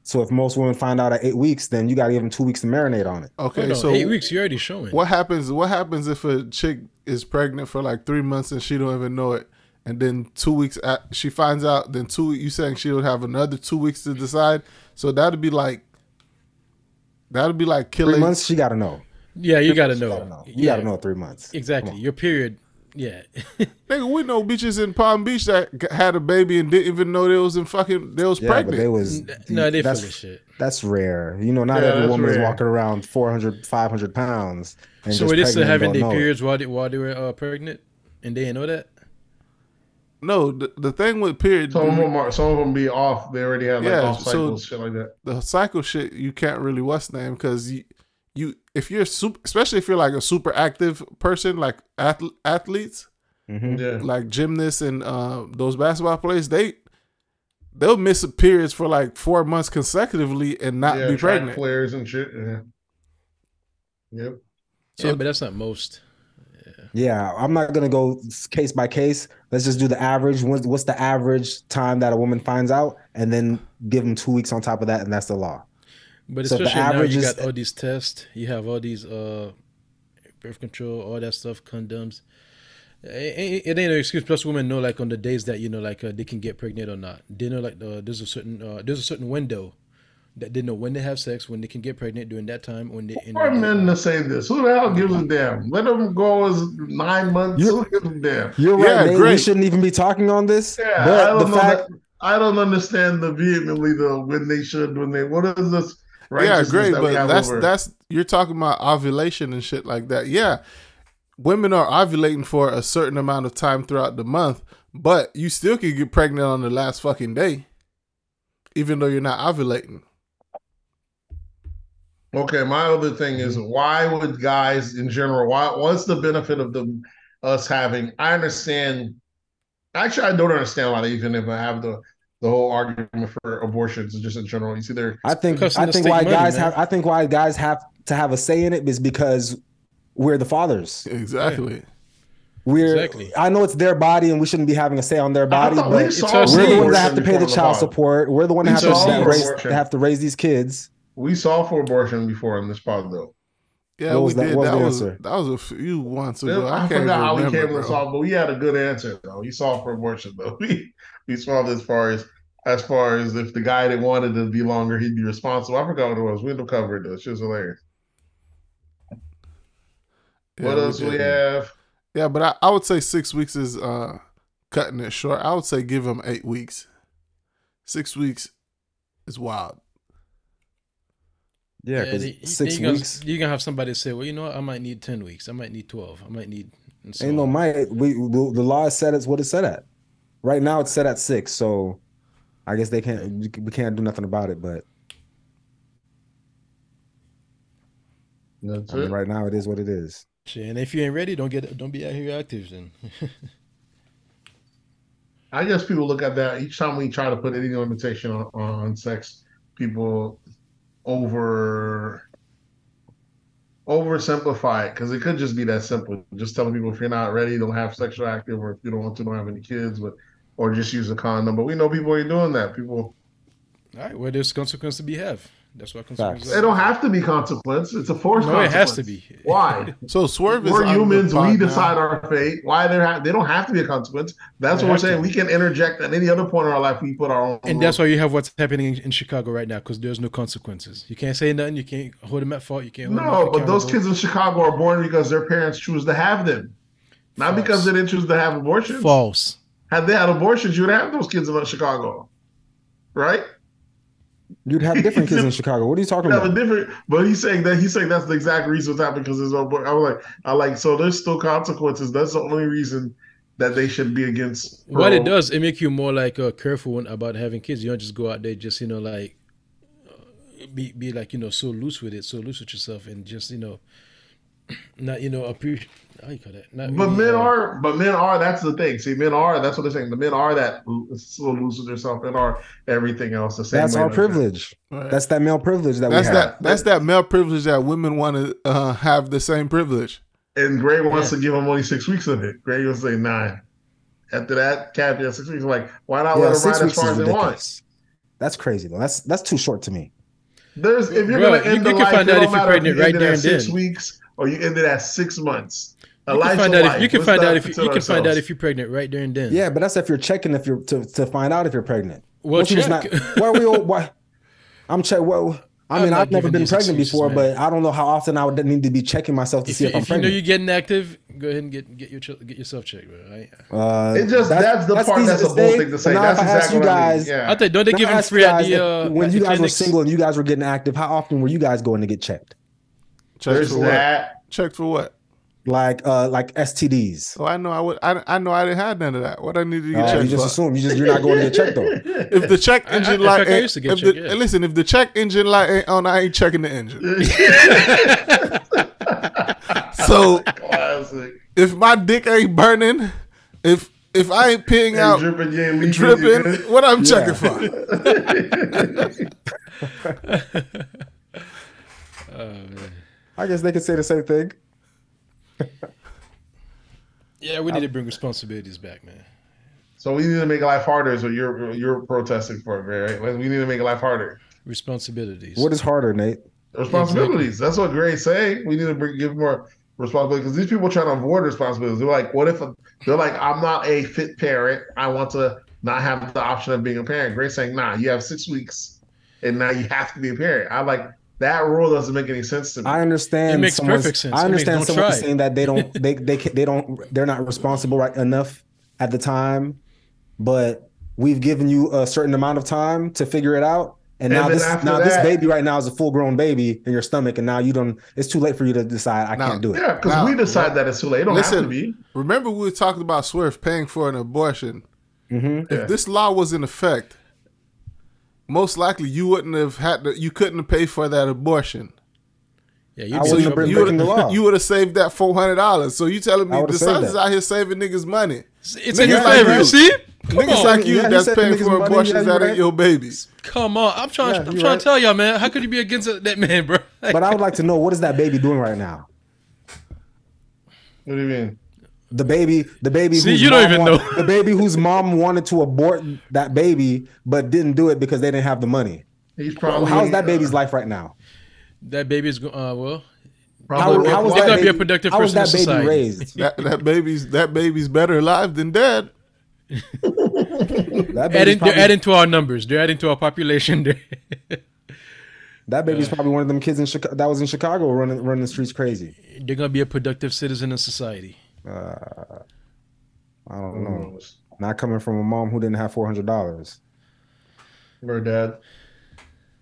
So if most women find out at eight weeks, then you got to give them two weeks to marinate on it.
Okay,
Hold on,
so
eight weeks. You're already showing.
What happens? What happens if a chick is pregnant for like three months and she don't even know it, and then two weeks at, she finds out? Then two, you saying she would have another two weeks to decide? So that'd be like, that'd be like killing.
Three
killing.
months, she got to know.
Yeah, you got to know.
got to know. You
Yeah,
got to know three months.
Exactly. Your period. Yeah. [LAUGHS]
Nigga, we know bitches in Palm Beach that had a baby and didn't even know they was in fucking they was
Yeah, but
pregnant.
they was
no, they full
that's,
of shit.
that's rare. You know, not
Yeah,
every
that's
woman is walking around 400, 500 pounds. And
So
just
were they still having their periods while they, while they were uh, pregnant, and they didn't know that?
No, the, the thing with period,
Some of them are, some of them be off. They already have like
Yeah,
off
so-
shit like that.
the cycle shit you can't really what's the name because you you if you're super especially if you're like a super active person like ath- athletes
Mhm.
Yeah.
like gymnasts and uh, those basketball players they they'll miss periods for like four months consecutively and not
yeah,
be
track
pregnant
Players and shit. Yeah. Yep.
So-
yeah, but that's not most.
Yeah, I'm not gonna go case by case. Let's just do the average. What's, what's the average time that a woman finds out, and then give them two weeks on top of that, and that's the law.
But
So the
especially now you
is-
got all these tests, you have all these uh birth control, all that stuff, condoms. It, it, it ain't an excuse. Plus, women know like on the days that you know like uh, they can get pregnant or not. They know like uh, there's a certain uh, there's a certain window that they know when they have sex, when they can get pregnant during that time, when they. in
For
the-
men to say this, who the hell gives a damn? Let them go as nine months.
You-
Who gives a damn?
You're
Yeah,
right. Nate. We shouldn't even be talking on this.
Yeah, I
but
don't
the
know
fact,
that- I don't understand the vehemently the when they should when they what is this
Yeah, great,
that
but that's
over?
that's you're talking about ovulation and shit like that. Yeah, women are ovulating for a certain amount of time throughout the month, but you still can get pregnant on the last fucking day, even though you're not ovulating.
Okay, my other thing is why would guys in general? Why? What's the benefit of them us having? I understand. Actually, I don't understand why they even if I have the the whole argument for abortions just in general. You see, they're
I think I think why
money,
guys
man.
have I think why guys have to have a say in it is because we're the fathers.
Exactly.
We're
Exactly.
I know it's their body and we shouldn't be having a say on their body, but
we
It's
saw
our
we're the ones that have to pay the child support. We're the one that have to, raise, that have to raise these kids.
We saw for abortion before in this pod though.
Yeah,
What
we
that-
did.
what was
That
the
was
answer?
that was a few months ago. I,
I,
can't
forgot how we came to solve, but we had a good answer though. We saw for abortion though. [LAUGHS] We we saw as far as as far as if the guy that wanted to be longer, he'd be responsible. I forgot what it was. We ended up covering this. It was hilarious.
Yeah,
what else
did.
we have?
Yeah, but I, I would say six weeks is uh cutting it short. I would say give them eight weeks. Six weeks is wild.
Yeah, because
they-
six
you're
weeks.
Gonna, you're gonna have somebody say, "Well, you know, what? I might need ten weeks. I might need twelve. I might need." And so
Ain't no might. We the, the law is set as what it's set at. Right now it's set at six, so I guess they can't. We can't do nothing about it. But
That's
I mean,
it.
right now it is what it is.
Shit, And if you ain't ready, don't get don't be out here active then. [LAUGHS]
I guess people look at that each time we try to put any limitation on, on sex, people over oversimplify it because it could just be that simple. Just telling people if you're not ready, don't have sexual active, or if you don't want to, don't have any kids, but or just use a condom. But we know people ain't doing that. People
All right, well, there's consequence to be have. That's what consequences.
they don't have to be consequence. It's a forced.
No, it has to be.
Why? [LAUGHS]
So swerve
We're
on
humans.
pod
We
now.
decide our fate. Why they have? They don't have to be a consequence. That's
They
what we're
have to
saying. We can interject at any other point in our life. We put our own.
And that's why you have what's happening in, in Chicago right now because there's no consequences. You can't say nothing. You can't hold them at fault. You can't. Hold
No,
up
but those kids in Chicago are born because their parents choose to have them, not because they didn't choose to have abortions.
false.
Had they had abortions, you would have those kids in Chicago, right?
You'd have different kids in Chicago. What are you talking
You have a
about?
different. But he's saying that he's saying that's the exact reason it's happening because there's no. abor- I was like, I like. So there's still consequences. That's the only reason that they should be against.
What it does, it make you more like uh, careful when, about having kids. You don't just go out there, just you know, like uh, be be like you know so loose with it, so loose with yourself, and just you know, [CLEARS THROAT] not you know appreciate. How you call that?
But men are, but men are. That's the thing. See, men are. That's what they're saying. The men are that so loose with themselves and are everything else the same.
That's
way
our privilege.
Right.
That's that male privilege that
That's
we have.
that. That's that male privilege that women want to uh, have the same privilege.
And Gray wants
Yeah.
to give him only six weeks of it. Gray will say nine. After that, Kathy has six weeks. Like, why not
Yeah,
let them
six
ride as
weeks
far
is
as they want?
ridiculous. That's crazy though. That's that's too short to me.
There's if you're
Bro,
gonna
you-
end
you
the
can
life,
find
it
out if you're
matter
pregnant
you
right
ended
there
at
and
six
then.
weeks or you ended at six months. A
You can find
a
out if you can
Let's
find out if you, you can find out if you're pregnant right there and then.
Yeah, but that's if you're checking if you're to, to find out if you're pregnant.
Well,
Most
check.
Not, why are we all? Why? I'm check. Well, I [LAUGHS] mean, I've never been pregnant
excuses,
before,
man.
but I don't know how often I would need to be checking myself to
If
see
you,
if I'm
if you know you're getting active, go ahead and get get your get yourself checked, bro. Right?
Uh,
It just that's, the part that's
to
a bold thing to say.
now
That's
if I ask
exactly
you
what I mean.
guys-
Yeah.
I think don't they give
I
them
ask
free
you
at
guys,
the
if-
uh,
when you guys were single and you guys were getting active, how often were you guys going to get checked?
Checked
for what?
that.
Check for what?
Like uh like STDs.
Oh, I know. I would. I, I know. I didn't have none of that. What I needed to get
Uh, you just
for?
assume you just you're not going to get checked though. [LAUGHS]
If the check
I- I-
engine light,
fact, I
ain't-
used to get
if
checked, yeah.
listen, if the check engine light ain't on, I ain't checking the engine. [LAUGHS] so
Classic.
if my dick ain't burning, if if I ain't peeing out,
dripping, yeah, leaking,
dripping, what I'm
Yeah.
checking for? [LAUGHS]
I guess they could say the same thing. [LAUGHS]
Yeah, we need to bring responsibilities back, man.
So we need to make life harder. So you're you're protesting for it, right? We need to make life harder.
responsibilities.
What is harder, Nate?
Responsibilities. That's what Gray's saying. We need to bring, give more responsibility because these people trying to avoid responsibilities. They're like, what if a, they're like, I'm not a fit parent. I want to not have the option of being a parent. Gray's saying, nah, you have six weeks and now you have to be a parent. I like that rule doesn't make any sense to me.
I understand.
It makes perfect sense.
I understand
don't
someone
try.
saying that they don't, they they ca- they don't, they're not responsible right enough at the time, but we've given you a certain amount of time to figure it out. And,
And
now this
after
now this baby right now is a full grown baby in your stomach, and now you don't. It's too late for you to decide. I
Now-
can't do it.
yeah, because we decide that it's too late. It don't have to
Listen,
be.
remember we were talking about Swift paying for an abortion.
Mhm.
If
Yeah.
this law was in effect, most likely you wouldn't have had to. You couldn't have paid for that abortion.
Yeah, you
wouldn't have been
you
the
would
law.
you would have saved that four hundred dollars. So you telling me DeSantis is out here saving niggas money?
It's in your
Niggas like
favor.
you.
See? Come
Niggas
on.
like you
Yeah,
that's paying for
money.
abortions
Yeah, you
that
right.
ain't your babies.
Come on. I'm trying.
Yeah,
I'm trying
right.
to tell y'all, man. How could you be against that man, bro?
But I would like to know what is that baby doing right now?
What do you mean?
The baby, the baby.
See,
whose
you don't
mom
even
want-
know. [LAUGHS]
the baby whose mom wanted to abort that baby, but didn't do it because they didn't have the money.
He's probably
How's that baby's life right now?
that baby's go- uh well.
How,
Probably
how was that
gonna be a
baby,
productive
how was
person
that baby
society.
raised? [LAUGHS]
That that baby's that baby's better alive than dead.
That baby's,
Adding,
probably,
they're adding to our numbers. They're adding to our population. [LAUGHS]
that baby's probably one of them kids in Chicago that was in Chicago running running the streets crazy.
they're gonna be a productive citizen in society.
I don't know. Not coming from a mom who didn't have four hundred dollars.
Or dad.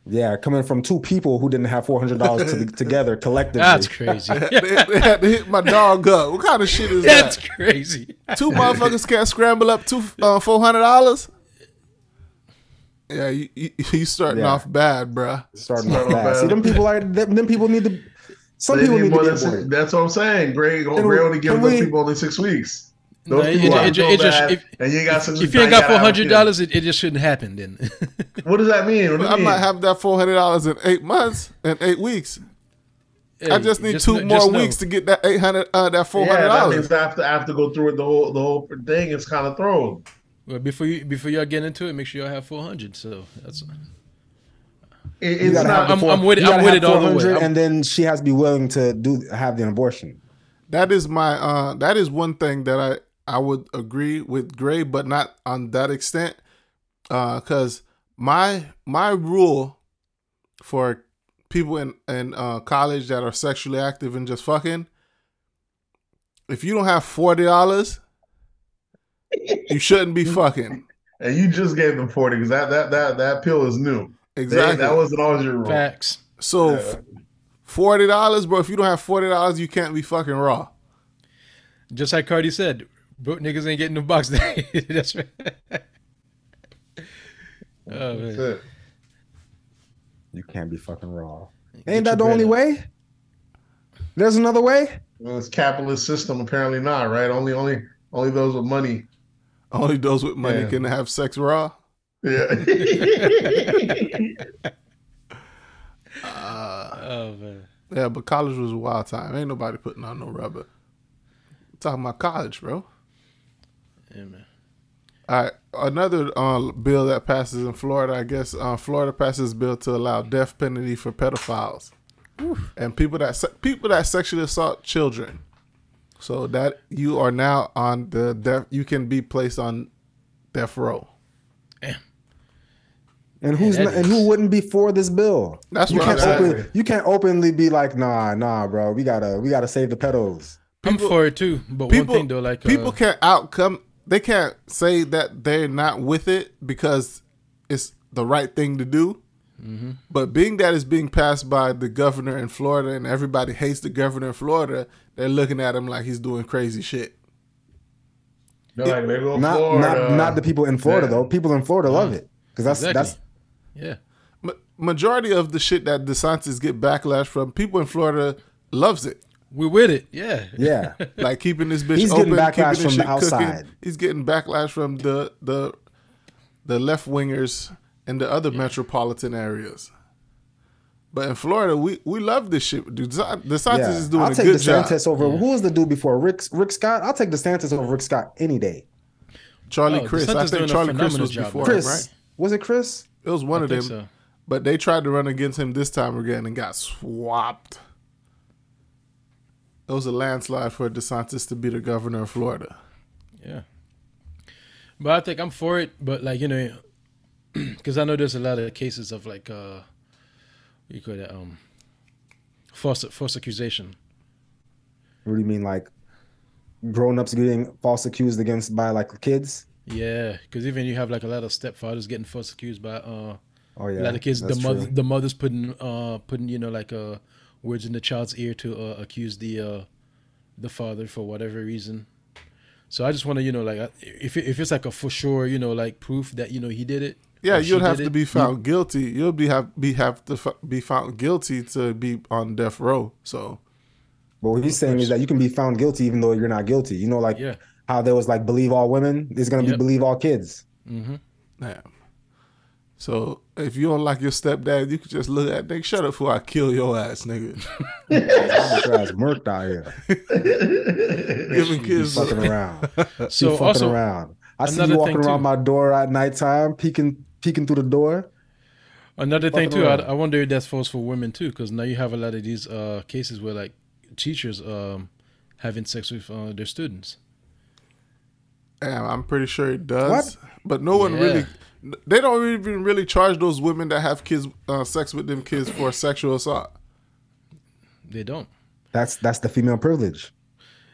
Yeah, coming from two people who didn't have four hundred dollars to, [LAUGHS] together collectively.
That's crazy. [LAUGHS]
they, they had to hit my dog up. What kind of shit is
That's
that?
That's crazy.
Two motherfuckers can't scramble up two uh, four hundred dollars. Yeah, you, you, you starting
Yeah.
off bad, bruh.
starting
Start
off
off
bad.
bad.
See, them people are them, them people need to. Some
They
people
need
need
more
to
than
get
six,
aborted.
that's what I'm saying. Gray,
Can
Gray
we-
only giving those
we-
people only six weeks. Those
it-
people
it- it- it just- if-
and you ain't got some.
If you ain't got four hundred dollars, it, it just shouldn't happen. Then [LAUGHS]
what does that mean? What do
I
mean?
might have that four hundred dollars in eight months and eight weeks. I just need
just
two
know-
more
just know.
weeks to get that eight hundred, uh, that four
yeah,
hundred
that
dollars.
means I have to, I have to go through it the whole the whole thing. It's kind of thrown.
Well, before you before y'all get into it, make sure y'all have four hundred. So that's
It,
You
it's
gotta have
not.
the
I'm- I'm with it- I'm with it all the way. I'm-
and then she has to be willing to do have the abortion.
That is my uh that is one thing that I I would agree with Gray, but not on that extent. Uh cuz my my rule for people in in uh college that are sexually active and just fucking if you don't have $40, you shouldn't be fucking. [LAUGHS]
and you just gave them forty because that that that that pill is new. They-
Exactly.
that wasn't always your rule.
facts.
so
Yeah.
$40, bro, if you don't have $40, you can't be fucking raw.
Just like Cardi said, broke niggas ain't getting the box. [LAUGHS] that's right. [LAUGHS] Oh,
That's
man.
it.
You can't be fucking raw.
Get
Ain't that the only
bread
way? There's another way.
Well, it's capitalist system. Apparently not. Right. Only only only those with money.
Only those with money
Yeah.
can have sex raw.
Yeah.
up. [LAUGHS] Oh man.
Yeah, but college was a wild time. Ain't nobody putting on no rubber. talking about college, bro.
Yeah, man.
All right, another uh, bill that passes in Florida. I guess uh, Florida passes bill to allow death penalty for pedophiles and people that se- people that sexually assault children. So that you are now on the death. You can be placed on death row.
And who's
that
not, and who wouldn't be for this bill?
That's
you
what
can't
I'm
open, you can't openly be like, nah, nah, bro. We gotta we gotta save the pedos.
I'm
People-
for it too. But
people
one thing though, like
people
uh,
can't outcome they can't say that they're not with it because it's the right thing to do
Mm-hmm.
but being that it's being passed by the governor in florida and everybody hates the governor in florida they're looking at him like he's doing crazy shit
They're like, they
Not not not the people in Florida
Yeah.
though. People in Florida love it because that's
exactly.
that's
yeah.
Ma- majority of the shit that DeSantis get backlash from people in florida loves it
We're with it. Yeah.
yeah. [LAUGHS]
like keeping this bitch
He's
open
getting backlash
keeping this
from the outside.
cooking. he's getting backlash from the the the left wingers in the other metropolitan areas but in Florida, we, we love this shit. Dude, DeSantis DeSantis
yeah.
is doing
I'll
a
take
good
DeSantis
job.
over who was the dude before Rick Rick Scott? I'll take DeSantis over Rick Scott any day.
Charlie
Oh,
Chris. I think Charlie
Crist
was
job,
before
bro.
him,
Chris
right?
was it Chris?
It was one
I
of them.
so.
But they tried to run against him this time again and got swapped. It was a landslide for DeSantis to be the governor of Florida.
Yeah. But I think I'm for it. But like you know, [CLEARS THROAT] because I know there's a lot of cases of like uh, what you call that um, false false accusation.
What do you mean, like grown ups getting false accused against by like kids?
Yeah, because even you have like a lot of stepfathers getting first accused by uh,
Oh yeah,
a lot of kids. The mother,
true.
the mothers putting uh putting you know like uh words in the child's ear to uh, accuse the uh the father for whatever reason. So I just want to you know like if if it's like a for sure you know like proof that you know he did it.
Yeah, you'd have to
it,
be found guilty. You'll be have be have to f- be found guilty to be on death row. So
But what he's saying is that you can be found guilty even though you're not guilty. You know, like
Yeah.
How there was like believe all women, there's gonna be believe all kids.
Mm-hmm.
damn. So if you don't like your stepdad, you could just look at nigga. Shut up before I kill your ass, nigga. [LAUGHS]
Get your ass murked out here. [LAUGHS]
Giving
Be
kids.
fucking around. [LAUGHS]
So
fucking
also
around. I see you walking around
too.
my door at nighttime, peeking peeking through the door.
Another thing too, I. I wonder if that's false for women too, because now you have a lot of these uh, cases where like teachers um, having sex with uh, their students.
Damn, I'm pretty sure it does.
What?
But no one
Yeah.
really. They don't even really charge those women that have kids, uh, sex with them kids for sexual assault.
They don't.
That's that's the female privilege.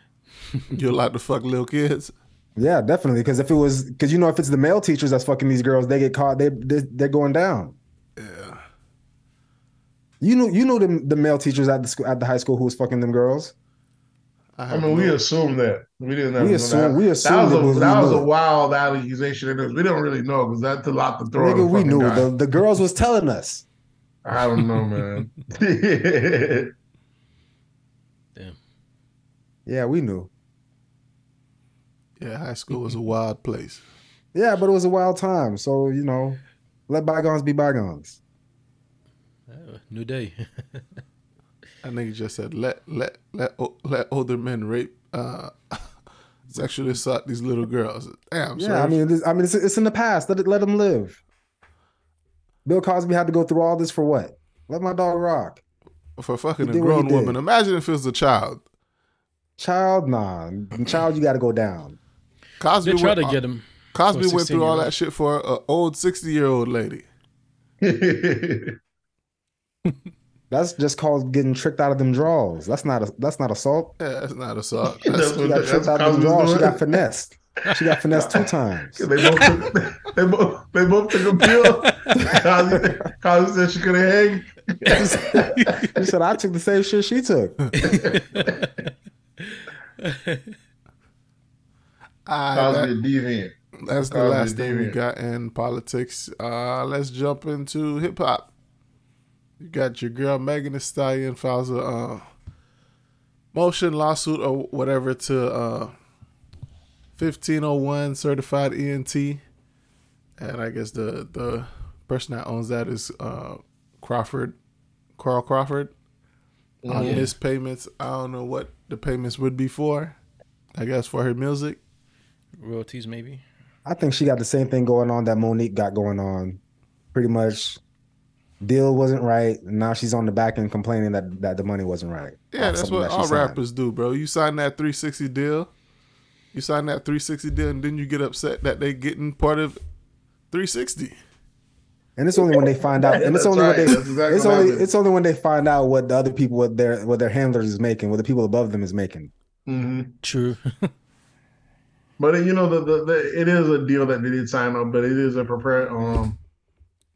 [LAUGHS]
You're allowed to fuck little kids.
Yeah, definitely. Because if it was, because you know, if it's the male teachers that's fucking these girls, they get caught. They, they they're going down.
Yeah.
You know, you know the the male teachers at the school at the high school who was fucking them girls.
I,
I mean, we
no-
assumed that. We didn't know.
We
that.
assume- we
that
assumed
was a,
was-
that was a wild accusation. And we don't really know because that's a lot to throw.
Nigga, we knew the the girls was telling us.
I don't know, man. [LAUGHS] Damn.
Yeah, we knew.
Yeah, high school was a wild place.
Yeah, but it was a wild time. So you know, let bygones be bygones.
Uh, new day. [LAUGHS]
That nigga just said let let let o- let older men rape, uh, [LAUGHS] sexually assault these little girls. Damn.
Yeah,
sir.
I mean, this, I mean, it's, it's in the past. Let it let them live. Bill Cosby had to go through all this for what? Let my dog rock.
for fucking
he
a
did
grown woman.
did.
Imagine if it was a child.
Child, nah. Child, you got to go down.
Cosby
they try
went,
to get him.
Cosby went through all that shit for an old sixty year old lady. [LAUGHS] [LAUGHS]
That's just called getting tricked out of them draws. That's not a that's not assault.
Yeah, that's not assault.
That's [LAUGHS]
That's,
She got tricked out of them
Cosby's
draws. She got finessed. She got finessed two [LAUGHS] times.
they both took, they both they both took a pill. [LAUGHS] Cosby, Cosby said she could have hang.
She said, "I took the same shit she took."
Cosby
that-
a deviant.
that's the
Cosby
last thing we got in politics. Uh, let's jump into hip hop. You got your girl Megan Thee Stallion files a uh, motion lawsuit or whatever to uh, 1501 certified ENT, and I guess the the person that owns that is uh, Crawford, Carl Crawford. On
Yeah.
missed payments, I don't know what the payments would be for. I guess for her music.
Royalties, maybe.
I think she got the same thing going on that Mo'Nique got going on. Pretty much, deal wasn't right. Now she's on the back end complaining that that the money wasn't right.
Yeah, that's what
that
all
signed.
rappers do, bro. You sign that 360 deal, you sign that 360 deal, and then you get upset that they getting part of 360.
And it's only when they find out. And it's only
right.
when they.
Exactly
it's only. It's only when they find out what the other people, what their what their handlers is making, what the people above them is making.
hmm
True. [LAUGHS]
But you know, the, the, the it is a deal that they did sign up, but it is a prepare um,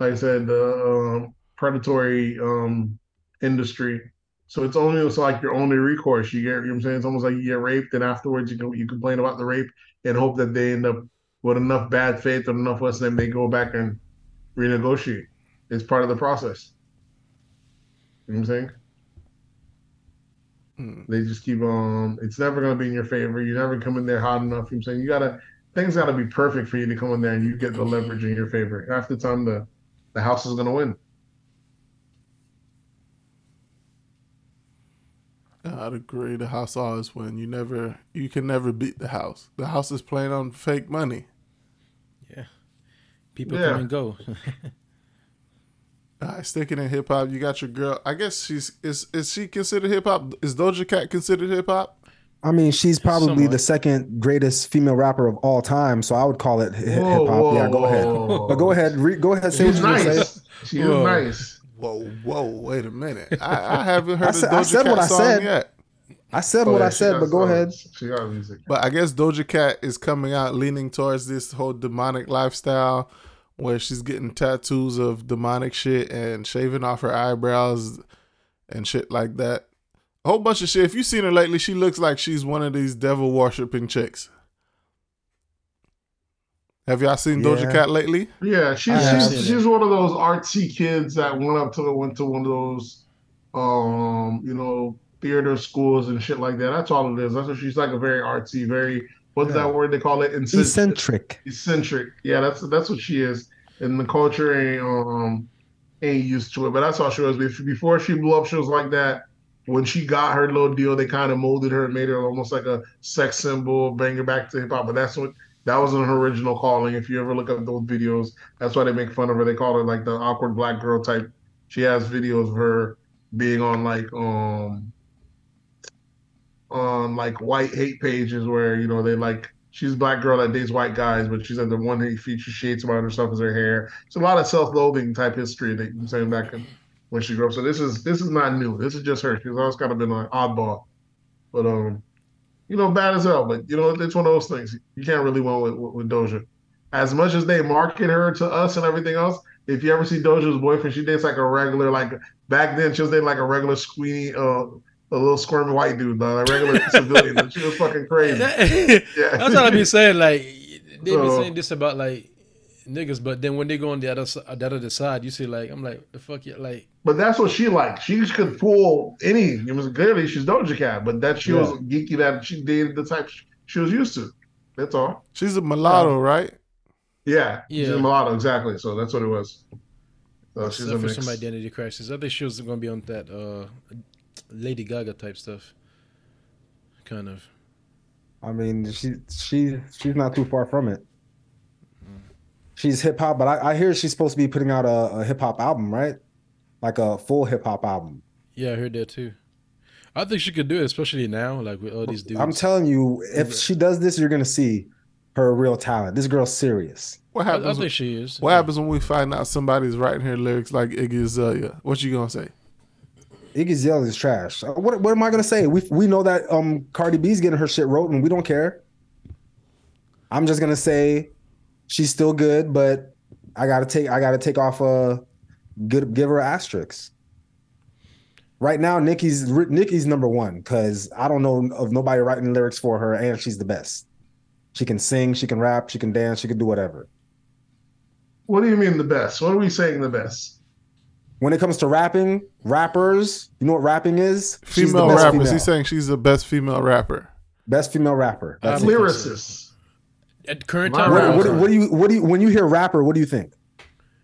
like I said, the um, predatory um industry. So it's only it's like your only recourse. You get, you know what I'm saying? It's almost like you get raped, and afterwards you can you complain about the rape and hope that they end up with enough bad faith or enough less, then they go back and renegotiate. It's part of the process. You know what I'm saying?
Mm.
They just keep on. It's never going to be in your favor. You never come in there hot enough. You know what I'm saying you gotta things got to be perfect for you to come in there and you get the leverage in your favor. Half the time, the the house is going to win.
I'd agree. The house always win. You never, you can never beat the house. The house is playing on fake money.
Yeah, people
Yeah.
come and go. [LAUGHS]
All right, sticking in hip hop, you got your girl. I guess she's is is she considered hip hop? Is Doja Cat considered hip hop?
I mean, she's probably
Somewhat.
the second greatest female rapper of all time, so I would call it hip hop. Yeah, go ahead. But go ahead, re- go ahead, say what
She's
you're gonna say.
nice. She is nice.
Whoa, whoa, wait a minute. I, I haven't heard
I
a
said- I
Doja
said
Cat
what I said.
yet.
I said
Oh,
what
yeah,
I said, but go
songs.
ahead.
She got music.
But I guess Doja Cat is coming out leaning towards this whole demonic lifestyle where she's getting tattoos of demonic shit and shaving off her eyebrows and shit like that. A whole bunch of shit. If you've seen her lately, she looks like she's one of these devil worshipping chicks. Have y'all seen Doja
Yeah.
Cat lately?
Yeah, she's she's, she's one of those artsy kids that went up to went to one of those um, you know, theater schools and shit like that. That's all it is. That's what she's like a very artsy, very what's
Yeah.
that word they call it? Eccentric.
Eccentric.
eccentric. Yeah, that's that's what she is. And the culture ain't um ain't used to it. But that's all she was. Before she blew up, she was like that. When she got her little deal, they kind of molded her and made her almost like a sex symbol, bring her back to hip hop. But that's what that wasn't her original calling. If you ever look up those videos, that's why they make fun of her. They call her like the awkward black girl type. She has videos of her being on like um on like white hate pages where you know they like she's a black girl that dates white guys, but she's at the one hate feature she hates about herself is her hair. It's a lot of self-loathing type history that you're saying back in, when she grew up. So this is this is not new. This is just her. She's always kind of been an oddball, but um, you know, bad as hell. But you know, it's one of those things you can't really win with, with, with Doja. As much as they market her to us and everything else, if you ever see Doja's boyfriend, she dates like a regular like back then she was dating like a regular squeamy uh. A little squirmy white dude, though, a regular [LAUGHS] civilian. She was fucking crazy. Yeah. [LAUGHS]
That's what I be saying. Like they be saying this about like niggas, but then when they go on the other the other side, you see like I'm like the fuck you like.
But that's what she liked. She could fool any. It was clearly she's Doja Cat, but that she was geeky that she dated the type she was used to. That's all.
She's a mulatto, right?
Yeah, she's
Yeah.
a mulatto exactly. So that's what it was. So she's a
Suffer
mix.
some identity crisis. I think she was gonna be on that uh Lady Gaga type stuff. Kind of.
I mean, she she she's not too far from it. She's hip hop, but I, I hear she's supposed to be putting out a, a hip hop album, right? Like a full hip hop album.
Yeah, I heard that too. I think she could do it, especially now, like with all these dudes.
I'm telling you, if she does this, you're gonna see her real talent. This girl's serious.
What
I, I
happens?
think she is.
what happens when we find out somebody's writing her lyrics like Iggy Azalea? What you gonna say?
Iggy Azalea is trash. Uh, What what am I gonna say? We we know that um Cardi B's getting her shit wrote, and we don't care. I'm just gonna say she's still good, but I gotta take I gotta take off uh, a good give her an asterisk. Right now, Nicki's Nicki's number one because I don't know of nobody writing lyrics for her, and she's the best. She can sing, she can rap, she can dance, she can do whatever.
What do you mean the best? What are we saying the best?
When it comes to rapping, rappers, you know what rapping is? She's the
Female
best
rappers.
female.
He's saying she's the best female rapper.
Best female rapper. That's uh,
I
it.
Think
Lyricists.
At current time,
What, what, what do you what do you when you hear rapper? What do you think?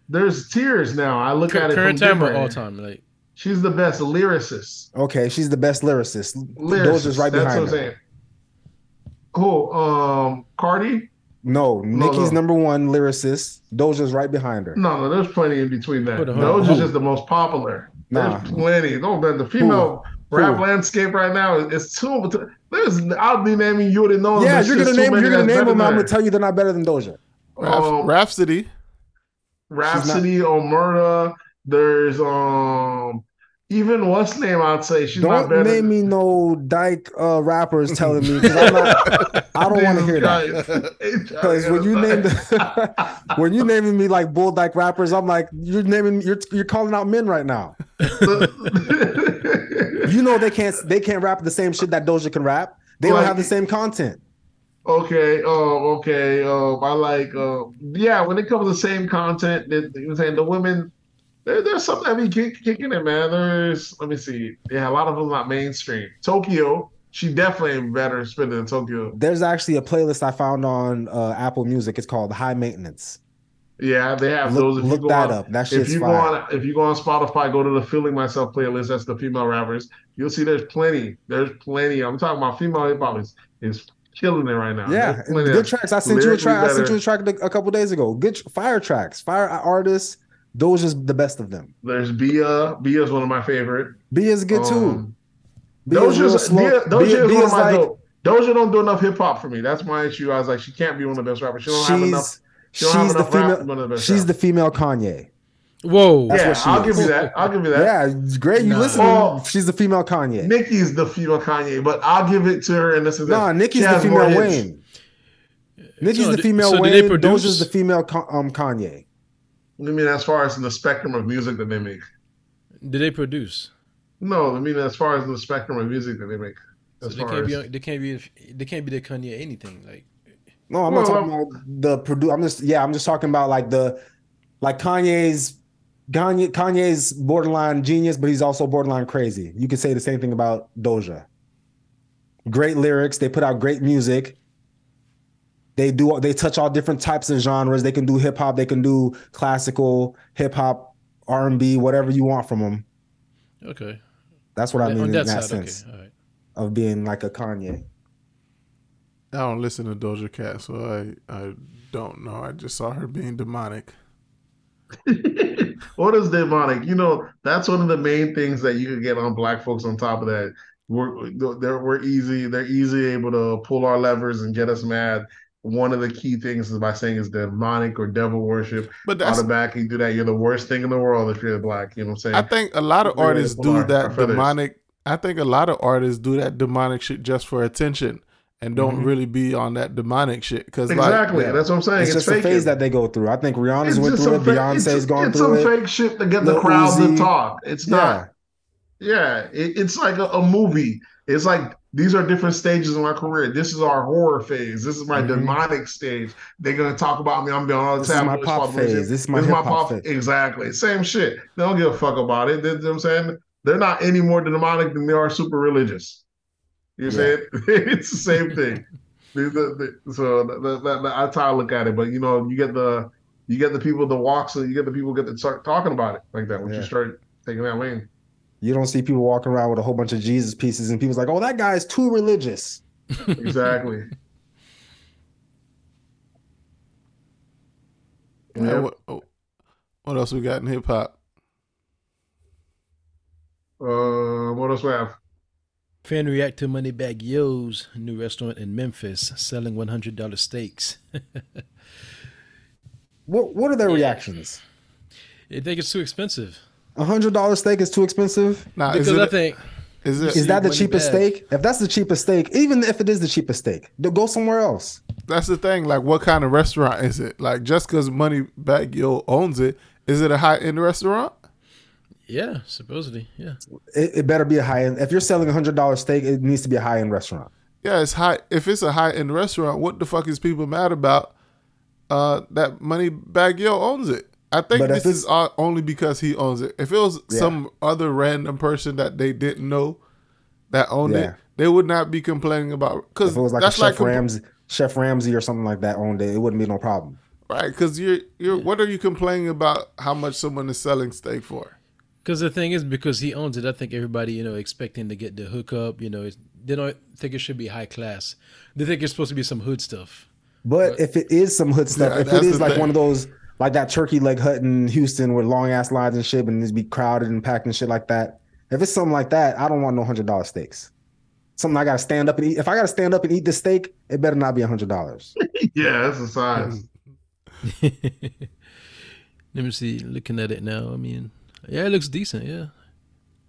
There's tears now. I look at it
current
from
time or all time, like
She's the best lyricist.
Okay, she's the best lyricist.
Lyricist.
Doja's right
That's
behind
what I'm
her.
saying. Who? Um, Cardi?
No,
No,
Nicki's
no.
number one lyricist. Doja's right behind her.
No, no, there's plenty in between that.
Hold on.
Doja's
Who?
just the most popular.
Nah.
There's plenty. No, man, the female
Who?
rap
Who?
landscape right now is it's too. There's I'll be naming you would know. them.
Yeah, you're gonna name you're gonna name them. I'm gonna tell you they're not better than Doja.
Rhap-
Um,
Rapsody.
Rapsody, Omerta. There's um even what's name I'd say she's not better.
Don't
better.
name me no dyke uh, rappers telling me because I'm not. I don't want to hear that. Because [LAUGHS] when you name the, [LAUGHS] when you naming me like bull dyke rappers, I'm like you're naming you're you're calling out men right now. [LAUGHS] You know they can't they can't rap the same shit that Doja can rap. They don't have the same content.
Okay, Oh, okay, um, I like, uh, yeah. When it comes to the same content, you know, saying the women, there, there's something that be kick, kicking it, man. There's, let me see, yeah, a lot of them not mainstream. Tokyo, she definitely better spinning than Tokyo.
There's actually a playlist I found on uh, Apple Music. It's called High Maintenance.
Yeah, they have
Look-
those. If
look
you go
that
on,
up. That
if you
fire.
go on, if you go on Spotify, go to the "Feeling Myself" playlist. That's the female rappers. You'll see there's plenty. There's plenty. I'm talking about female hip hop is is killing it right now.
Yeah, good tracks. I sent you a track. I sent you a track a couple days ago. Good fire tracks, fire artists. Doja's the best of them.
There's Bia. Bia is one of my favorite.
Bia's good too.
Um, Doja's,
slow.
Bia, Doja
Bia-
is one of
Bia's
my
like-
dope. Doja don't do enough hip hop for me. That's my issue. I was like, she can't be one of the best rappers. She don't have enough.
She's
she don't
she's the
enough rap to be
female
the
she's the female Kanye.
Whoa.
That's
yeah,
what she
I'll
is.
give you that. I'll give you that.
Yeah, great. You
Nah.
listen.
Oh.
she's the female Kanye.
Nicki's the female Kanye, but I'll give it to her And this.
Is Nah, Nicki's the female. Wayne. Nicki's
So
the female
so they
Wayne.
produce?
Doja's the female um Kanye.
I mean, as far as in the spectrum of music that they make.
Did they produce?
No, I mean as far as the spectrum of music that they make.
So
As
they
far
can't
as,
be. They can't be. They can't be the Kanye anything. Like
No, I'm not
Well,
talking about the produ I'm just yeah, I'm just talking about like the like Kanye's Kanye Kanye's borderline genius, but he's also borderline crazy. You could say the same thing about Doja. Great lyrics, they put out great music. They do they touch all different types of genres. They can do hip hop, they can do classical, hip hop, R&B, whatever you want from them.
okay.
That's what I mean
on
in
that,
that,
side,
sense
okay. Right.
of being like a Kanye.
I don't listen to Doja Cat, so I I don't know. I just saw her being demonic. [LAUGHS]
what is demonic? You know, that's one of the main things that you can get on black folks. On top of that, we're they're, we're easy. They're easy able to pull our levers and get us mad. One of the key things is by saying is demonic or devil worship.
But that's
Automatically do that. You're the worst thing in the world if you're black. You know what I'm saying?
I think a lot of artists do that demonic. I think a lot of artists do that demonic shit just for attention and don't
Mhm.
really be on that demonic shit. Because like,
exactly.
yeah.
That's what I'm saying.
It's,
It's,
just a phase
faking.
that they go through. I think Rihanna's
It's
went through it.
some fake-
Beyonce's
it's-
gone
it's
through
some fake shit to get the
Lil
crowd to talk. It's not. Yeah, it, it's like a, a movie. It's like these are different stages in my career. This is our horror phase. This is my
Mhm.
demonic stage. They're gonna talk about me. I'm being all the
This is
time.
my pop phase. This is my hip hop phase.
Exactly. Same shit. They don't give a fuck about it. They, you know what I'm saying? They're not any more demonic than they are super religious. You
Yeah.
say it? [LAUGHS] it's the same thing. So that, that, that- that's how I look at it. But you know, you get the you get the people that walk, so you get the people get to start talking about it like that. When
Yeah.
you start taking that lane.
You don't see people walking around with a whole bunch of Jesus pieces, and people's like, "Oh, that guy's too religious."
Exactly. [LAUGHS]
yeah,
Yeah.
what, oh, what else we got in hip hop?
Uh, what else we have?
Fan react to Moneybagg Yo's new restaurant in Memphis selling one hundred dollar steaks. [LAUGHS]
What What are their reactions?
they think it's too expensive
hundred dollar steak is too expensive.
Now, is
because
it,
I think
is it
Is that the cheapest
back.
steak? If that's the cheapest steak, even if it is the cheapest steak, then go somewhere else.
that's the thing? Like, what kind of restaurant is it? Like, just because Money Bag Yo owns it, is it a high end restaurant?
Yeah, supposedly yeah.
It, it better be a high end. If you're selling a hundred dollar steak, it needs to be a high end restaurant.
Yeah, it's high. If it's a high end restaurant, what the fuck is people mad about? Uh, that Moneybagg Yo owns it. I think
But
this is only because he owns it. If it was
Yeah.
some other random person that they didn't know that owned
Yeah.
it, they would not be complaining about. Because
If it was like
that's
a
like
Chef
compl-
Ramsay, Chef Ramsay or something like that owned it, it wouldn't be no problem.
right? Because you're you're. What are you complaining about? How much someone is selling steak for?
Because the thing is, because he owns it, I think everybody, you know, expecting to get the hookup, you know, it's, they don't think it should be high class. They think it's supposed to be some hood stuff.
But if it is some hood stuff,
Yeah,
if it
that's
is
the
like
thing.
one of those like that turkey leg hut in Houston with long ass lines and shit, and it's be crowded and packed and shit like that. If it's something like that, I don't want no hundred dollar steaks. Something I gotta stand up and eat. If I gotta stand up and eat this steak, it better not be a hundred dollars. [LAUGHS]
Yeah, that's the size. [LAUGHS]
Let me see. Looking at it now, I mean, yeah, it looks decent. Yeah,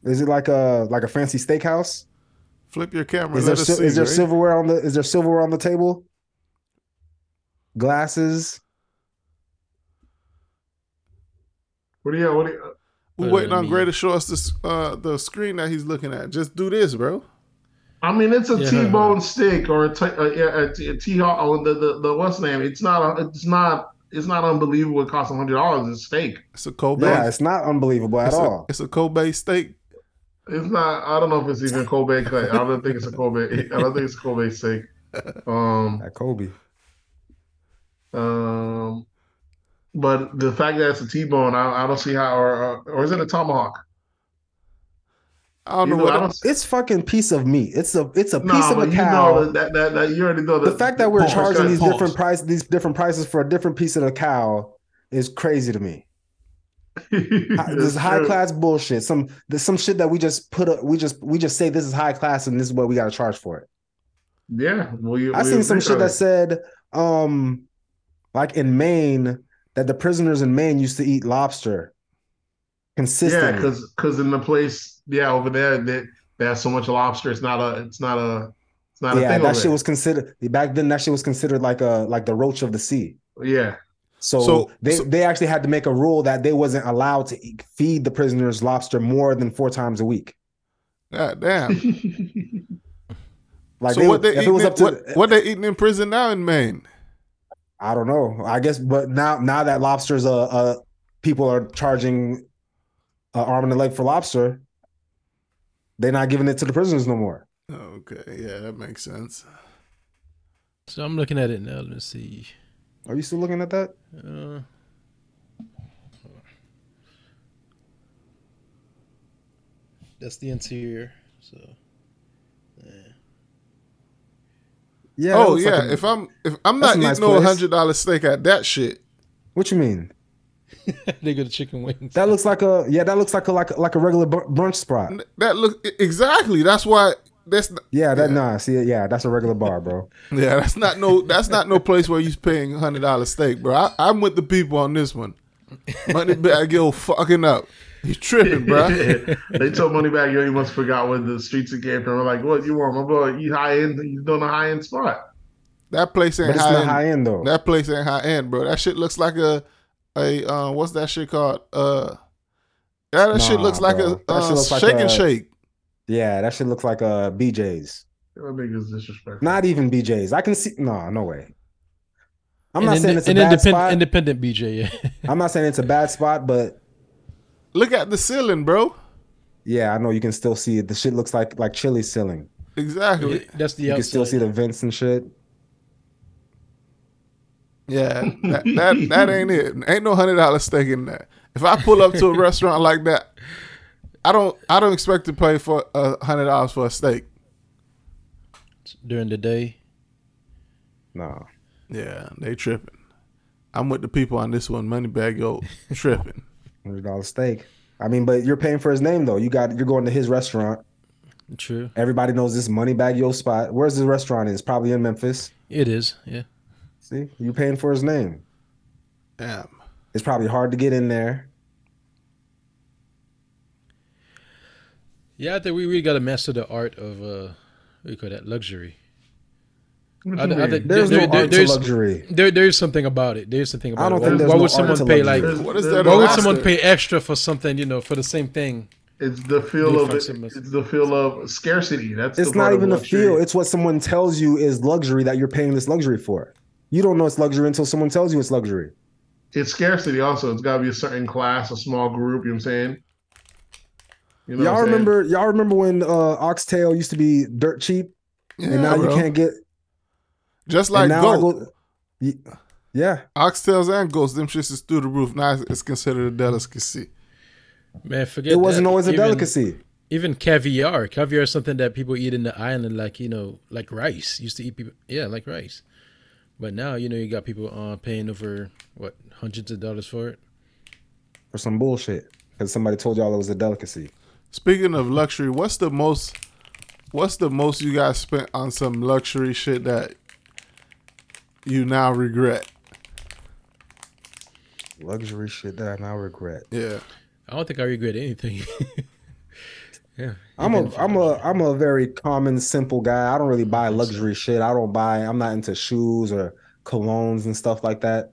Is it like a like a fancy steakhouse?
Flip your camera.
Is there
let see.
is there
Ray.
silverware on the is there silverware on the table? Glasses.
What do you? What do you?
We're
Uh,
waiting on
mean-
Gray to show us this uh the screen that he's looking at. Just do this, bro.
I mean, it's a
Yeah.
bone steak or a T uh, yeah, a T- a T oh, the, the the what's the name? It's not. A, it's not. It's not unbelievable. It costs hundred dollars. It's steak.
It's a Kobe.
Yeah, it's not unbelievable at
it's, a,
all.
it's a Kobe steak.
It's not. I don't know if it's even Kobe cut. I don't think it's a Kobe. I don't think it's a Kobe steak. [LAUGHS] Um.
At Kobe.
Um. But the fact that it's a T-bone, I, I don't see how. Or or is it a tomahawk?
I don't know
Either-
what.
I don't-
It's fucking piece of meat. It's a it's a piece
No,
of
but
a
you
cow.
know that, that that you already know
the fact that we're
Pause,
charging these
pause.
different price these different prices for a different piece of the cow is crazy to me. [LAUGHS] This is high class bullshit. Some there's some shit that we just put up. We just we just say this is high class and this is what we got to charge for it.
Yeah, we,
I
we
seen some shit that said, um, like in Maine, that the prisoners in Maine used to eat lobster
Yeah, because because in the place, yeah, over there, they, they have so much lobster. It's not a, it's not a, it's not a
Yeah,
thing
that
over
shit
there.
was considered back then. That shit was considered like a like the roach of the sea.
Yeah,
So,
So-
they
so-
they actually had to make a rule that they wasn't allowed to eat, feed the prisoners lobster more than four times a week.
God damn. [LAUGHS]
Like
so
they,
what they
if it was up to
what, what they eating in prison now in Maine?
I don't know. I guess, but now now that lobsters, uh, uh people are charging uh, arm and a leg for lobster. They're not giving it to the prisoners no more.
Okay, yeah, that makes sense.
So I'm looking at it now. Let's see.
Are you still looking at that?
Uh, that's the interior. So
Yeah. that
oh
looks like
yeah,
a-
if I'm if I'm not
a nice
eating no hundred dollar steak at that shit,
what you mean? [LAUGHS]
they go to chicken wings.
That looks like a yeah. That looks like a like a- like a regular brunch spot.
that look exactly. That's why that's
Yeah. That nah. See, yeah, that's a regular bar, bro. [LAUGHS]
yeah. That's not no. That's not no place where you're paying hundred dollar steak, bro. I, I'm with the people on this one. Money [LAUGHS] bag, yo, fucking up. You tripping, bro?
they told Moneybagg, yo, you must forgot where the streets of came from. We're like, what you want, my boy? You high end? You doing a high end spot?
That place ain't
But it's
high
not
end.
high end though.
That place ain't high end, bro. That shit looks like a a uh, what's that shit called? Uh, yeah, that shit
Nah,
looks like
bro.
a uh,
looks like
shake
a-
and shake.
yeah, that shit looks like a BJ's.
That nigga's disrespectful.
Not even BJ's. I can see. No, no way. I'm
An
not saying
inde-
it's a
an
bad
independent,
spot.
independent BJ. Yeah.
I'm not saying it's a bad spot, but
Look at the ceiling, bro.
yeah, I know you can still see it. The shit looks like like chili ceiling.
Exactly.
That's the
You can still see the vents and shit.
Yeah, [LAUGHS] that, that that ain't it. Ain't no hundred dollar steak in there. If I pull up to a restaurant like that, I don't I don't expect to pay for a hundred dollars for a steak.
during the day.
No.
Yeah, they tripping. I'm with the people on this one. Moneybagg, yo, [LAUGHS] tripping.
Hundred dollar steak. I mean, but you're paying for his name though. You got you're going to his restaurant.
True.
Everybody knows this Moneybagg Yo spot. Where's the restaurant? Is probably in Memphis.
It is. Yeah.
See, you paying for his name.
Damn.
It's probably hard to get in there.
Yeah, I think we really got to master the art of uh, what do you call that luxury.
What
I- I
There's
There-
no
there-
art to luxury.
There, there is something about it. There's something about
I don't
it.
think
Why, why
no
would someone pay
luxury.
like?
There's-
What is
there's-
that
Why would someone pay extra for something? You know, for the same thing.
It's the feel of it. It's the feel of scarcity. That's
It's
the
not even the feel. It's what someone tells you is luxury that you're paying this luxury for. You don't know it's luxury until someone tells you it's luxury.
It's scarcity. Also, it's got to be a certain class, a small group. You know what I'm saying? You know
y'all
saying?
remember? Y'all remember when uh, oxtail used to be dirt cheap,
Yeah,
and now
bro.
you can't get.
Just like
now
goat,
go. Yeah,
oxtails and goats, them shits is through the roof. Now it's- it's considered a delicacy.
Man, forget.
it It wasn't
that.
always a
Even-
delicacy.
Even caviar. Caviar is something that people eat in the island, like you know, like rice. Used to eat people, yeah, like rice. But now you know you got people uh, paying over what hundreds of dollars for it.
for some bullshit because somebody told y'all it was a delicacy.
Speaking of luxury, what's the most what's the most you guys spent on some luxury shit that you now regret?
Luxury shit that I now regret.
Yeah.
I don't think I regret anything. [LAUGHS] yeah,
I'm
even
a
if-
I'm a I'm a very common, simple guy. I don't really buy luxury shit. I don't buy. I'm not into shoes or colognes and stuff like that.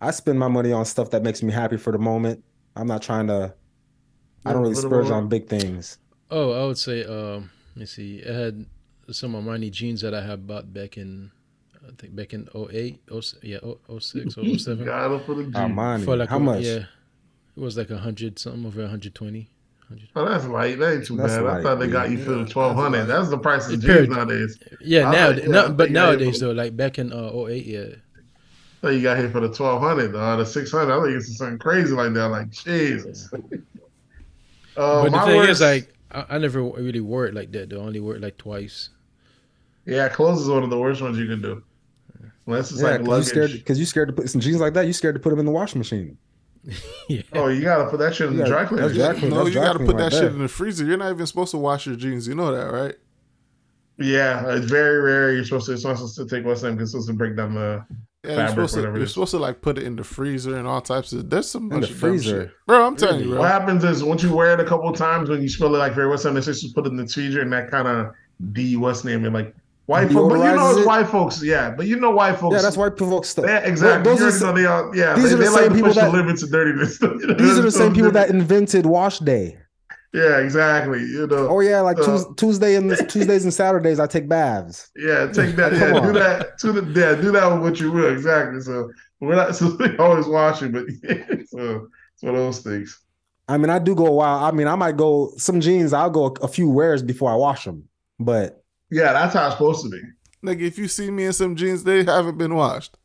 I spend my money on stuff that makes me happy for the moment. I'm not trying to. I don't really
For
splurge on big things.
Oh, I would say, um, let me see. I had some Armani jeans that I had bought back in, I think back in 08, 06, yeah, 06 or 07.
Got it for the G.
Armani.
For like
How
a-
much?
Yeah, it was like a hundred something over 120.
Oh, that's light. That ain't too
That's
bad. I thought they got you
yeah.
for the twelve hundred. That's the price of
Period.
jeans nowadays.
Yeah,
I
now,
like- yeah,
no,
I
but nowadays though, like back in uh, 08, yeah,
So you got hit for the twelve hundred, uh, the six hundred. I think it's something crazy like that. Like Jesus. [LAUGHS] Uh,
but the
my
thing
worst-
is, like, I, I never really wore it like that. Though, I only wore it like twice.
yeah, clothes is one of the worst ones you can do. Unless it's
Yeah,
like
because you
luggage.
scared because you scared to put some jeans like that. You scared to put them in the washing machine. [LAUGHS]
yeah.
Oh, you gotta put that shit in the
Yeah,
dry cleaner.
dry clean-
no, you got to
clean
put
right
that shit
there.
in the freezer. You're not even supposed to wash your jeans. You know that, right?
Yeah, it's very rare. You're supposed to. It's not supposed to take what's name because it's supposed to break down the.
Yeah, you're
Fabric,
supposed to. You're supposed to like put it in the freezer and all types of. There's some
In the freezer?
bro. I'm telling you, bro.
What happens is once you wear it a couple of times, when you smell it like very what's name, they just put it in the freezer and that kind of de what's name and like white folks. But you know it's
it?
white folks. Yeah, but you know white folks.
Yeah, that's why people stuff.
Yeah, exactly.
Those
you
are the-
know they are. Yeah,
these
they,
are the
they like
same
to
people
push the
that-
limits of dirtiness. [LAUGHS]
These are the same people that invented wash day.
Yeah, exactly. You know.
Oh yeah, like
Uh,
Tuesday and [LAUGHS] Tuesdays and Saturdays I take baths.
Yeah, take that. [LAUGHS]
Come
Yeah, do that. To the yeah, do that with what you will. Exactly. So we're not so we always watching, but yeah, so it's one of those things.
I mean, I do go a while. I mean, I might go some jeans. I'll go a, a few wears before I wash them. But
Yeah, that's how it's supposed to be.
Nigga, if you see me in some jeans, they haven't been washed.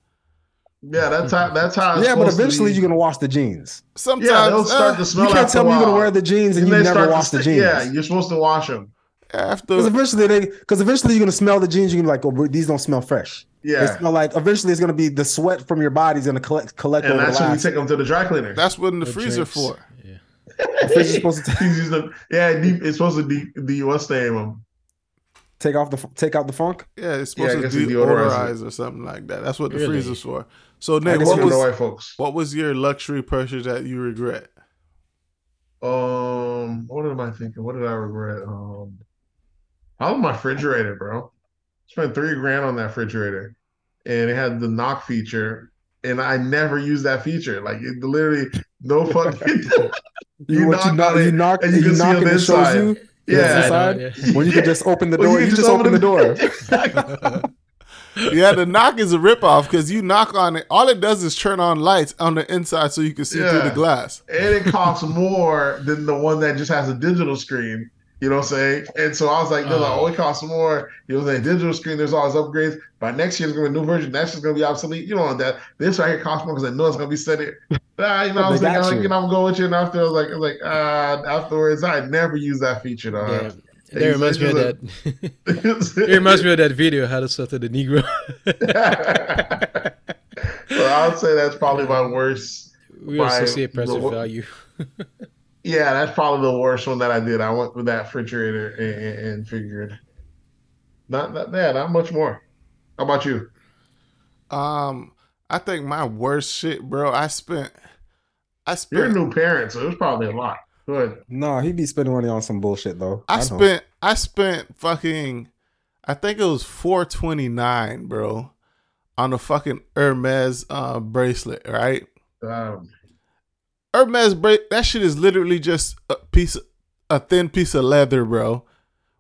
Yeah, that's how that's how. It's
yeah, but
supposed to
eventually you're gonna wash the jeans.
Sometimes
Yeah, they'll start
uh,
to smell.
You can't
after
tell
a
me you're gonna wear the jeans and
Then
you never
start to
wash the jeans.
Yeah, you're supposed to wash them. after.
Because
after.
eventually they, because eventually you're gonna smell the jeans. You're gonna be like, oh, these don't smell fresh. They
Yeah,
smell like. Eventually, it's gonna be the sweat from your body's gonna collect collect
and
over the
that's when we
last.
take them to the dry cleaner.
That's what in the
Or
freezer
drapes.
for.
Yeah.
The fridge is supposed to [LAUGHS]
He's using. Yeah, de- it's supposed to de- de- what's the name of them?
Take off the take out the funk.
Yeah, it's supposed
guess
to
it deodorizes
deodorize or something like that. That's what the
Really?
freezer's for. So,
I
Nick, what was
white folks.
what was your luxury purchase that you regret?
Um, what am I thinking? What did I regret? Um, I love my refrigerator, bro. Spent three grand on that refrigerator, and it had the knock feature, and I never used that feature. Like it literally no fucking. [LAUGHS] [LAUGHS]
You, what you
knock
knock,
on
you
it,
knock,
and
you,
you can see
knock
on the
it shows
inside.
you.
Yeah,
Yes,
I
inside.
know, yeah.
When you can just open the [LAUGHS]
Well,
door, you, just open the door. [LAUGHS]
Yeah, the knock is a ripoff because you knock on it. All it does is turn on lights on the inside so you can see through the glass.
and it costs more than the one that just has a digital screen. You know what I'm saying? And so I was like, no, like,
Oh.
oh, it costs more. You know what I'm saying? Digital screen, there's all these upgrades. By next year, there's gonna be a new version. That's just gonna be obsolete. You know that. This right here costs more because I know it's gonna be set it. Ah, you know, I was
They
thinking,
got
like,
you.
you know, I'm going with you. And after I was like, I was like, uh, afterwards, I never use that feature. Though.
Damn. That reminds me of that. it [LAUGHS] reminds me of that video, How to Stutter the Negro. [LAUGHS]
so I would say that's probably my worst. [LAUGHS]
we associate price with
the-
value.
Yeah, that's probably the worst one that I did. I went with that refrigerator and, and, and figured not not yeah, not much more. How about you?
Um, I think my worst shit, bro. I spent, I spent.
You're a new parent, so it was probably a lot. Go ahead.
No, he'd be spending money on some bullshit though.
I
know.
spent, I spent fucking, I think it was four twenty nine, bro, on a fucking Hermes uh bracelet, right?
Um,
Hermes bra- that shit is literally just a piece, a thin piece of leather, bro,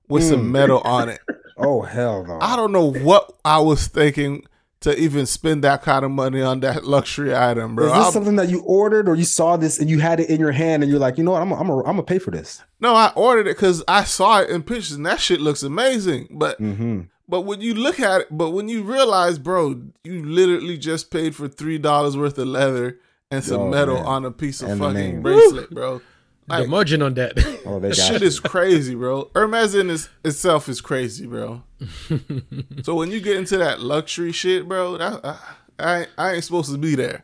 with some
Mm.
metal on it. [LAUGHS]
Oh hell no!
I don't know what I was thinking to even spend that kind of money on that luxury item, bro.
Is this
I'm-
something that you ordered or you saw this and you had it in your hand and you're like, you know what, I'm I'm I'm gonna pay for this.
no, I ordered it because I saw it in pictures and that shit looks amazing. But
Mm-hmm.
but when you look at it, but when you realize, bro, you literally just paid for three dollars worth of leather and some
Oh,
metal
man.
on a piece of
And
fucking bracelet, bro.
the
Like,
margin on that.
Oh,
That shit
you.
is crazy, bro. Hermes in its, itself is crazy, bro. [LAUGHS] so when you get into that luxury shit, bro, that, I, I ain't- I ain't supposed to be there.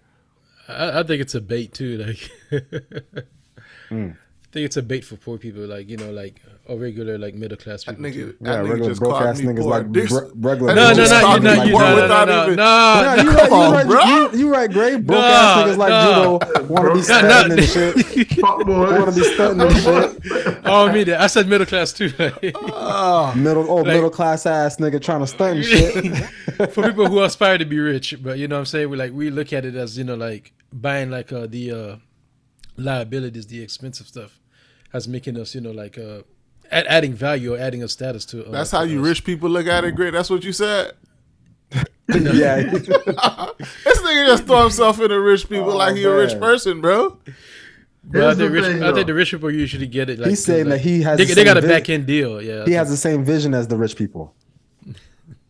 I, I think it's a bait too. Like,
Hmm. [LAUGHS]
I think it's a bait for poor people, like you know, like a regular, like middle class
That
people.
nigga,
too.
Yeah,
nigga
regular
just
broke ass niggas
poor.
like
This-
bre- regular.
No, no,
just
no,
called
you,
me
no, you,
poor
no, no,
without
no,
even-
no,
Yeah, you
Come
right,
on,
right,
bro.
You, you right, Gray. Broke
No,
ass niggas like
no.
judo want to be stunting
no.
and shit. [LAUGHS]
fuck boy.
Want to be stunting and shit.
Oh, me, that- I said middle class too.
Oh,
Middle, oh, middle class ass nigga trying to stunt and shit. [LAUGHS]
for people who aspire to be rich, but you know what I'm saying? We like we look at it as, you know, like buying like uh the uh liabilities, the expensive stuff as making us, you know, like uh add, adding value or adding a status to uh,
that's how you rich people look at it, great. That's what you said. [LAUGHS]
yeah, [LAUGHS]
This nigga just throw himself in the rich people
Oh,
like he a rich person, bro.
But I think,
the
rich,
thing,
I think the rich people usually get it like
He's saying
like,
that he has
they,
the
they got a
vi-
back end deal, yeah.
he has the same vision as the rich people.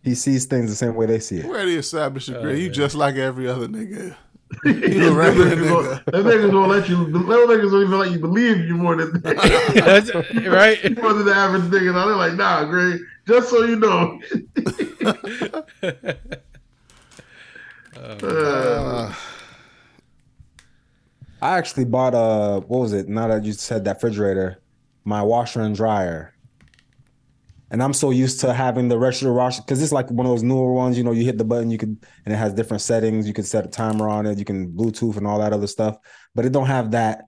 He sees things the same way they see it.
Where they established it, great. you just like every other nigga.
You
a regular nigga.
Them niggas won't let you. Them niggas don't even let you believe you more than [LAUGHS]
That's- right?
more than the average nigga. Now they're like, nah, Gray. Just so you know. [LAUGHS] Uh,
Uh,
I actually bought a what was it? Now that you said that refrigerator, my washer and dryer. And I'm so used to having the regular washer because it's like one of those newer ones. You know, you hit the button, you can, and it has different settings. You can set a timer on it. You can Bluetooth and all that other stuff. But it don't have that,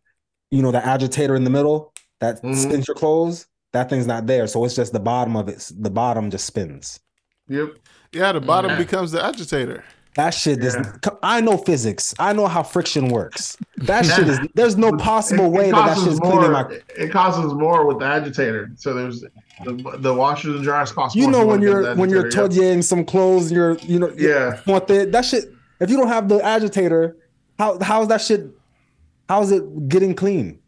you know, the agitator in the middle that
Mhm.
spins your clothes. That thing's not there, so it's just the bottom of it. The bottom just spins.
Yep.
Yeah, the bottom
Yeah.
becomes the agitator.
That shit is.
Yeah.
I know physics. I know how friction works. That [LAUGHS] shit is. There's no possible
It- it
way that that shit's
more,
cleaning my.
It causes more with the agitator. So there's the the washers and dryers cost
You know when you're when you're
agitator,
todying some clothes, and you're you know
Yeah.
want the that shit. If you don't have the agitator, how how is that shit? How is it getting clean?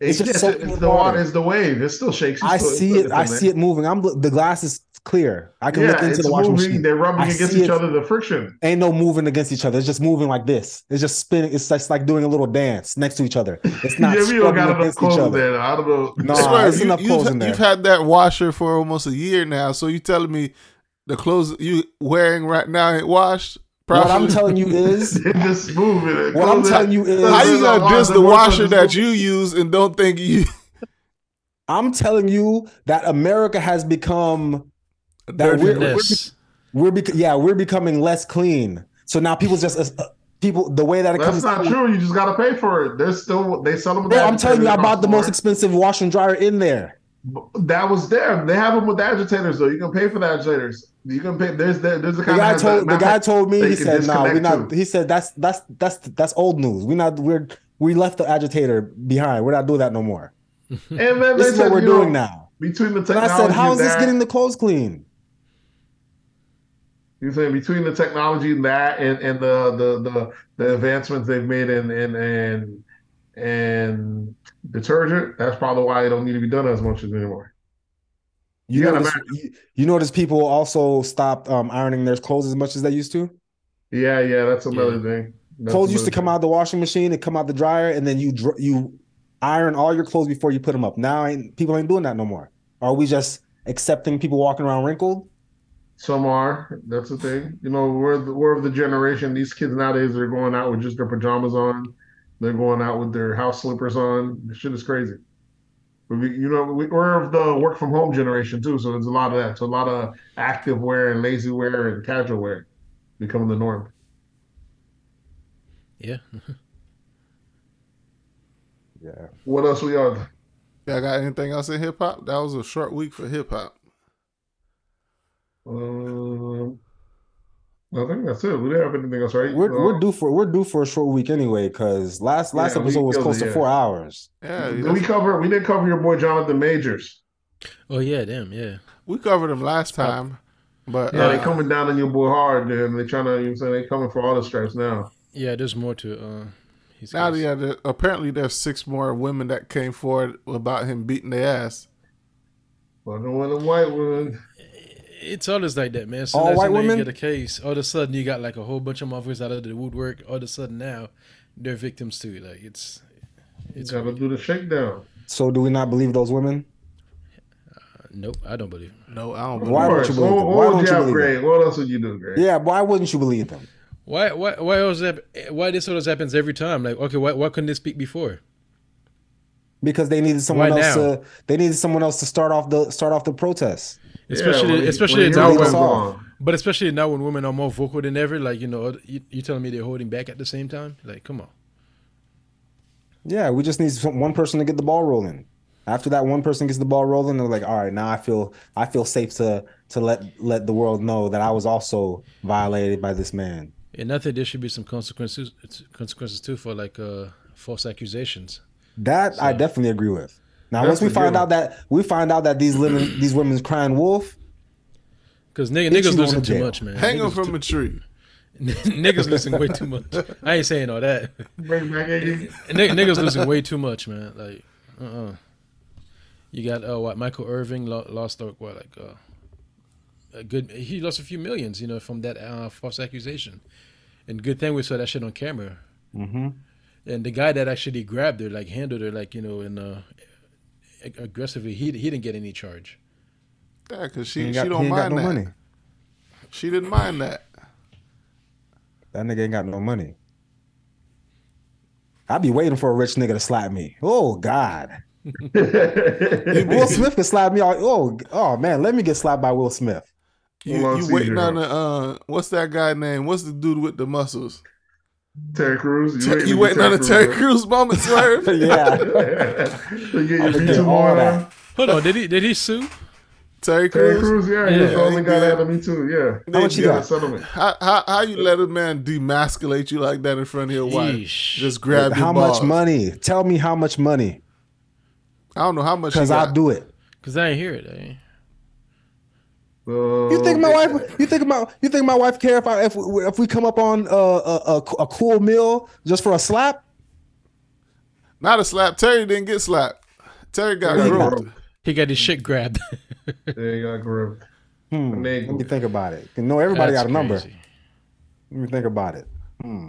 it's
It's,
just
just, it's the
water.
water. It's the wave. It still shakes.
I see it. I see it moving. I'm the glass is clear. I can
Yeah,
look into the washing
moving.
machine.
They're rubbing
I
against each
it.
other. The friction.
Ain't no moving against each other. It's just moving like this. It's just spinning. It's just like doing a little dance next to each other. It's [LAUGHS] not
yeah, we don't
scrubbing
got enough
against each
clothes
other.
there. I don't know.
No,
I swear,
there's
you,
enough
you've,
clothes in there.
you've had that washer for almost a year now. So you telling me the clothes you wearing right now ain't washed?
What I'm telling you is, [LAUGHS]
It just moving. It
What I'm
goes
telling you is-
How you gonna diss the washer that
you?
you use and don't think you
I'm telling you that America has become that we're, we're, we're yeah we're becoming less clean. So now people just uh, people the way that it
That's
comes.
That's not true. You just gotta pay for it. There's still they sell them.
Bro, I'm telling you, I bought the most expensive washer and dryer in there.
That was there. They have them with the agitators though. You can pay for the agitators. You can pay. There's the, there's the
The guy
of
told the guy told me he said no, we
disconnect
not.
to.
He said that's that's that's that's old news. We not we're we left the agitator behind. We're not doing that no more.
And then
This is what we're doing
know,
now.
between the
And
technology.
I said, how is this getting the clothes clean?
You saying between the technology and that and, and the, the the the advancements they've made in in and and detergent, that's probably why it don't need to be done as much as anymore.
You
You
notice you, you notice people also stopped um, ironing their clothes as much as they used to.
Yeah, yeah, that's another thing. That's
clothes used to come
thing.
out of the washing machine and come out the dryer, and then you dr- you iron all your clothes before you put them up. Now ain't, people ain't doing that no more. Are we just accepting people walking around wrinkled?
Some are. That's the thing. You know, we're the, we're of the generation. These kids nowadays are going out with just their pajamas on. They're going out with their house slippers on. This shit is crazy. But we, you know, we, we're of the work from home generation too. So there's a lot of that. So a lot of active wear and lazy wear and casual wear becoming the norm.
Yeah. [LAUGHS]
Yeah.
What else we on?
Y'all got anything else in hip hop? That was a short week for hip hop.
Um, I think that's it. We didn't have anything else, right?
We're
Uh,
we're due for we're due for a short week anyway because last last
Yeah,
episode was close
it,
to
yeah.
four hours.
Yeah,
did we cover? We didn't cover your boy Jonathan Majors.
Oh yeah, damn, yeah.
we covered them last time, but
Yeah, they
uh,
coming down on your boy hard, and they trying to. You know what I'm saying they coming for all the stripes now.
Yeah, there's more to uh his
now yeah, there, apparently there's six more women that came forward about him beating their ass.
But the one, the white one.
It's always like that, man. So
All white women?
you get a case, all of a sudden you got like a whole bunch of motherfuckers out of the woodwork. All of a sudden now they're victims too. Like it's it's
Gotta do the shakedown.
So do we not believe those women?
Uh, nope, I don't believe. it.
No, I don't. Believe
Why
don't
you believe them? Why don't
you
you believe
Greg? What else would you do, Greg?
Yeah, why wouldn't you believe them?
Why why why else that why this always happens every time? Like okay, why why couldn't they speak before?
Because they needed someone
Why
else
now?
to they needed someone else to start off the start off the protest.
Especially
when
especially now
when-
but especially now when women are more vocal than ever. Like you know, you, you telling me they're holding back at the same time? Like come on.
Yeah, we just need some, one person to get the ball rolling. After that one person gets the ball rolling, they're like, all right, now I feel I feel safe to to let let the world know that I was also violated by this man.
And I think there should be some consequences consequences too for like uh false accusations.
That I definitely agree with. Now,
That's
once we find out that we find out that these [CLEARS THROAT] women these women's crying wolf,
Because niggas,
Bitch, you
niggas
going
losing
to
too much, man.
Hang him
niggas,
from a tree. [LAUGHS]
niggas losing way too much. I ain't saying all that.
Bring back [LAUGHS] Iggy.
Niggas losing way too much, man. Like, uh, uh You got uh, what Michael Irvin lo- lost what like uh, a good. He lost a few millions, you know, from that uh, false accusation. And good thing we saw that shit on camera.
Mhm.
And the guy that actually grabbed her, like handled her, like you know, and uh, ag- aggressively, he he didn't get any charge.
Yeah, because she she
got,
don't mind
no
that.
money.
She didn't mind that.
That nigga ain't got no money. I'd be waiting for a rich nigga to slap me. Oh God. [LAUGHS]
Will
Will Smith can slap me. Oh, oh man, let me get slapped by Will Smith.
You, you waiting on the uh, what's that guy name? What's the dude with the muscles?
Terry Crews.
You,
to
waiting on the Terry
Crews,
Crews moment, swerve? [LAUGHS]
yeah. [LAUGHS]
to get
I'ma
your
get
feet on.
Hold on, did he did he sue?
Terry
Terry
Crews.
Crews, yeah, he was
Yeah,
the only
he
guy that
did.
had me too. Yeah,
How much you got?
settlement.
How, how how you let a man demasculate you like that in front of your wife?
Yeesh.
Just grab your
How
balls.
much money? Tell me how much money,
I don't know how much.
because
Because
I'll do it.
Cause I ain't hear it. Eh?
You think my wife? You think my? You think my wife care if I if we, if we come up on uh, a, a a cool meal just for a slap?
Not a slap. Terry didn't get slapped. Terry got
Yeah,
groped.
bro.
He got his shit grabbed. [LAUGHS]
Yeah, you got gripped.
Hmm.
Finagle.
Let me think about it. You know, everybody
That's
got a number.
crazy.
Let me think about it. Hmm.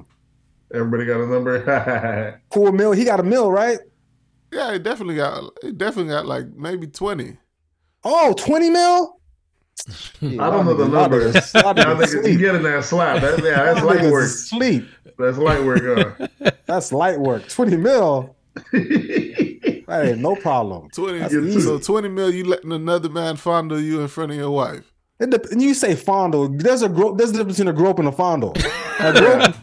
Everybody got a number. [LAUGHS]
Cool meal. He got a meal, right?
Yeah, he definitely got. He definitely got like maybe twenty.
Oh, 20 mil?
I don't know the numbers. Y'all niggas, you getting that slap? That, yeah, that's light work.
Sleep.
That's light work. Uh.
That's light work. 20 mil. [LAUGHS] Hey, no problem.
Twenty.
That's
so twenty mil. You letting another man fondle you in front of your wife?
It dep- and you say fondle. There's a gro- there's a difference between a grope and a fondle. A [LAUGHS] grope,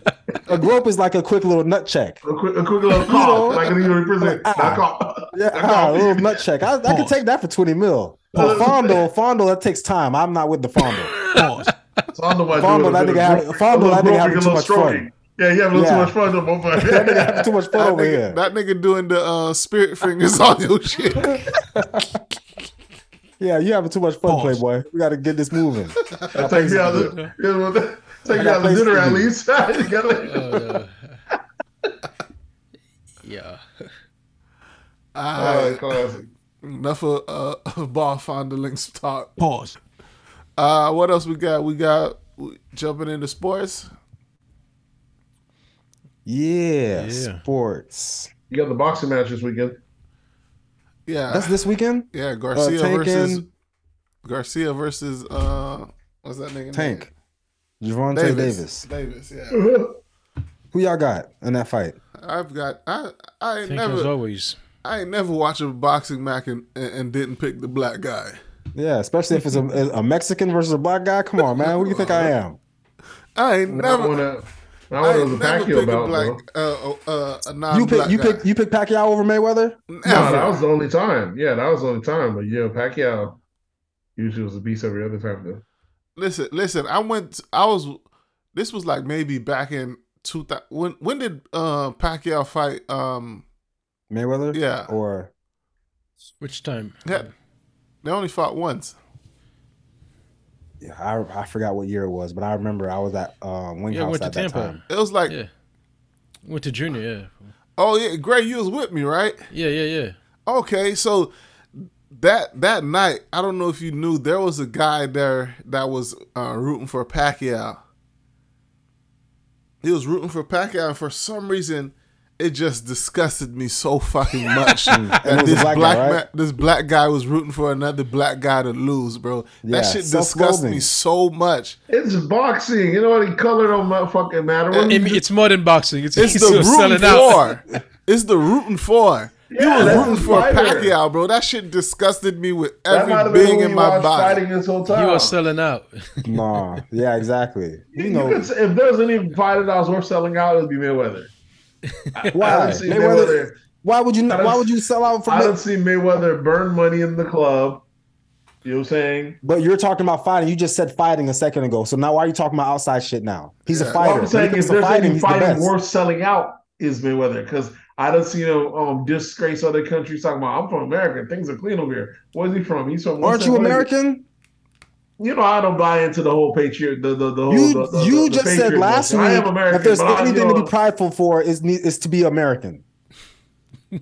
a grope is like a quick little nut check.
A quick, a quick little call, like in the prison.
Ah. Yeah, ah, a little nut check. I, I can take that for 20 mil. A fondle, fondle, that takes time. I'm not with the fondle.
Pause.
Fondle,
Fondle,
do it a
that nigga having- fondle, that nigga having too much
stroking.
fun.
Yeah, you have a little
Yeah.
too much fun on both [LAUGHS]
that nigga having too much fun
That
over
nigga,
here.
that nigga doing the uh, spirit fingers [LAUGHS] on your shit.
Yeah, you having too much fun,
Pause.
Playboy. We got to get this moving.
Take me out the, [LAUGHS] you take me
got
out the
places
dinner at least. Gotta-
Oh, yeah. yeah.
All
Oh,
right,
classic.
Enough of uh, ball fondling talk.
Pause.
Uh, what else we got? We got we jumping into sports.
Yeah,
Yeah.
sports.
You got the boxing match this weekend.
Yeah,
That's this weekend?
yeah. Garcia
Tank
versus
and-
Garcia versus uh, what's that nigga?
Tank.
Name?
Gervonta
Davis.
Davis.
Davis. Yeah. [LAUGHS]
Who y'all got in that fight?
I've got. I I ain't
Tank as
never.
always.
I ain't never watched a boxing match and, and, and didn't pick the black guy.
Yeah, especially if it's a, a Mexican versus a black guy. Come on, man. Who do you think I am?
I ain't
Not
never.
when uh, not
I
when it was a
never
Pacquiao
pick a
bout, bro.
black, uh, uh, a
You
non-black
pick you
guy.
pick you pick Pacquiao over Mayweather?
No, that was the only time. Yeah, that was the only time. But yeah, Pacquiao usually was a beast every other time though.
Listen, listen. I went. I was. This was like maybe back in two thousand. When when did uh Pacquiao fight? Um,
Mayweather?
Yeah.
Or
Which time?
yeah, they only fought once.
yeah, I, I forgot what year it was, but I remember I was at uh, Wing
Yeah,
House
went to
at that
Tampa.
time.
It was like,
Yeah. Went to junior. Yeah.
oh yeah, Gray, you was with me, right?
Yeah. Yeah. Yeah.
Okay, so that that night, I don't know if you knew, there was a guy there that was uh, rooting for Pacquiao. He was rooting for Pacquiao, and for some reason, it just disgusted me so fucking much [LAUGHS]
And
that this
black
black
guy, right?
man, this black guy was rooting for another black guy to lose, bro.
Yeah,
that shit disgusted me so much.
It's boxing. You know what? He color don't motherfucking matter. What
It-
he
it's more than boxing. It's,
It's the
still
rooting
selling out.
for. [LAUGHS] It's the rooting for.
Yeah,
he was rooting for
fighter.
Pacquiao, bro. That shit disgusted me with
that
every being in my
watched
body.
fighting this whole time.
He was selling out.
Nah, yeah, exactly.
You
You know
could say- if there's any fighter that was worth selling out, it would be Mayweather. I
why? Mayweather,
Mayweather.
why would you not, why would you sell out for
I don't see Mayweather burn money in the club. You know what I'm saying?
But you're talking about fighting. You just said fighting a second ago. So now why are you talking about outside shit now? He's
Yeah.
a
Well,
fighter.
I'm saying if there's
fighting,
any fighting worth selling out is Mayweather because I don't see him um, disgrace other countries talking about I'm from America. Things are clean over here. Where's he from? He's from.
Aren't you
what is it?
American?
You know I don't buy into the whole patriot. The the, the whole.
You
the, the,
you
the
just said last week
I am American.
if there's
but I,
anything
you know,
to be prideful for is is to be American.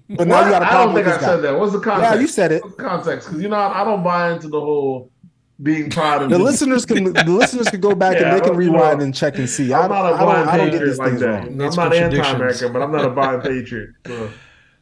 But now you got a
I
problem I
don't think
with
I
guy.
said that. What's the context?
Yeah, you said it.
What's the context? Because you know I, I don't buy into the whole being proud of
The listeners can the listeners can go [LAUGHS] back
Yeah,
and they can
you know,
rewind and check and see. I
I'm
don't,
not a
I don't,
blind
I don't get
patriot
these
like that. I'm not anti-American, but I'm not a blind [LAUGHS] patriot. So,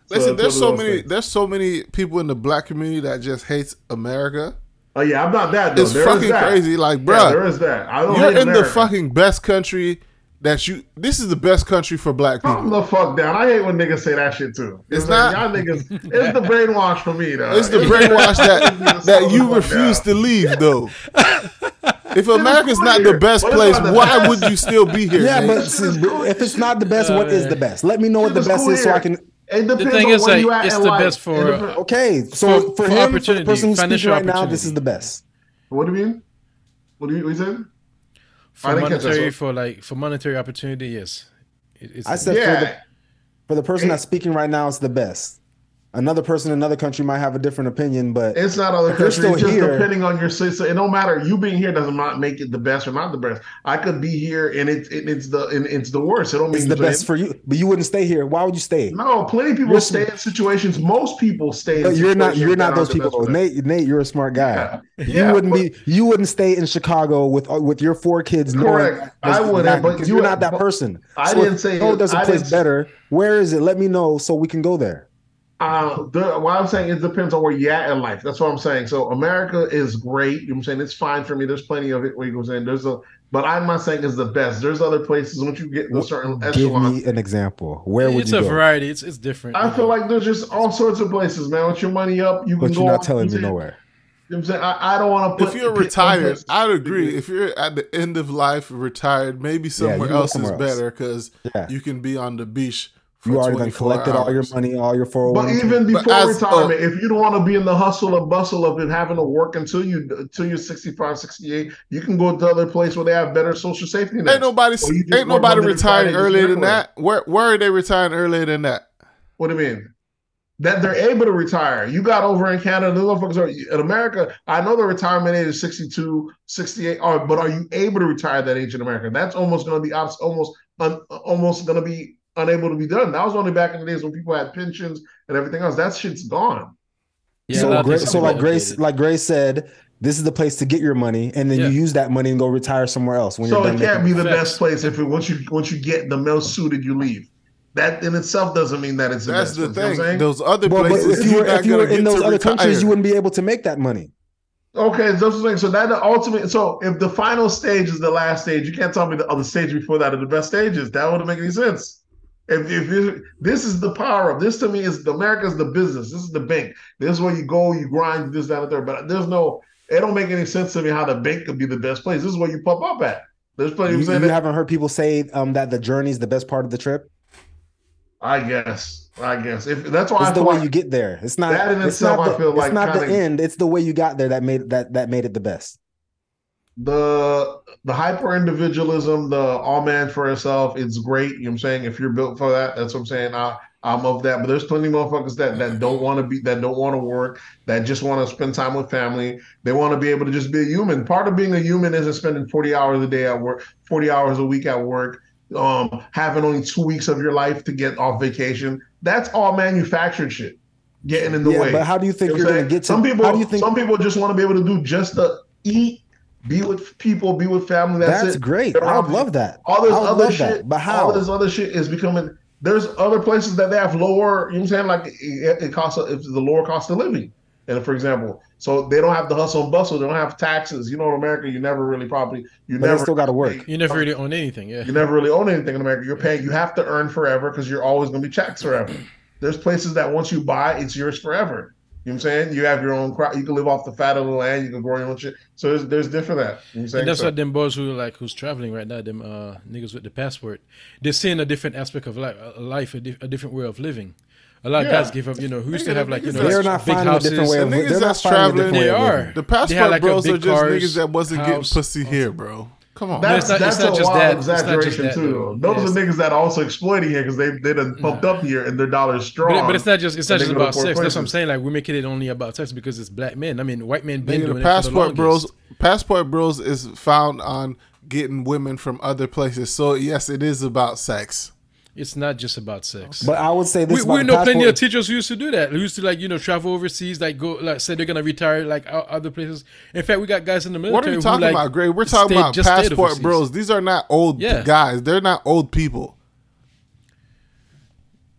Listen,
so
there's so
one of those
many.
things.
There's so many people in the black community that just hates America.
Oh yeah, I'm not that though.
It's
There is
fucking
that.
crazy. Like,
Yeah,
bruh,
there is that. I don't
you're
hate
in the fucking best country that you this is the best country for black people.
Calm
people.
the fuck down. I hate when niggas say that shit too.
It's
It's like,
not-
y'all niggas. It's the brainwash for me, though.
It's the [LAUGHS] brainwash that that you refuse to leave though. [LAUGHS] If America's not the best place,
the
why
best?
would you still be here?
Yeah,
Nate?
but see, if it's not the best, what is the best? Let me know what the best is, so I can.
It depends
thing
on
is,
where
like,
you at
it's
in
the
life.
best for,
It depends-
Okay, so
For-
for,
for
him, for the person who's speaking
financial
right now, this is the best.
What do you mean? What do you, what you said?
for
I didn't catch that,
monetary
so-
for like for monetary opportunity. Yes, It- it's
I said for the for the person
Hey.
that's speaking right now, it's the best. Another person in another country might have a different opinion, but
It's not other
If you're
countries.
still
It's just
here-
depending on your system. It don't matter. You being here does not make it the best or not the best. I could be here and it's it, it's the and it's the worst. It don't
it's
mean
the best for you. But you wouldn't stay here. Why would you stay?
No, plenty of people
You're-
stay in situations. Most people stay. In
you're not. You're not those people.
best
Though.
for them.
Nate, Nate, you're a smart guy.
Yeah.
You
Yeah,
wouldn't
but-
be. You wouldn't stay in Chicago with uh, with your four kids.
Correct. I wouldn't, but you-
you're not that person.
I
So
didn't say Oh,
there's a place better. Where is it? Let me know so we can go there.
Uh, the, what I'm saying, it depends on where you're at in life. That's what I'm saying. So America is great. You know what I'm saying? It's fine for me. There's plenty of it where you go saying there's a, but I'm not saying it's the best. There's other places once you get in a certain
Give
echelon.
me an example. Where would
it's
you
a
go?
variety. It's it's different.
I feel like there's just all sorts of places, man. With your money up, you can go.
But you're not
on-
telling
you
me
know
nowhere.
what I'm saying? I, I don't want to put.
if you're retired, I'd agree. If you're at the end of life, retired, maybe somewhere
can go
else
somewhere
is
else.
better because
Yeah.
you can be on the beach. For
You already done
24
collected all your money, all your 401k.
But oh
even
before
as-
retirement,
oh.
if you don't want to be in the hustle and bustle of it having to work until you until you're 65, 68, you can go to other place where they have better social safety nets.
Ain't nobody,
Or you just
ain't nobody retiring earlier than that. Where, where are they retiring earlier than that?
What do you mean? That they're able to retire. You got over in Canada, the motherfuckers are in America. I know the retirement age is 62, 68, are, but are you able to retire that age in America? That's almost going to be almost un, almost going to be unable to be done. That was only back in the days when people had pensions and everything else. That shit's gone.
Yeah,
so,
lot
Gra- so like Grace, like Grace said, this is the place to get your money, and then
Yeah.
you use that money and go retire somewhere else. When
So
you're
it
done
can't be the
Facts.
best place if it once you once you get the most suited, you leave. That in itself doesn't mean that it's the
That's
best
the
place, you know
thing. Those other
Well, but
places,
if you were if you were in those
to
other countries, you wouldn't be able to make that money.
Okay, those are things. So that the ultimate. So if the final stage is the last stage, you can't tell me the other stage before that are the best stages. That wouldn't make any sense. If if you, this is the power of this to me is America's the business. This is the bank. This is where you go, you grind this, that, and third. But there's no. It don't make any sense to me how the bank could be the best place. This is where you pop up at. There's plenty.
You, you
that-
haven't heard people say um, that the journey is the best part of the trip.
I guess. I guess. If that's why
It's
I
the way
like
you get there. It's not
That in
it's
itself,
not
I
the,
feel
it's
like
not the
kinda-
end. It's the way you got there that made that that made it the best.
The the hyper individualism, the all man for himself, it's great. You know what I'm saying? If you're built for that, that's what I'm saying. I I'm of that. But there's plenty of motherfuckers that that don't want to be that don't want to work, that just want to spend time with family. They want to be able to just be a human. Part of being a human isn't spending 40 hours a day at work, 40 hours a week at work, um, having only two weeks of your life to get off vacation. That's all manufactured shit. Getting in the
yeah,
way.
but how do you think
You know
you're to get to?
some people
how do you think
some people just want to be able to do just the eat, be with people, be with family. That's,
that's
it.
great?
They
I
have
would
to-
love that.
All this
I would
other
love
shit,
that. But how?
all this other shit is becoming. There's other places that they have lower. You know what I'm saying? Like it, it costs it's the lower cost of living. And for example, so they don't have the hustle and bustle. They don't have taxes. You know, in America, you never really probably you
But
never
still got to work.
you never really own anything. Yeah.
you never really own anything in America. You're paying. You have to earn forever because you're always going to be taxed forever. There's places that once you buy, it's yours forever. You know what I'm saying? You have your own crop. You can live off the fat of the land. You can grow your own shit. So there's there's different that. You know what I'm saying?
And that's
So-
what them boys who like who's traveling right now, them uh, niggas with the passport, they're seeing a different aspect of life, a life, a, di- a different way of living. A lot of
Yeah.
guys give up, you know, who used to have like you
niggas
know
that's-
They're not
big
finding a different way
The
of
niggas.
They're not
that's
finding a
traveling-
different way
They are.
living.
The
They
passport
like,
bros are just
cars,
niggas that wasn't getting
house.
pussy here, bro. Come on.
That's,
it's not-
that's a
just
wild
that. It's not just
exaggeration
that,
too.
though.
Those
Yes.
are niggas that are also exploiting here because they they done pumped up here and their dollars strong.
But, but it's not just it's not just about
poor
sex. That's what I'm saying. Like we're making it only about sex because it's black men. I mean, white men been
Nigga,
doing
the
it for the
passport bros, passport bros is found on getting women from other places. So yes, it is about sex.
It's not just about sex.
But I would say this
we, we know plenty of teachers who used to do that. Who used to like you know travel overseas, like go like say they're gonna retire like o- other places. In fact, we got guys in the military.
What are you
who,
talking
like,
about, Gray? We're talking
stayed-
about passport bros. These are not old
Yeah.
guys. They're not old people.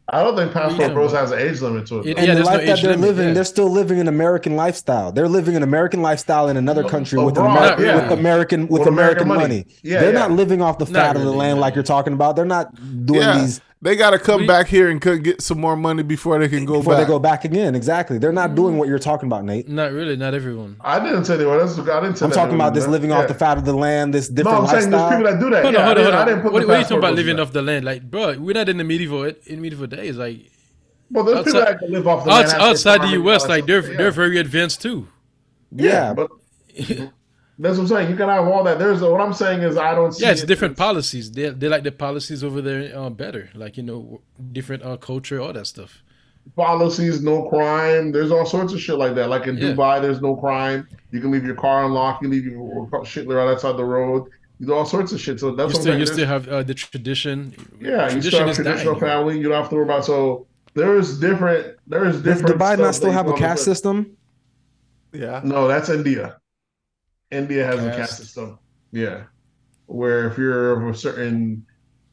I don't think Passport
Yeah.
Bros has an age limit to it.
It-
though.
And
Yeah,
the
there's no
that they're
limit,
living,
yeah.
they're still living an American lifestyle. They're living an American lifestyle in another country with, an Ameri-
yeah.
with American with,
With
American,
American
money.
money. Yeah,
they're
yeah.
not living off the
Not
fat of the
really,
land
no.
like you're talking about. They're not doing
Yeah,
these
they got to come
We-
back here and co- get some more money before they can go
before
back.
they go back again. Exactly. They're not doing what you're talking about, Nate.
Not really, not everyone.
I didn't tell they were. That's, I didn't say
I'm talking
they
about this living
Yeah.
off the fat of the land, this different.
No, I'm saying there's people that do that.
Hold
yeah,
on, hold
I
on,
didn't,
hold
I didn't put
What,
the
what are you talking about living
that.
off the land? Like, bro, we're not in the medieval in medieval days. Like
Well, there's people
outside,
that can live off the land.
outs- outside the U.S., like they're
stuff.
they're very advanced too.
yeah,
but [LAUGHS] that's what I'm saying. You can have all that. There's what I'm saying is I don't see.
Yeah, it's
it-
different policies. They they like the policies over there uh, better. Like you know, different uh, culture, all that stuff.
policies, no crime. There's all sorts of shit like that. Like in
Yeah.
Dubai, there's no crime. You can leave your car unlocked. You leave your shit right outside the road. You do all sorts of shit. So that's
You still you still have uh, the tradition.
yeah, you
tradition
still have traditional
dying.
family. You don't have to worry about. So there's different. There's
does
different.
Dubai
stuff
not still have a caste system?
yeah,
No, that's India. India has a
Caste.
system. Yeah, where if you're of a certain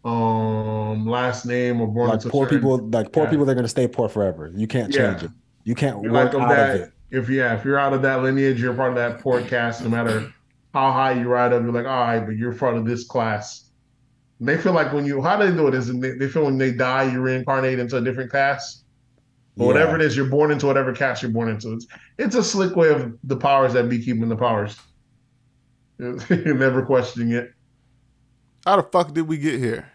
um last name or born
Like
into
poor
certain,
people, like poor
yeah.
people, they're gonna stay poor forever. You can't
Yeah.
change it. You can't
You're
work
like of
out
that.
of it.
If yeah, if you're out of that lineage, you're part of that poor caste. No matter how high you ride up, you're like, all right, but you're part of this class. And they feel like when you how do they do it is they, they feel when they die, you reincarnate into a different caste. Or whatever it is, you're born into whatever caste you're born into. It's it's a slick way of the powers that be keeping the powers. You're [LAUGHS] never questioning it.
how the fuck did we get here?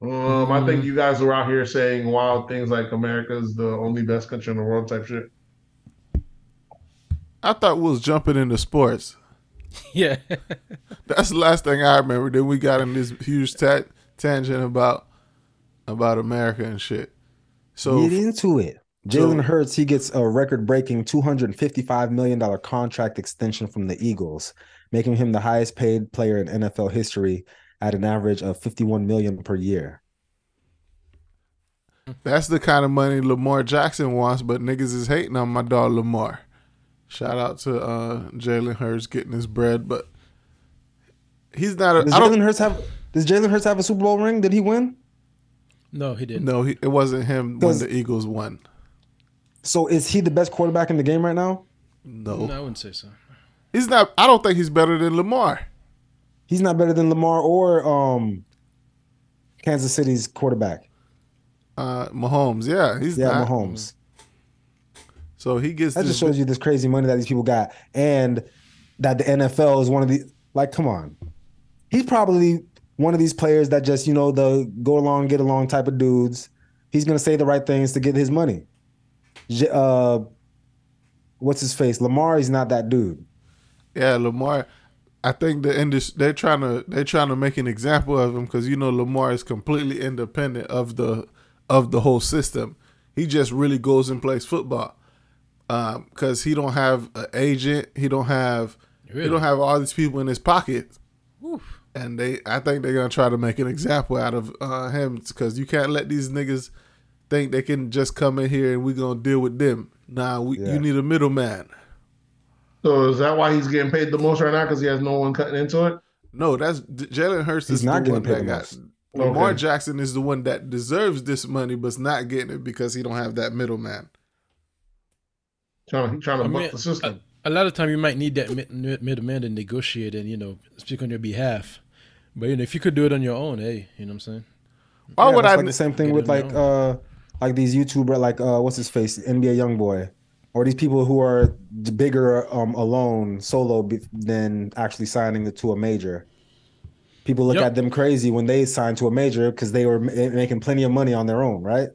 Um, I think you guys were out here saying wild things like America's the only best country in the world type shit.
I thought we was jumping into sports. [LAUGHS]
Yeah, [LAUGHS]
That's the last thing I remember. Then we got in this huge ta- tangent about about America and shit. So
Get into it. Jalen Hurts, he gets a record-breaking $255 million contract extension from the Eagles, making him the highest paid player in NFL history at an average of 51 million per year.
that's the kind of money Lamar Jackson wants, but niggas is hating on my dog Lamar. Shout out to uh, Jalen Hurts getting his bread, but he's not. A,
Does
I don't
Jalen Hurts have does Jalen Hurts have a Super Bowl ring? Did he win?
no, he didn't.
No, he, it wasn't him when the Eagles won.
So is he the best quarterback in the game right now?
No,
No, I wouldn't say so.
he's not. I don't think he's better than Lamar.
He's not better than Lamar or um Kansas City's quarterback.
Uh, Mahomes, yeah, he's
Yeah,
not.
Mahomes.
So he gets
That just shows you this crazy money that these people got, and that the NFL is one of the like. Come on, he's probably one of these players that just you know the go along get along type of dudes. He's gonna say the right things to get his money. J- Uh, what's his face? Lamar. is not that dude.
Yeah, Lamar. I think the industry they're trying to they're trying to make an example of him because you know Lamar is completely independent of the of the whole system. He just really goes and plays football because he don't have an agent. He don't have he don't have all these people in his pocket. And they, I think they're gonna try to make an example out of uh, him because you can't let these niggas think they can just come in here and we're gonna deal with them. Nah, we,
Yeah.
you need a middleman.
So is that why he's getting paid the most right now? Because he has no one cutting into it.
No, that's Jalen Hurts
He's
is
not
the
getting
one
paid
that
the
got.
most.
Lamar
Okay.
Jackson is the one that deserves this money, but's not getting it because he don't have that middleman.
Trying, to trying to
I
buck
mean,
the system.
A lot of time you might need that mid- mid- middleman to negotiate and you know speak on your behalf. But you know, if you could do it on your own, hey, you know what I'm saying?
Why
Yeah,
would
that's
I?
like the same thing with like
known.
uh like these YouTuber like uh what's his face NBA YoungBoy or these people who are bigger um alone solo be- than actually signing to a major. People look
Yep.
at them crazy when they sign to a major because they were ma- making plenty of money on their own, right?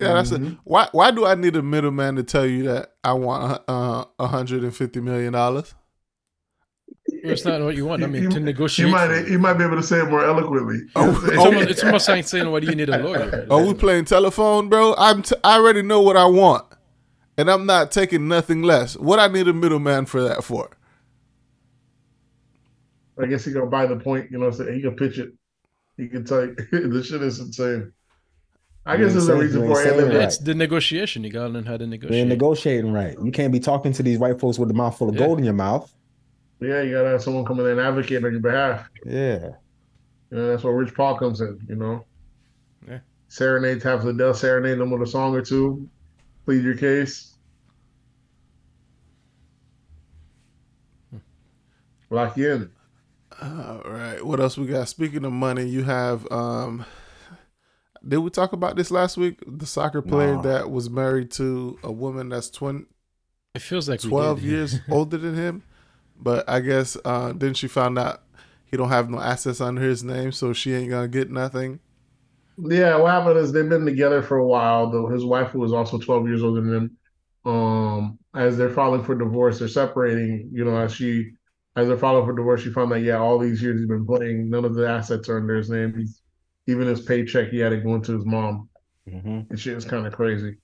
yeah, that's
Mm-hmm.
it. Why? Why do I need a middleman to tell you that I want uh, a hundred and fifty million dollars?
Well, it's not what you want. I mean,
You-
to
You
negotiate.
might you might be able to say it more eloquently. [LAUGHS]
Oh,
It's
oh,
almost, it's almost like saying, "Why do you need a lawyer?"
Are we playing telephone, bro? I'm. T- I already know what I want, and I'm not taking nothing less. What I need a middleman for that for?
I guess he gonna buy the point. You know, what I'm saying he can pitch it. He can tell you [LAUGHS] this shit is insane. I
You
guess
ain't
there's a reason for it.
right.
It's the negotiation. You gotta learn how to
They're
negotiate.
negotiating right. You can't be talking to these white folks with a mouth full of
Yeah.
gold in your mouth.
Yeah, you gotta have someone come in and advocate on your behalf.
Yeah.
You know, that's where Rich Paul comes in. You know,
Yeah.
Serenade, have Fidel serenade them with a song or two. Plead your case. Lock you in.
All right. What else we got? Speaking of money, you have um did we talk about this last week? The soccer player
No.
that was married to a woman that's 20,
It feels like
12
did.
years [LAUGHS] older than him. But I guess uh then she found out he don't have no assets under his name, so she ain't gonna get nothing.
Yeah, what happened is they've been together for a while, though his wife, who was also 12 years older than him, um, as they're filing for divorce, they're separating, you know, as she as they're filing for divorce, she found that yeah, all these years he's been playing, none of the assets are under his name. He's even his paycheck he had it going to his mom.
hmm
and shit is kind of crazy.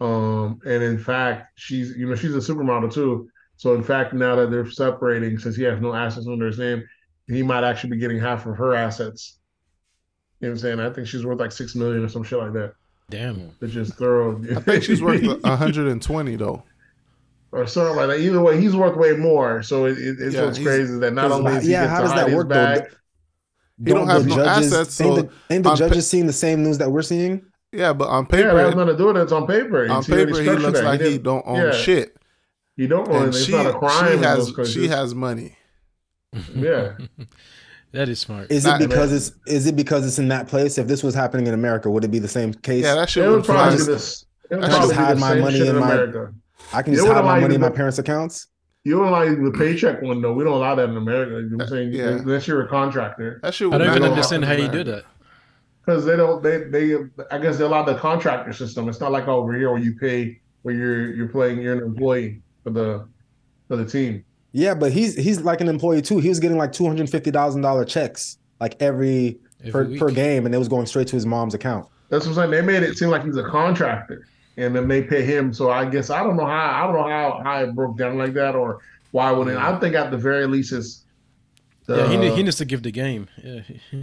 Um, and in fact, she's you know she's a supermodel too. So in fact, now that they're separating, since he has no assets under his name, he might actually be getting half of her assets. You know what I'm saying? I think she's worth like six million or some shit like that.
Damn.
It's just thorough.
I think she's worth [LAUGHS] 120 though.
or something like that. Either way, he's worth way more. So it, it, it's
Yeah,
what's
he's-
crazy that not only is he
yeah,
gets
how does that
his
work though?
bag,
He don't have no assets,
Ain't the, ain't the
on pa-
judges seeing the same news that we're seeing?
Yeah, but on paper,
yeah, that has
paper,
nothing to do with it. It's on paper.
on paper he looks
that.
like he
didn't-
don't own
yeah,
shit.
He don't own
And
it. It's
she,
not a crime.
she has she has money.
Yeah. [LAUGHS]
That is smart.
Is
Not-
it because it's is it because it's in that place? If this was happening in America, would it be the same case?
Yeah, that shit
It
would
would probably be this. It would
I
probably
just
hide my money in
in
my-
America.
I can
You
just
know
hide my money in my parents' accounts.
You don't allow the paycheck one though. We don't allow that in America. You know what I'm uh, saying?
Yeah.
Unless you're a contractor,
That shit
I don't even understand how you do that.
because they don't. They they. I guess they allow the contractor system. It's not like over here where you pay where you're you're playing. You're an employee for the for the team.
Yeah, but he's he's like an employee too. He was getting like two hundred fifty thousand dollar checks like every,
Every
per,
week.
per game, and it was going straight to his mom's account.
That's what I'm saying. They made it seem like he's a contractor, and then they pay him. So I guess I don't know how I don't know how how it broke down like that or why wouldn't I think at the very least it's. The,
yeah, he, need, he needs to give the game. Yeah. [LAUGHS]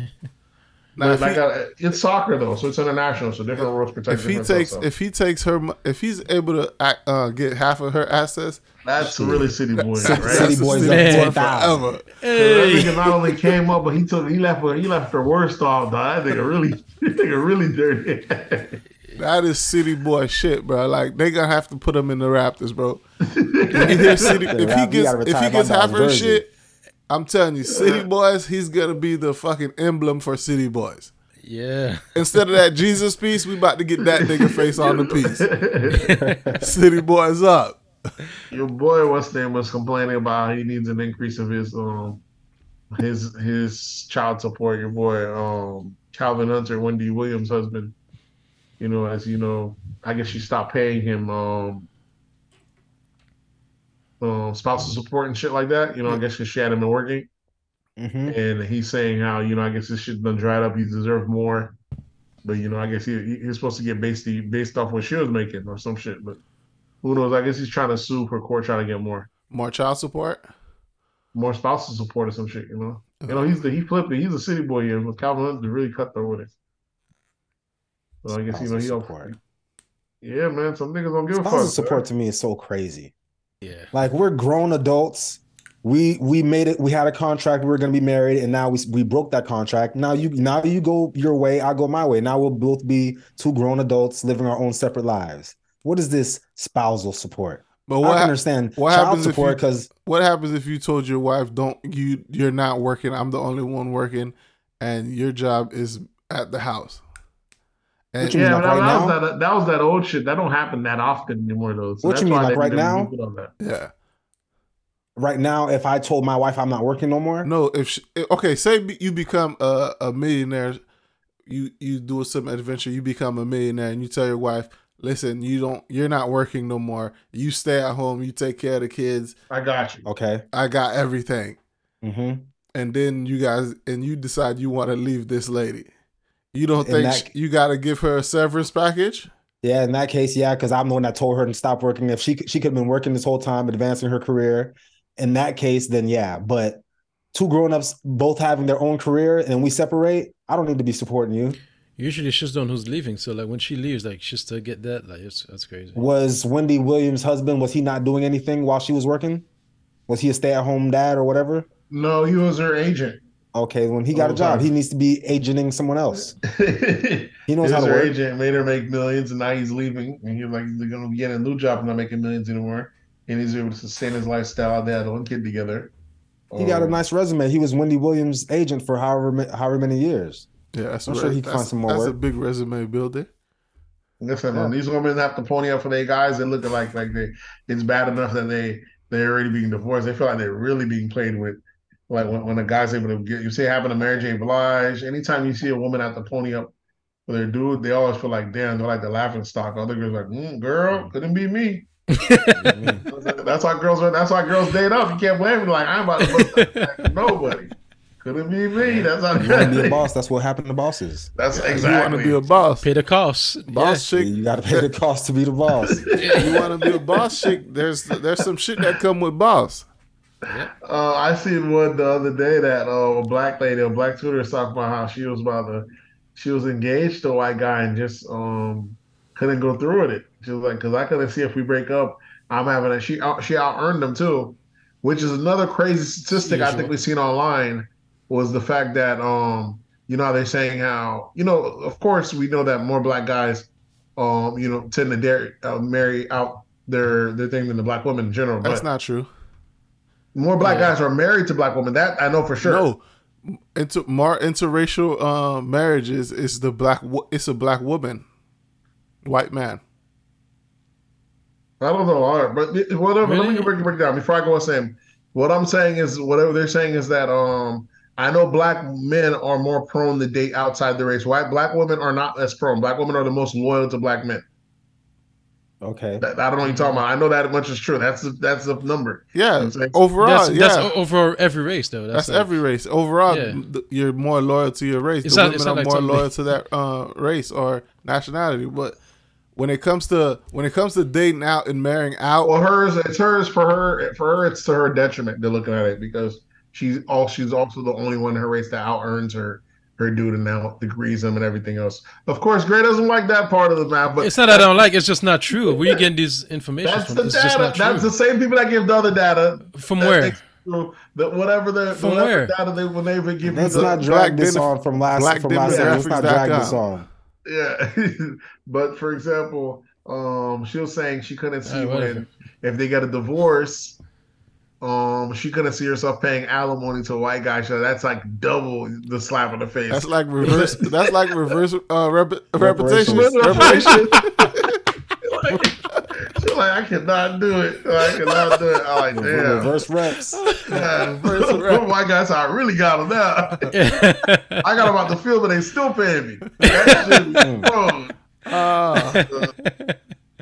Now,
but
if
like
he-
uh, it's soccer though, so it's international, so different rules protect.
if he takes
stuff,
if he takes her if he's able to act, uh, get half of her assets,
That's really city boy,
that's-
right?
City
a
boys
city
up
boy
10,000.
forever.
That nigga not only came up, but he took he left he left the worst off. Dog. That nigga really [LAUGHS] that nigga really dirty.
That is city boy shit, bro. Like they gonna have to put him in the Raptors, bro. [LAUGHS] If he, hears city, if he gets if he gets half
dog
her
jersey.
shit, I'm telling you, city boys, he's gonna be the fucking emblem for city boys.
Yeah.
Instead of that Jesus piece, we about to get that nigga face on the piece. City boys up.
Your boy, what's his name, was complaining about he needs an increase of his um his his child support. Your boy, um Kevin Hunter, Wendy Williams' husband. You know, as you know, I guess she stopped paying him um um spousal support and shit like that. You know, I guess she hadn't been working.
hmm
and he's saying how you know I guess this shit done dried up. He deserved more, but you know I guess he he- he's supposed to get based based off what she was making or some shit. But who knows? I guess he's trying to sue for court, trying to get more
More child support.
more spousal support or some shit. You know, you know he's the he flipped it. He's a city boy, and with Kevin Hunter really cut through with it. So I guess you know he
Spousal
don't.
support.
Yeah, man. Some niggas don't give a fuck.
Spousal support to me is so crazy.
Yeah.
Like we're grown adults. We we made it. We had a contract. We were gonna be married, and now we we broke that contract. Now you now you go your way. I go my way. Now we'll both be two grown adults living our own separate lives. What is this spousal support?
But
I
what
can
hap-
understand
what
child
happens
support because
what happens if you told your wife don't you you're not working? I'm the only one working, and your job is at the house. And
What you mean,
Yeah,
like
that,
right
that was that, that was that old shit. That don't happen that often anymore, though. So
What you mean, like right now?
moved on that.
yeah,
right now, if I told my wife I'm not working no more,
no. If she, okay, say you become a, a millionaire, you you do some adventure, you become a millionaire, and you tell your wife, listen, you don't, you're not working no more. You stay at home, you take care of the kids.
I got you.
okay.
I got everything.
hmm
and then you guys and you decide you want to leave this lady. You don't
In
think
that-
sh- you got to give her a severance package?
Yeah, in that case, yeah, because I'm the one that told her to stop working. If she she could have been working this whole time, advancing her career, in that case, then yeah. But two grown-ups both having their own career and we separate, I don't need to be supporting you.
Usually she's the one who's leaving. So like when she leaves, like she's to get that. Like it's, that's crazy.
Was Wendy Williams' husband, was he not doing anything while she was working? Was he a stay-at-home dad or whatever?
No, he was her agent.
Okay, when he got a
Oh,
job,
fine.
he needs to be agenting someone else.
He [LAUGHS]
He knows how to
her
work.
agent made her make millions, and now he's leaving. And he's like, he's gonna be getting a new job and not making millions anymore. And he's able to sustain his lifestyle. They had one kid together.
He got a
Um,
nice resume. He was Wendy Williams' agent for however however many years.
Yeah, that's
I'm
right.
sure he can
that's,
find some more
That's a big resume builder.
Listen,
Yeah.
man, these women have to pony up for their guys. They look like like they it's bad enough that they they're already being divorced. They feel like they're really being played with. Like when, when a guy's able to get you say happened to Mary J. Blige. Anytime you see a woman at the pony up for their dude, they always feel like damn, they're like the laughing stock. Other girls like, mm, girl, couldn't be me. [LAUGHS] That's why girls are. That's why girls date up. You can't blame me. Like I'm about to bust that [LAUGHS] nobody. Couldn't be me. That's how.
You want to be a [LAUGHS] boss? That's what happened to bosses.
That's exactly.
You want to be a boss.
Pay the costs.
Boss chick.
You got to pay the cost to be the boss.
you want to be a boss chick? There's there's some shit that come with boss.
Uh, I seen one the other day that uh, a black lady, a black tutor, was talking about how she was about to, she was engaged to a white guy and just um couldn't go through with it. She was like, "Cause I couldn't see if we break up, I'm having a she out she out earned them too," which is another crazy statistic I think we've seen online was the fact that um you know how they're saying how you know of course we know that more black guys um you know tend to dare uh, marry out their their thing than the black women in general,
That's
but
not true.
More black
Yeah.
guys are married to black women. That I know for sure.
No, inter more interracial uh, marriages is the black. It's a black woman, white man.
I don't know, all right, but it- whatever. Let me break, break it down before I go on saying. What I'm saying is, whatever they're saying is that um, I know black men are more prone to date outside the race. White black women are not as prone. Black women are the most loyal to black men.
Okay.
That, I don't know what you're talking about. I know that much is true. That's the, that's the number.
Yeah,
I'm saying-
overall,
That's,
yeah,
that's
that's,
over every race, though. That's, like-
every race. Overall,
Yeah.
you're more loyal to your race.
It's
the
not-
women
it's
are
like
more
something-
loyal to that uh, race or nationality. But when it comes to when it comes to dating out and marrying out,
Well, hers, it's hers for her. For her, it's to her detriment. They're looking at it because she's all she's also the only one in her race that out earns her her dude now degrees him and everything else. Of course, Gray doesn't like that part of the math, but
It's not that I don't like. It's just not true. Where you getting these information
That's
from?
the
It's just
data.
not
That's the same people that give the other data.
From where?
makes. The, whatever the
From
whatever
where?
data they when they would give
Let's
you the,
not drag this on from last
Black
from last time. Let's not drag this on.
yeah. [LAUGHS] but for example, um, she was saying she couldn't see
Alright, whatever.
when if they get a divorce. Um, she couldn't see herself paying alimony to a white guy, so that's like double the slap in the face.
that's like reverse. that's like reverse uh, rep- repetition.
Reparations.
Reparation. [LAUGHS]
like, she's like, I cannot do it. I cannot do it. I'm like, damn.
Reverse reps. [LAUGHS]
Yeah.
Reverse rep. [LAUGHS]
white guys, I really got them now. I got them out the field, but they still paying me. That shit, bro.
Uh,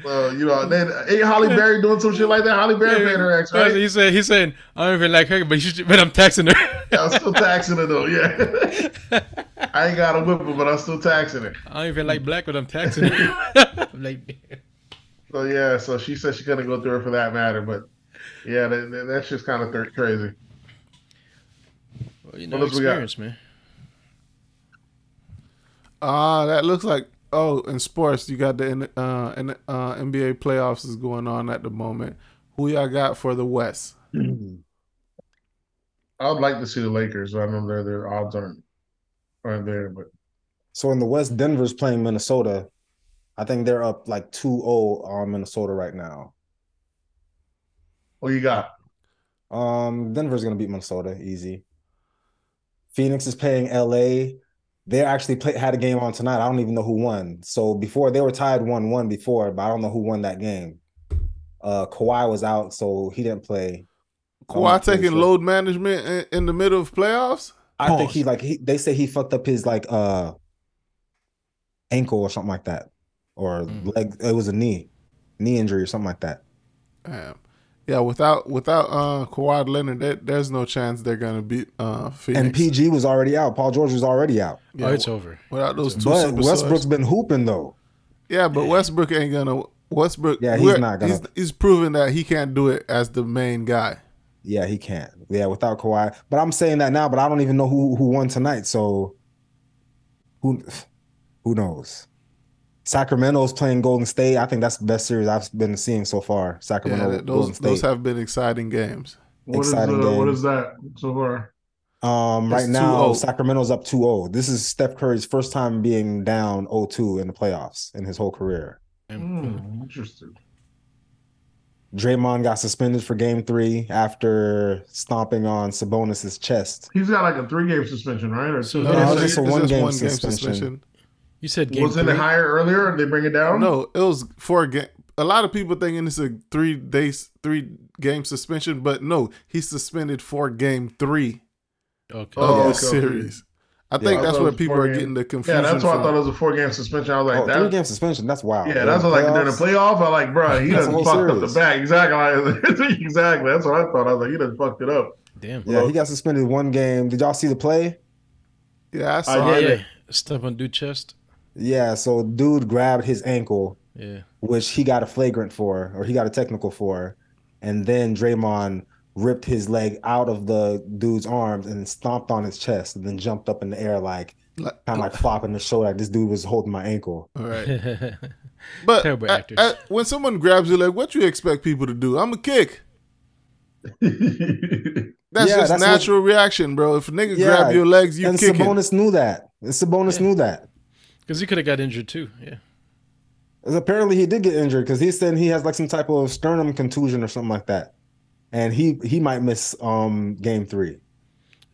Well, you know, then ain't Halle Berry doing some shit like that? Halle Berry paying her ex, right?
He said he's saying I don't even like her, but, she, but I'm taxing her.
Yeah, I'm still taxing her though. Yeah, [LAUGHS] I ain't got a whip her, but I'm still taxing her.
I don't even like black, but I'm taxing her. I'm [LAUGHS] like,
So yeah, so she said she couldn't go through it for that matter, but yeah, that, that- that's just kind of th- crazy.
well, you know,
What else we got?
experience, man.
uh, that looks like. Oh, in sports, you got the uh, N- uh, NBA playoffs is going on at the moment. Who y'all got for the West? [CLEARS THROAT]
I would like to see the Lakers. I know their their odds aren't aren't there, but
So in the West, Denver's playing Minnesota. I think they're up like 2-0 on Minnesota right now.
what you got?
Um, Denver's gonna beat Minnesota easy. Phoenix is playing LA. They actually play, had a game on tonight. I don't even know who won. So before they were tied one one before, but I don't know who won that game. Uh, Kawhi was out, so he didn't play. I'm
Kawhi taking
sure.
load management in, in the middle of playoffs.
I think he like he. They say he fucked up his like uh ankle or something like that, or
Mm.
leg. It was a knee, knee injury or something like that.
Damn. Yeah, without without uh Kawhi Leonard, there, there's no chance they're gonna beat uh Phoenix.
And PG was already out. Paul George was already out.
Yeah,
oh, it's over.
without those two
But
superstars.
Westbrook's been hooping though.
Yeah, but Westbrook ain't gonna. Westbrook.
Yeah, he's not gonna-
He's, he's proven that he can't do it as the main guy.
Yeah, he can't. Yeah, without Kawhi. But I'm saying that now, but I don't even know who who won tonight. So who who knows? Sacramento's playing Golden State. I think that's the best series I've been seeing so far. Sacramento,
Yeah,
Golden
those
State.
those have been exciting games.
What is
Exciting
uh, what
game.
is that so far?
Um, right now,
2-0.
Sacramento's up 2-0. This is Steph Curry's first time being down 0-2 in the playoffs in his whole career.
And-
Hmm, interesting.
Draymond got suspended for game three after stomping on Sabonis's chest.
He's got like a three game suspension, right? Or
So
two
No,
Yeah,
it's
it's
just
just a one, game,
one game
suspension.
Suspension.
You said game
Wasn't
three.
it higher earlier? Did they bring it down?
No, it was four game. A lot of people thinking it's a three days, three game suspension, but no, he's suspended for game three
Okay.
of
Oh,
the
okay, okay.
series. I
Yeah,
think
I
that's
thought
where people are
game-
getting the confusion.
Yeah, that's why I thought it was a four game suspension. I was like,
oh,
that,
three game suspension. That's wild.
Yeah, that's what, like during the playoff. I like, bro, he
That's
done
the
fucked
whole
up the back. Exactly, [LAUGHS] exactly. That's what I thought. I was like, he done fucked it up.
Damn.
Yeah, he got suspended one game. Did y'all see the play?
Yeah, I
I
saw
Yeah,
it.
yeah. Step on dude chest.
Yeah, so dude grabbed his ankle,
Yeah.
which he got a flagrant for, or he got a technical for, and then Draymond ripped his leg out of the dude's arms and stomped on his chest, and then jumped up in the air like
Like-
kind of like uh, flopping the shoulder. Like this dude was holding my ankle.
All right. [LAUGHS] But
Terrible
a-
actors.
a- when someone grabs your leg, what you expect people to do? I'm a kick. [LAUGHS] That's
Yeah,
just
that's
natural reaction, bro. If a nigga
Yeah,
grab your legs, you
and
kick it.
Sabonis knew that. And Sabonis
Yeah.
knew that.
Because he could have got injured too. Yeah.
'Cause Apparently, he did get injured because he said he has like some type of sternum contusion or something like that, and he he might miss um game three.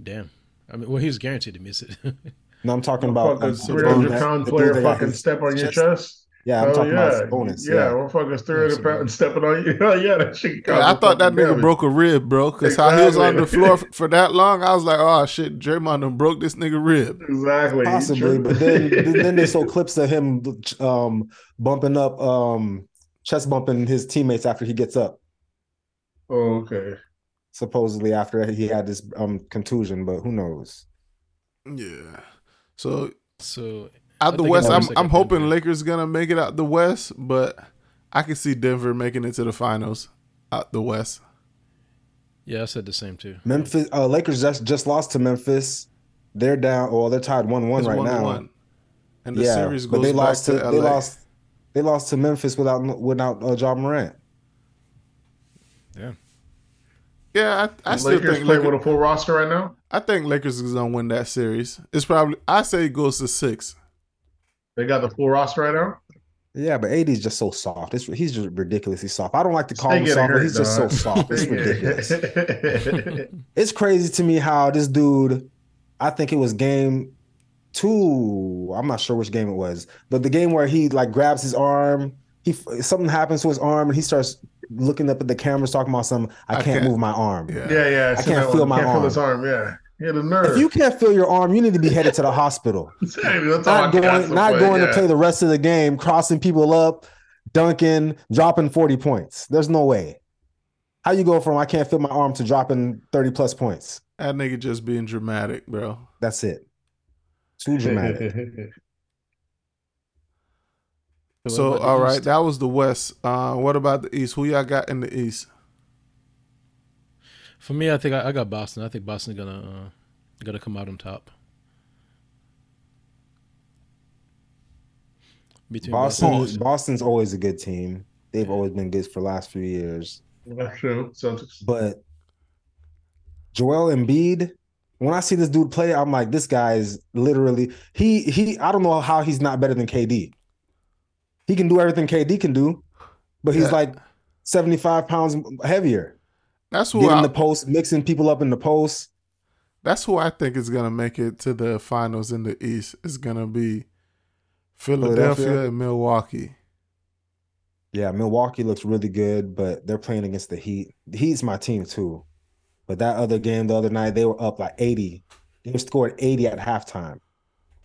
Damn. I mean, well, he was guaranteed to miss it. [LAUGHS]
No, I'm talking about um,
fucking
Sabonis,
300
the
pound
dude
player fucking step on your
chest-
chest.
Yeah, I'm
Oh,
talking
yeah.
about Sabonis.
Yeah,
Yeah,
motherfuckers 300
Sabonis.
pounds stepping on you. Yeah, [LAUGHS] yeah, that shit.
Yeah, I thought that nigga
damage.
broke a rib, bro. Because how he was on the floor f- [LAUGHS] for that long, I was like, oh shit, Draymond done broke this nigga rib.
Exactly.
possibly. But then [LAUGHS] then they show clips of him um bumping up um chest bumping his teammates after he gets up.
Oh, okay.
Supposedly after he had this um contusion, but who knows?
Yeah. So
so
out the West, I'm I'm hoping
Denver.
Lakers gonna make it out the West, but I can see Denver making it to the finals out the West.
yeah, I said the same too.
Memphis uh Lakers just just lost to Memphis. They're down well, they're tied 1-1
It's
right
one to
now.
And the
yeah,
series
but they
back
lost
to,
to,
LA.
they lost they lost to Memphis without without uh, Ja Morant.
Yeah, Yeah, I, I
The
still
Lakers
think
play
Lakers,
with a full roster right now.
I think Lakers is gonna win that series. It's probably I say it goes to six.
They got the full roster right now.
Yeah, but AD is just so soft. It's, he's just ridiculously soft. I don't like to call
They
him
get
soft, but
hurt,
he's just so soft. It's [LAUGHS] ridiculous. It's crazy to me how this dude, I think it was game two. I'm not sure which game it was, but the game where he like grabs his arm, he something happens to his arm and he starts looking up at the cameras talking about something. I,
I
can't,
can't-
move my arm.
Yeah.
yeah, yeah.
I
seen
can't feel
one.
my
can't feel his arm. Yeah, he had a nerve.
If you can't feel your arm, you need to be headed to the hospital. [LAUGHS]
That's
not
I
going,
to
not
play,
going
yeah.
to play the rest of the game, crossing people up, dunking, dropping 40 points. There's no way. How you go from I can't feel my arm to dropping 30 plus points?
That nigga just being dramatic, bro.
That's it. Too dramatic.
So [LAUGHS]
So
what about the
all right, that was the West. Uh, what about the East? Who y'all got in the East?
For me, I think I, I got Boston. I think Boston's gonna uh, gonna come out on top. Between
Boston,
Boston.
Boston's always a good team. They've always been good for the last few years.
That's true. Celtics.
But Joel Embiid, when I see this dude play, I'm like, this guy is literally he he. I don't know how he's not better than KD. He can do everything KD can do, but he's
Yeah.
like 75 pounds heavier.
That's who
Getting
I,
the post, mixing people up in the post.
that's who I think is gonna make it to the finals in the East. Is gonna be Philadelphia,
Philadelphia?
and Milwaukee.
Yeah, Milwaukee looks really good, but they're playing against the Heat. The Heat's my team too. But that other game the other night, they were up like 80. They scored 80 at halftime.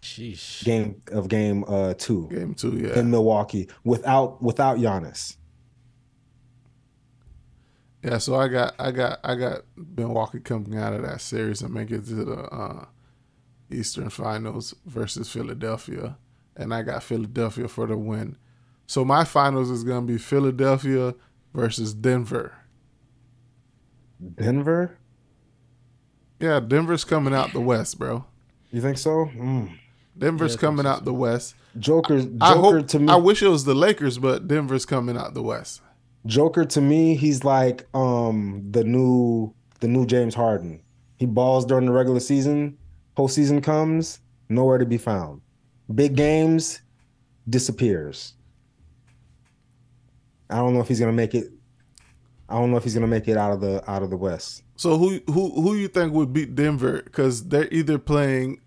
Sheesh.
Game of game uh two
Game two, yeah.
in Milwaukee without without Giannis.
Yeah, so I got I got I got Milwaukee coming out of that series and make it to the uh, Eastern Finals versus Philadelphia, and I got Philadelphia for the win. So my finals is gonna be Philadelphia versus Denver.
Denver?
Yeah, Denver's coming out the West, bro.
You think so? Mm.
Denver's
Yeah,
coming
so,
out the West.
Joker, Joker
I hope.
to me,
I wish it was the Lakers, but Denver's coming out the West.
Joker to me, he's like um the new the new James Harden. He balls during the regular season. Postseason comes, nowhere to be found. Big games, disappears. I don't know if he's gonna make it. I don't know if he's gonna make it out of the out of the West.
So who who who you think would beat Denver? Because they're either playing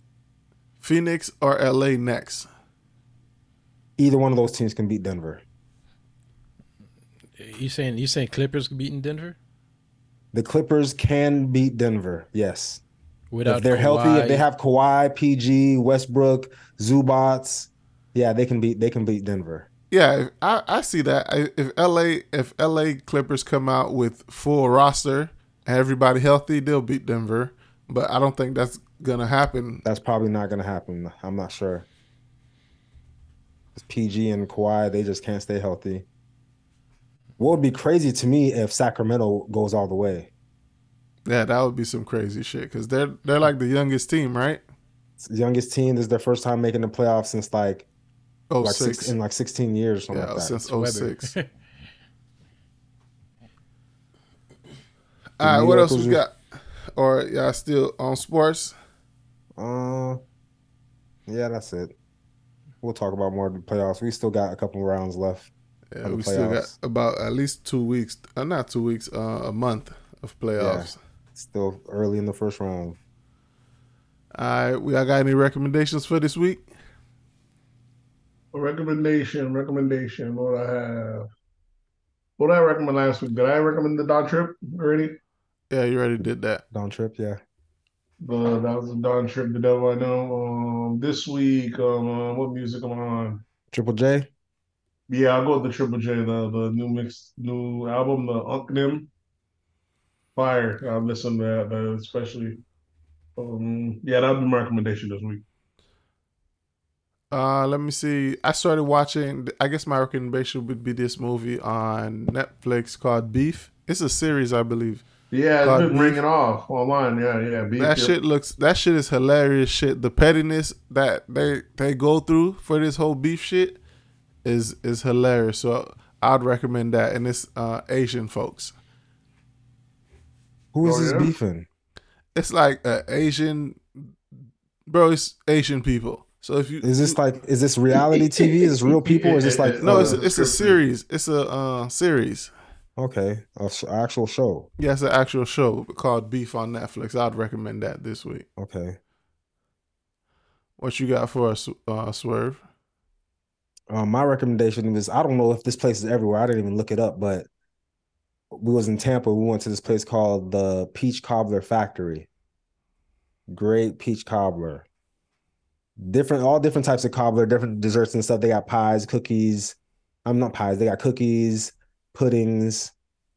Phoenix or LA next.
Either one of those teams can beat Denver.
You saying you saying Clippers beating Denver
The Clippers can beat Denver. Yes,
without
if they're healthy, if they have Kawhi, PG, Westbrook, Zubac, yeah, they can beat they can beat Denver.
Yeah, I, I see that. I- If LA if LA Clippers come out with full roster and everybody healthy, they'll beat Denver. But I don't think that's gonna happen.
That's probably not going to happen. I'm not sure. 'Cause PG and Kawhi, they just can't stay healthy. What would be crazy to me if Sacramento goes all the way?
Yeah, that would be some crazy shit because they're they're like the youngest team, right?
It's the youngest team. This is their first time making the playoffs since like
Oh
like
six.
six, in like 16 years or something
yeah,
like that.
since
Webber.
06. [LAUGHS] All right, what else we got? Or y'all still on sports?
Uh, yeah, that's it. We'll talk about more of the playoffs. We still got a couple rounds left.
Yeah,
For the
we still got about at least two weeks. Uh, not two weeks. Uh, a month of playoffs.
Still early in the first round.
All right, we y'all got any recommendations for this week?
A Recommendation, recommendation. What I have. What did I recommend last week? Did I recommend the Don Trip already?
Yeah, you already did that.
Don trip, yeah.
But that was the Don Trip. The devil I know. Um, this week, um, uh, what music am I on?
Triple J.
Yeah, I'll go with the Triple J, the the new mix, new album, the Unk Nim. Fire. I've listened to that, uh, especially. Um, yeah, that'll be my recommendation this week.
Uh, let me see. I started watching. I guess my recommendation would be this movie on Netflix called Beef. It's a series, I believe.
Yeah, it's been ringing off online. Yeah, yeah. Beef,
that
yeah.
shit looks. That shit is hilarious. Shit, the pettiness that they they go through for this whole beef shit is is hilarious. So I'd recommend that. And it's uh, Asian folks.
Who is
Oh,
this
yeah?
beefing?
It's like uh, Asian, bro. It's Asian people. So if you
Is this like is this reality TV? Is this real people? Or is this like
no,
uh,
it's a, it's a series. It's a uh, series.
okay, a sh- actual show.
Yeah, it's an actual show called Beef on Netflix. I'd recommend that this week.
Okay.
What you got for us, uh, Swerve?
Um, my recommendation was I don't know if this place is everywhere. I didn't even look it up, but we was in Tampa. We went to this place called the Peach Cobbler Factory. Great peach cobbler. Different, all different types of cobbler, different desserts and stuff. They got pies, cookies. I'm not pies. They got cookies, puddings,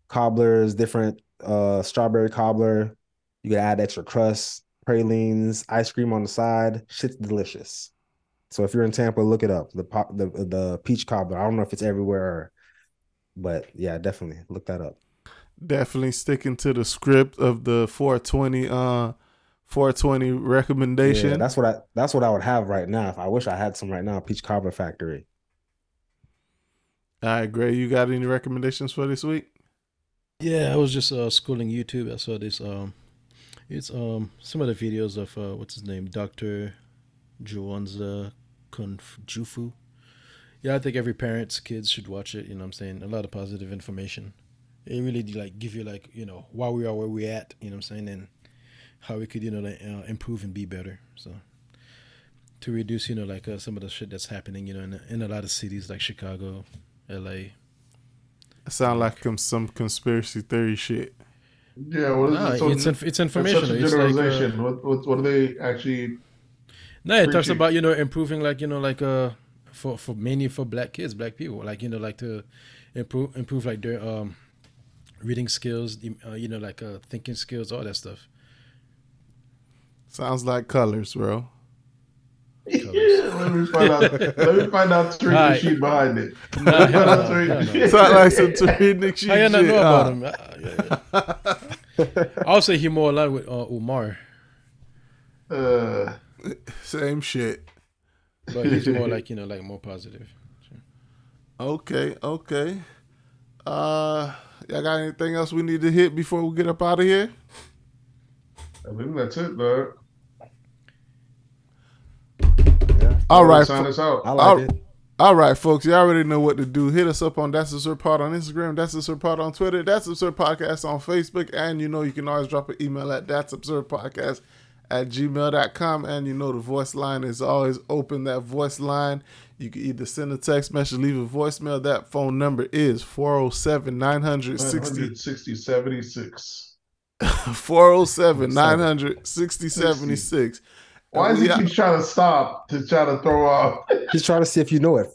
cobblers, different uh strawberry cobbler. You can add extra crust, pralines, ice cream on the side. Shit's delicious. So if you're in Tampa, look it up. The pop, the the peach cobbler. I don't know if it's everywhere, but yeah, definitely look that up.
Definitely sticking to the script of the 420 uh 420 recommendation.
Yeah, that's what I that's what I would have right now. If I wish I had some right now, Peach Cobbler Factory.
All right, Gray, you got any recommendations for this week?
Yeah, I was just uh, scrolling YouTube. I saw this. Um, it's um some of the videos of uh, what's his name, Doctor Jawanza Kunjufu. Yeah, I think every parent's kids should watch it. You know, what I'm saying a lot of positive information. It really like give you like you know why we are where we at. You know, what I'm saying and how we could you know like, uh, improve and be better. So to reduce you know like uh, some of the shit that's happening you know in, in a lot of cities like Chicago, L.A.
It sound like some, some conspiracy theory shit.
Yeah, what is
Nah,
it? So
it's inf- it's
it's such
information.
a
It's like, uh,
generalization. what, what what are they actually?
No, it talks about you know improving like you know like uh for for mainly for black kids, black people, like you know like to improve improve like their um reading skills, uh, you know like uh thinking skills, all that stuff.
Sounds like colors, bro.
let me find out. let me find out the reading
Alright.
sheet behind it.
Nah, hell no,
That's right.
no.
Sound like some Tariq shit.
How you not know about him? Uh, yeah, yeah. I'll say he more aligned with uh, Umar,
Uh, [LAUGHS]
Same shit.
but he's more like you know like more positive.
Okay, okay. Uh, y'all got anything else we need to hit before we get up out of here?
I think that's it, dog.
Yeah,
All right,
Sign
fo-
us out.
I like
I'll-
it.
all right, folks. You already know what to do. Hit us up on That's Absurd Pod on Instagram. That's Absurd Pod on Twitter. That's Absurd Podcast on Facebook. And you know you can always drop an email at That's Absurd Podcast at gmail.com. And you know the voice line is always open. That voice line, you can either send a text message, leave a voicemail. That phone number is 407 960
960, [LAUGHS] 76.
407 960 76.
Why
And
does he keep trying to stop to try to throw off?
He's trying to see if you know it.